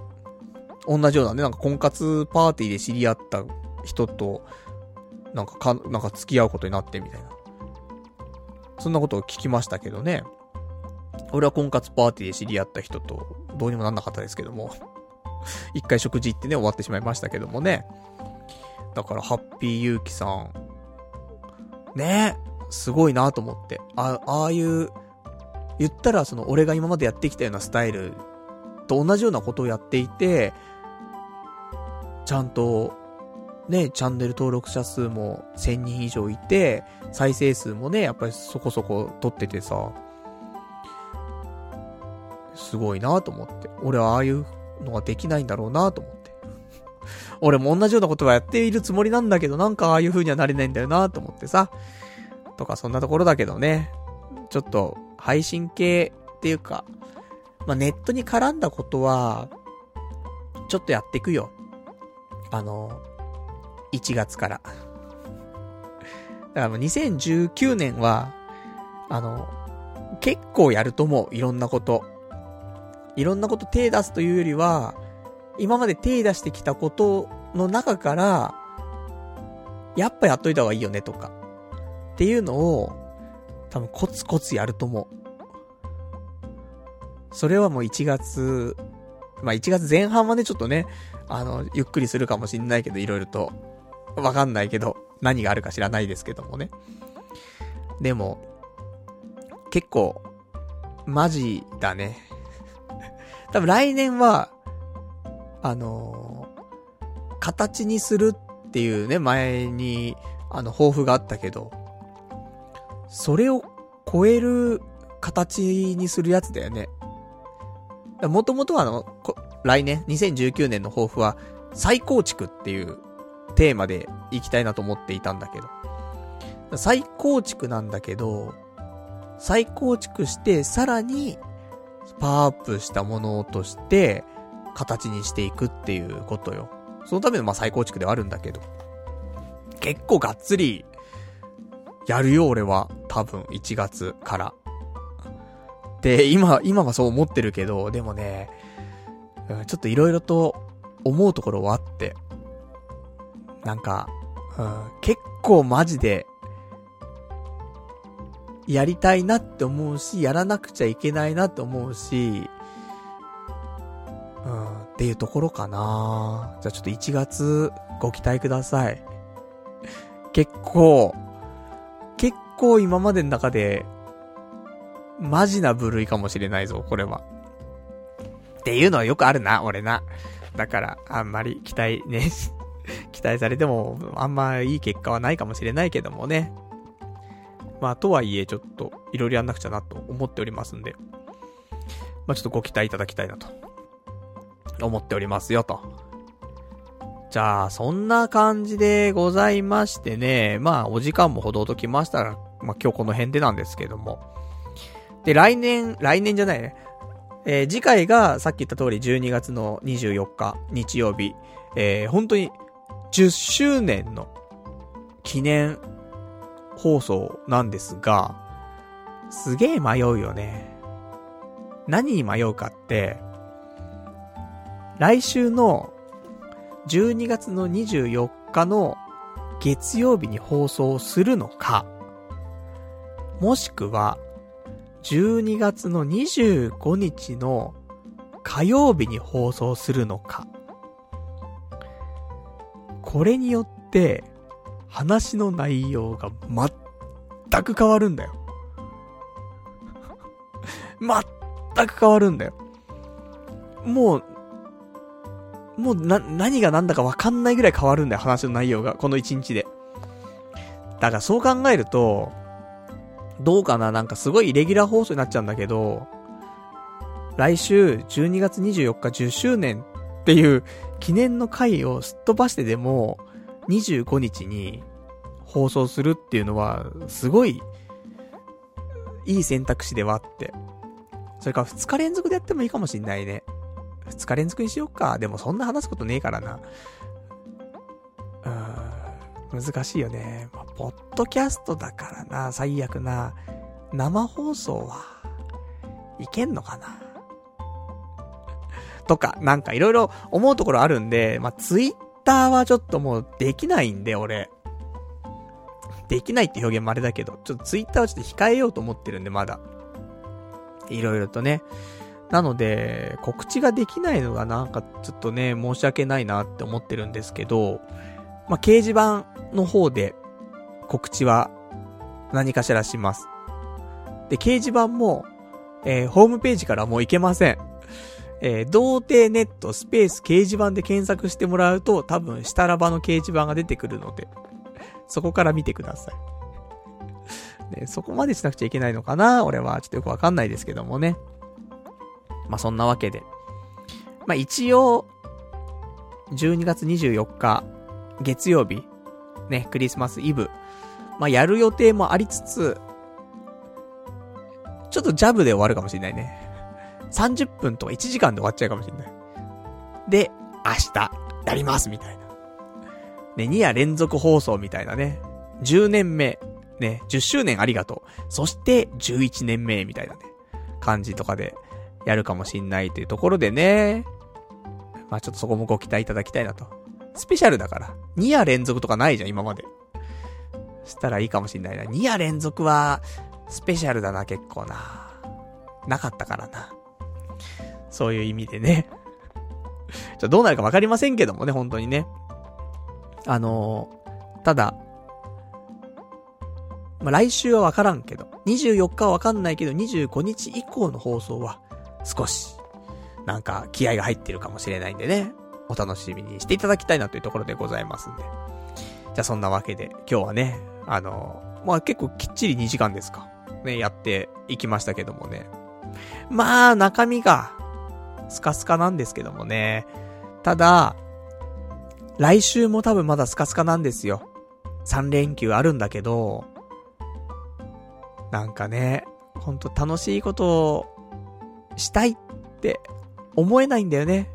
同じようなね、なんか婚活パーティーで知り合った人と、なんかか、なんか付き合うことになってみたいな。そんなことを聞きましたけどね。俺は婚活パーティーで知り合った人と、どうにもなんなかったですけども。一回食事行ってね、終わってしまいましたけどもね。だから、ハッピーユーキさん。ねすごいなと思って。あ、ああいう、言ったらその俺が今までやってきたようなスタイルと同じようなことをやっていて、ちゃんとね、チャンネル登録者数も1000人以上いて、再生数もね、やっぱりそこそこ取っててさ、すごいなと思って。俺はああいうのができないんだろうなと思って。俺も同じようなことはやっているつもりなんだけど、なんかああいう風にはなれないんだよなと思ってさ。とかそんなところだけどね。ちょっと、配信系っていうか、まあ、ネットに絡んだことは、ちょっとやっていくよ。あの、1月から。だからもう2019年は、あの、結構やると思う。いろんなこと。いろんなこと手出すというよりは、今まで手出してきたことの中から、やっぱやっといた方がいいよねとか。っていうのを、多分コツコツやると思う。それはもう1月、まあ1月前半はね、ちょっとね、あの、ゆっくりするかもしんないけど、いろいろと。わかんないけど、何があるか知らないですけどもね。でも、結構、マジだね。多分来年は、あのー、形にするっていうね、前に、あの、抱負があったけど、それを超える形にするやつだよね。もともとはあの、来年、2019年の抱負は、再構築っていうテーマでいきたいなと思っていたんだけど。再構築なんだけど、再構築して、さらに、パワーアップしたものとして、形にしていくっていうことよ。そのためのまあ再構築ではあるんだけど。結構がっつり、やるよ、俺は。多分、1月から。で、今、今はそう思ってるけど、でもね、ちょっと色々と思うところはあって。なんか、うん、結構マジで、やりたいなって思うし、やらなくちゃいけないなって思うし、うん、っていうところかなじゃあちょっと1月ご期待ください。結構、構今までの中で、マジな部類かもしれないぞ、これは。っていうのはよくあるな、俺な。だから、あんまり期待ね、期待されても、あんまいい結果はないかもしれないけどもね。まあ、とはいえ、ちょっと、いろいろやんなくちゃなと思っておりますんで、まあ、ちょっとご期待いただきたいなと、思っておりますよ、と。じゃあ、そんな感じでございましてね、まあ、お時間もほどほどきましたら、まあ、今日この辺でなんですけども。で、来年、来年じゃないね。えー、次回が、さっき言った通り、12月の24日、日曜日、えー、本当に、10周年の、記念、放送なんですが、すげえ迷うよね。何に迷うかって、来週の12月の24日の月曜日に放送するのか、もしくは、12月の25日の火曜日に放送するのか。これによって、話の内容が全く変わるんだよ。全く変わるんだよ。もう、もうな、何が何だかわかんないぐらい変わるんだよ、話の内容が。この1日で。だからそう考えると、どうかな？なんかすごいレギュラー放送になっちゃうんだけど、来週12月24日10周年っていう記念の回をすっ飛ばしてでも、25日に放送するっていうのは、すごい、いい選択肢ではあって。それから2日連続でやってもいいかもしんないね。2日連続にしよっか。でもそんな話すことねえからな。うーん、難しいよね。まあ、ポッドキャストだからな、最悪な。生放送は、いけんのかな とか、なんかいろいろ思うところあるんで、まあ、ツイッターはちょっともうできないんで、俺。できないって表現もあれだけど、ちょっとツイッターはちょっと控えようと思ってるんで、まだ。いろいろとね。なので、告知ができないのがなんかちょっとね、申し訳ないなって思ってるんですけど、まあ、掲示板の方で告知は何かしらします。で、掲示板も、えー、ホームページからもう行けません。えー、童貞ネットスペース掲示板で検索してもらうと多分下ラバの掲示板が出てくるので、そこから見てください。ね、そこまでしなくちゃいけないのかな？俺はちょっとよくわかんないですけどもね。まあ、そんなわけで。まあ、一応、12月24日、月曜日、ね、クリスマスイブ、まあ、やる予定もありつつ、ちょっとジャブで終わるかもしれないね。30分とか1時間で終わっちゃうかもしれない。で、明日、やりますみたいな。ね、2夜連続放送みたいなね。10年目、ね、10周年ありがとう。そして、11年目みたいなね、感じとかでやるかもしんないというところでね。まあちょっとそこもご期待いただきたいなと。スペシャルだから。2夜連続とかないじゃん、今まで。したらいいかもしんないな。2夜連続は、スペシャルだな、結構な。なかったからな。そういう意味でね。ちょ、どうなるかわかりませんけどもね、本当にね。あのー、ただ、まあ、来週はわからんけど、24日はわかんないけど、25日以降の放送は、少し、なんか気合が入ってるかもしれないんでね、お楽しみにしていただきたいなというところでございますんで。じゃあそんなわけで、今日はね、あの、まあ、結構きっちり2時間ですか。ね、やっていきましたけどもね。まあ、中身が、スカスカなんですけどもね。ただ、来週も多分まだスカスカなんですよ。3連休あるんだけど、なんかね、ほんと楽しいことをしたいって思えないんだよね。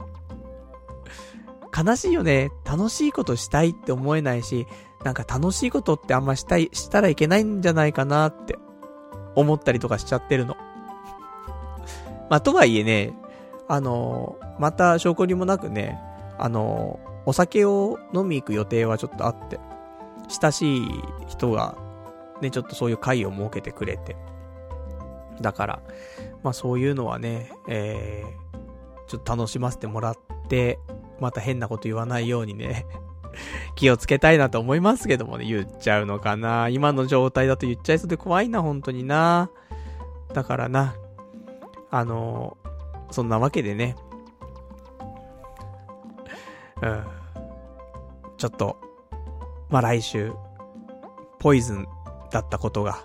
悲しいよね。楽しいことしたいって思えないし、なんか楽しいことってあんましたい、したらいけないんじゃないかなって思ったりとかしちゃってるの。まあ、とはいえね、あのー、また証拠にもなくね、あのー、お酒を飲み行く予定はちょっとあって、親しい人が、ね、ちょっとそういう会を設けてくれて。だから、まあそういうのはね、えー、ちょっと楽しませてもらって、また変なこと言わないようにね 気をつけたいなと思いますけどもね、言っちゃうのかな。今の状態だと言っちゃいそうで怖いな、本当にな。だからな、あの、そんなわけでね、うん。ちょっと、まあ、来週、ポイズンだったことが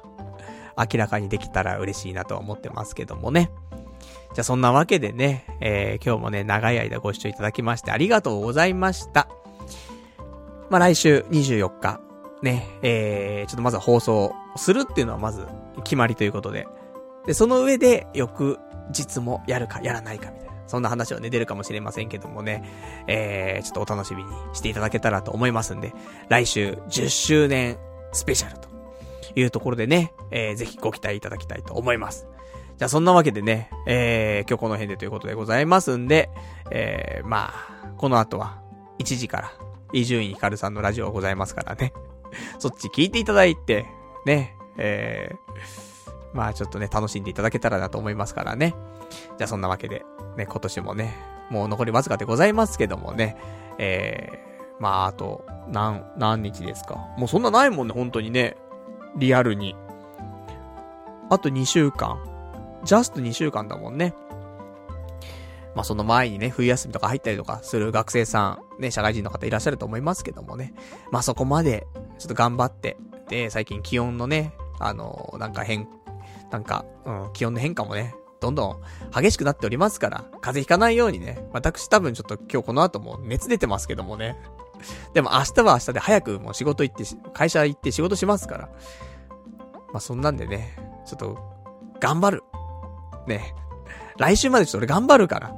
明らかにできたら嬉しいなとは思ってますけどもね。じゃあそんなわけでね、えー、今日もね、長い間ご視聴いただきましてありがとうございました。まあ、来週24日、ね、えー、ちょっとまずは放送するっていうのはまず決まりということで。で、その上で、翌日もやるかやらないかみたいな。そんな話はね、出るかもしれませんけどもね、えー、ちょっとお楽しみにしていただけたらと思いますんで、来週10周年スペシャルというところでね、えー、ぜひご期待いただきたいと思います。じゃあそんなわけでね、えー、今日この辺でということでございますんで、えー、まあ、この後は、1時から、伊集院光さんのラジオございますからね。そっち聞いていただいて、ね、えー、まあちょっとね、楽しんでいただけたらなと思いますからね。じゃあそんなわけで、ね、今年もね、もう残りわずかでございますけどもね、えー、まああと、何、何日ですか。もうそんなないもんね、本当にね。リアルに。あと2週間。ジャスト2週間だもんね。まあ、その前にね、冬休みとか入ったりとかする学生さん、ね、社会人の方いらっしゃると思いますけどもね。まあ、そこまで、ちょっと頑張って、で、最近気温のね、あの、なんか変、なんか、うん、気温の変化もね、どんどん激しくなっておりますから、風邪ひかないようにね、私多分ちょっと今日この後も熱出てますけどもね。でも明日は明日で早くもう仕事行って、会社行って仕事しますから。まあ、そんなんでね、ちょっと、頑張る。ね。来週までちょっと俺頑張るから。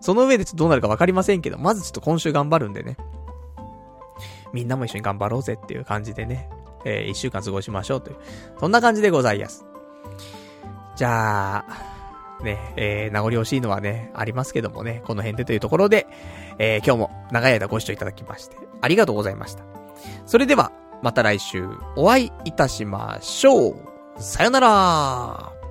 その上でちょっとどうなるかわかりませんけど、まずちょっと今週頑張るんでね。みんなも一緒に頑張ろうぜっていう感じでね、えー、一週間過ごしましょうという、そんな感じでございます。じゃあ、ね、えー、名残惜しいのはね、ありますけどもね、この辺でというところで、えー、今日も長い間ご視聴いただきまして、ありがとうございました。それでは、また来週お会いいたしましょう。さよなら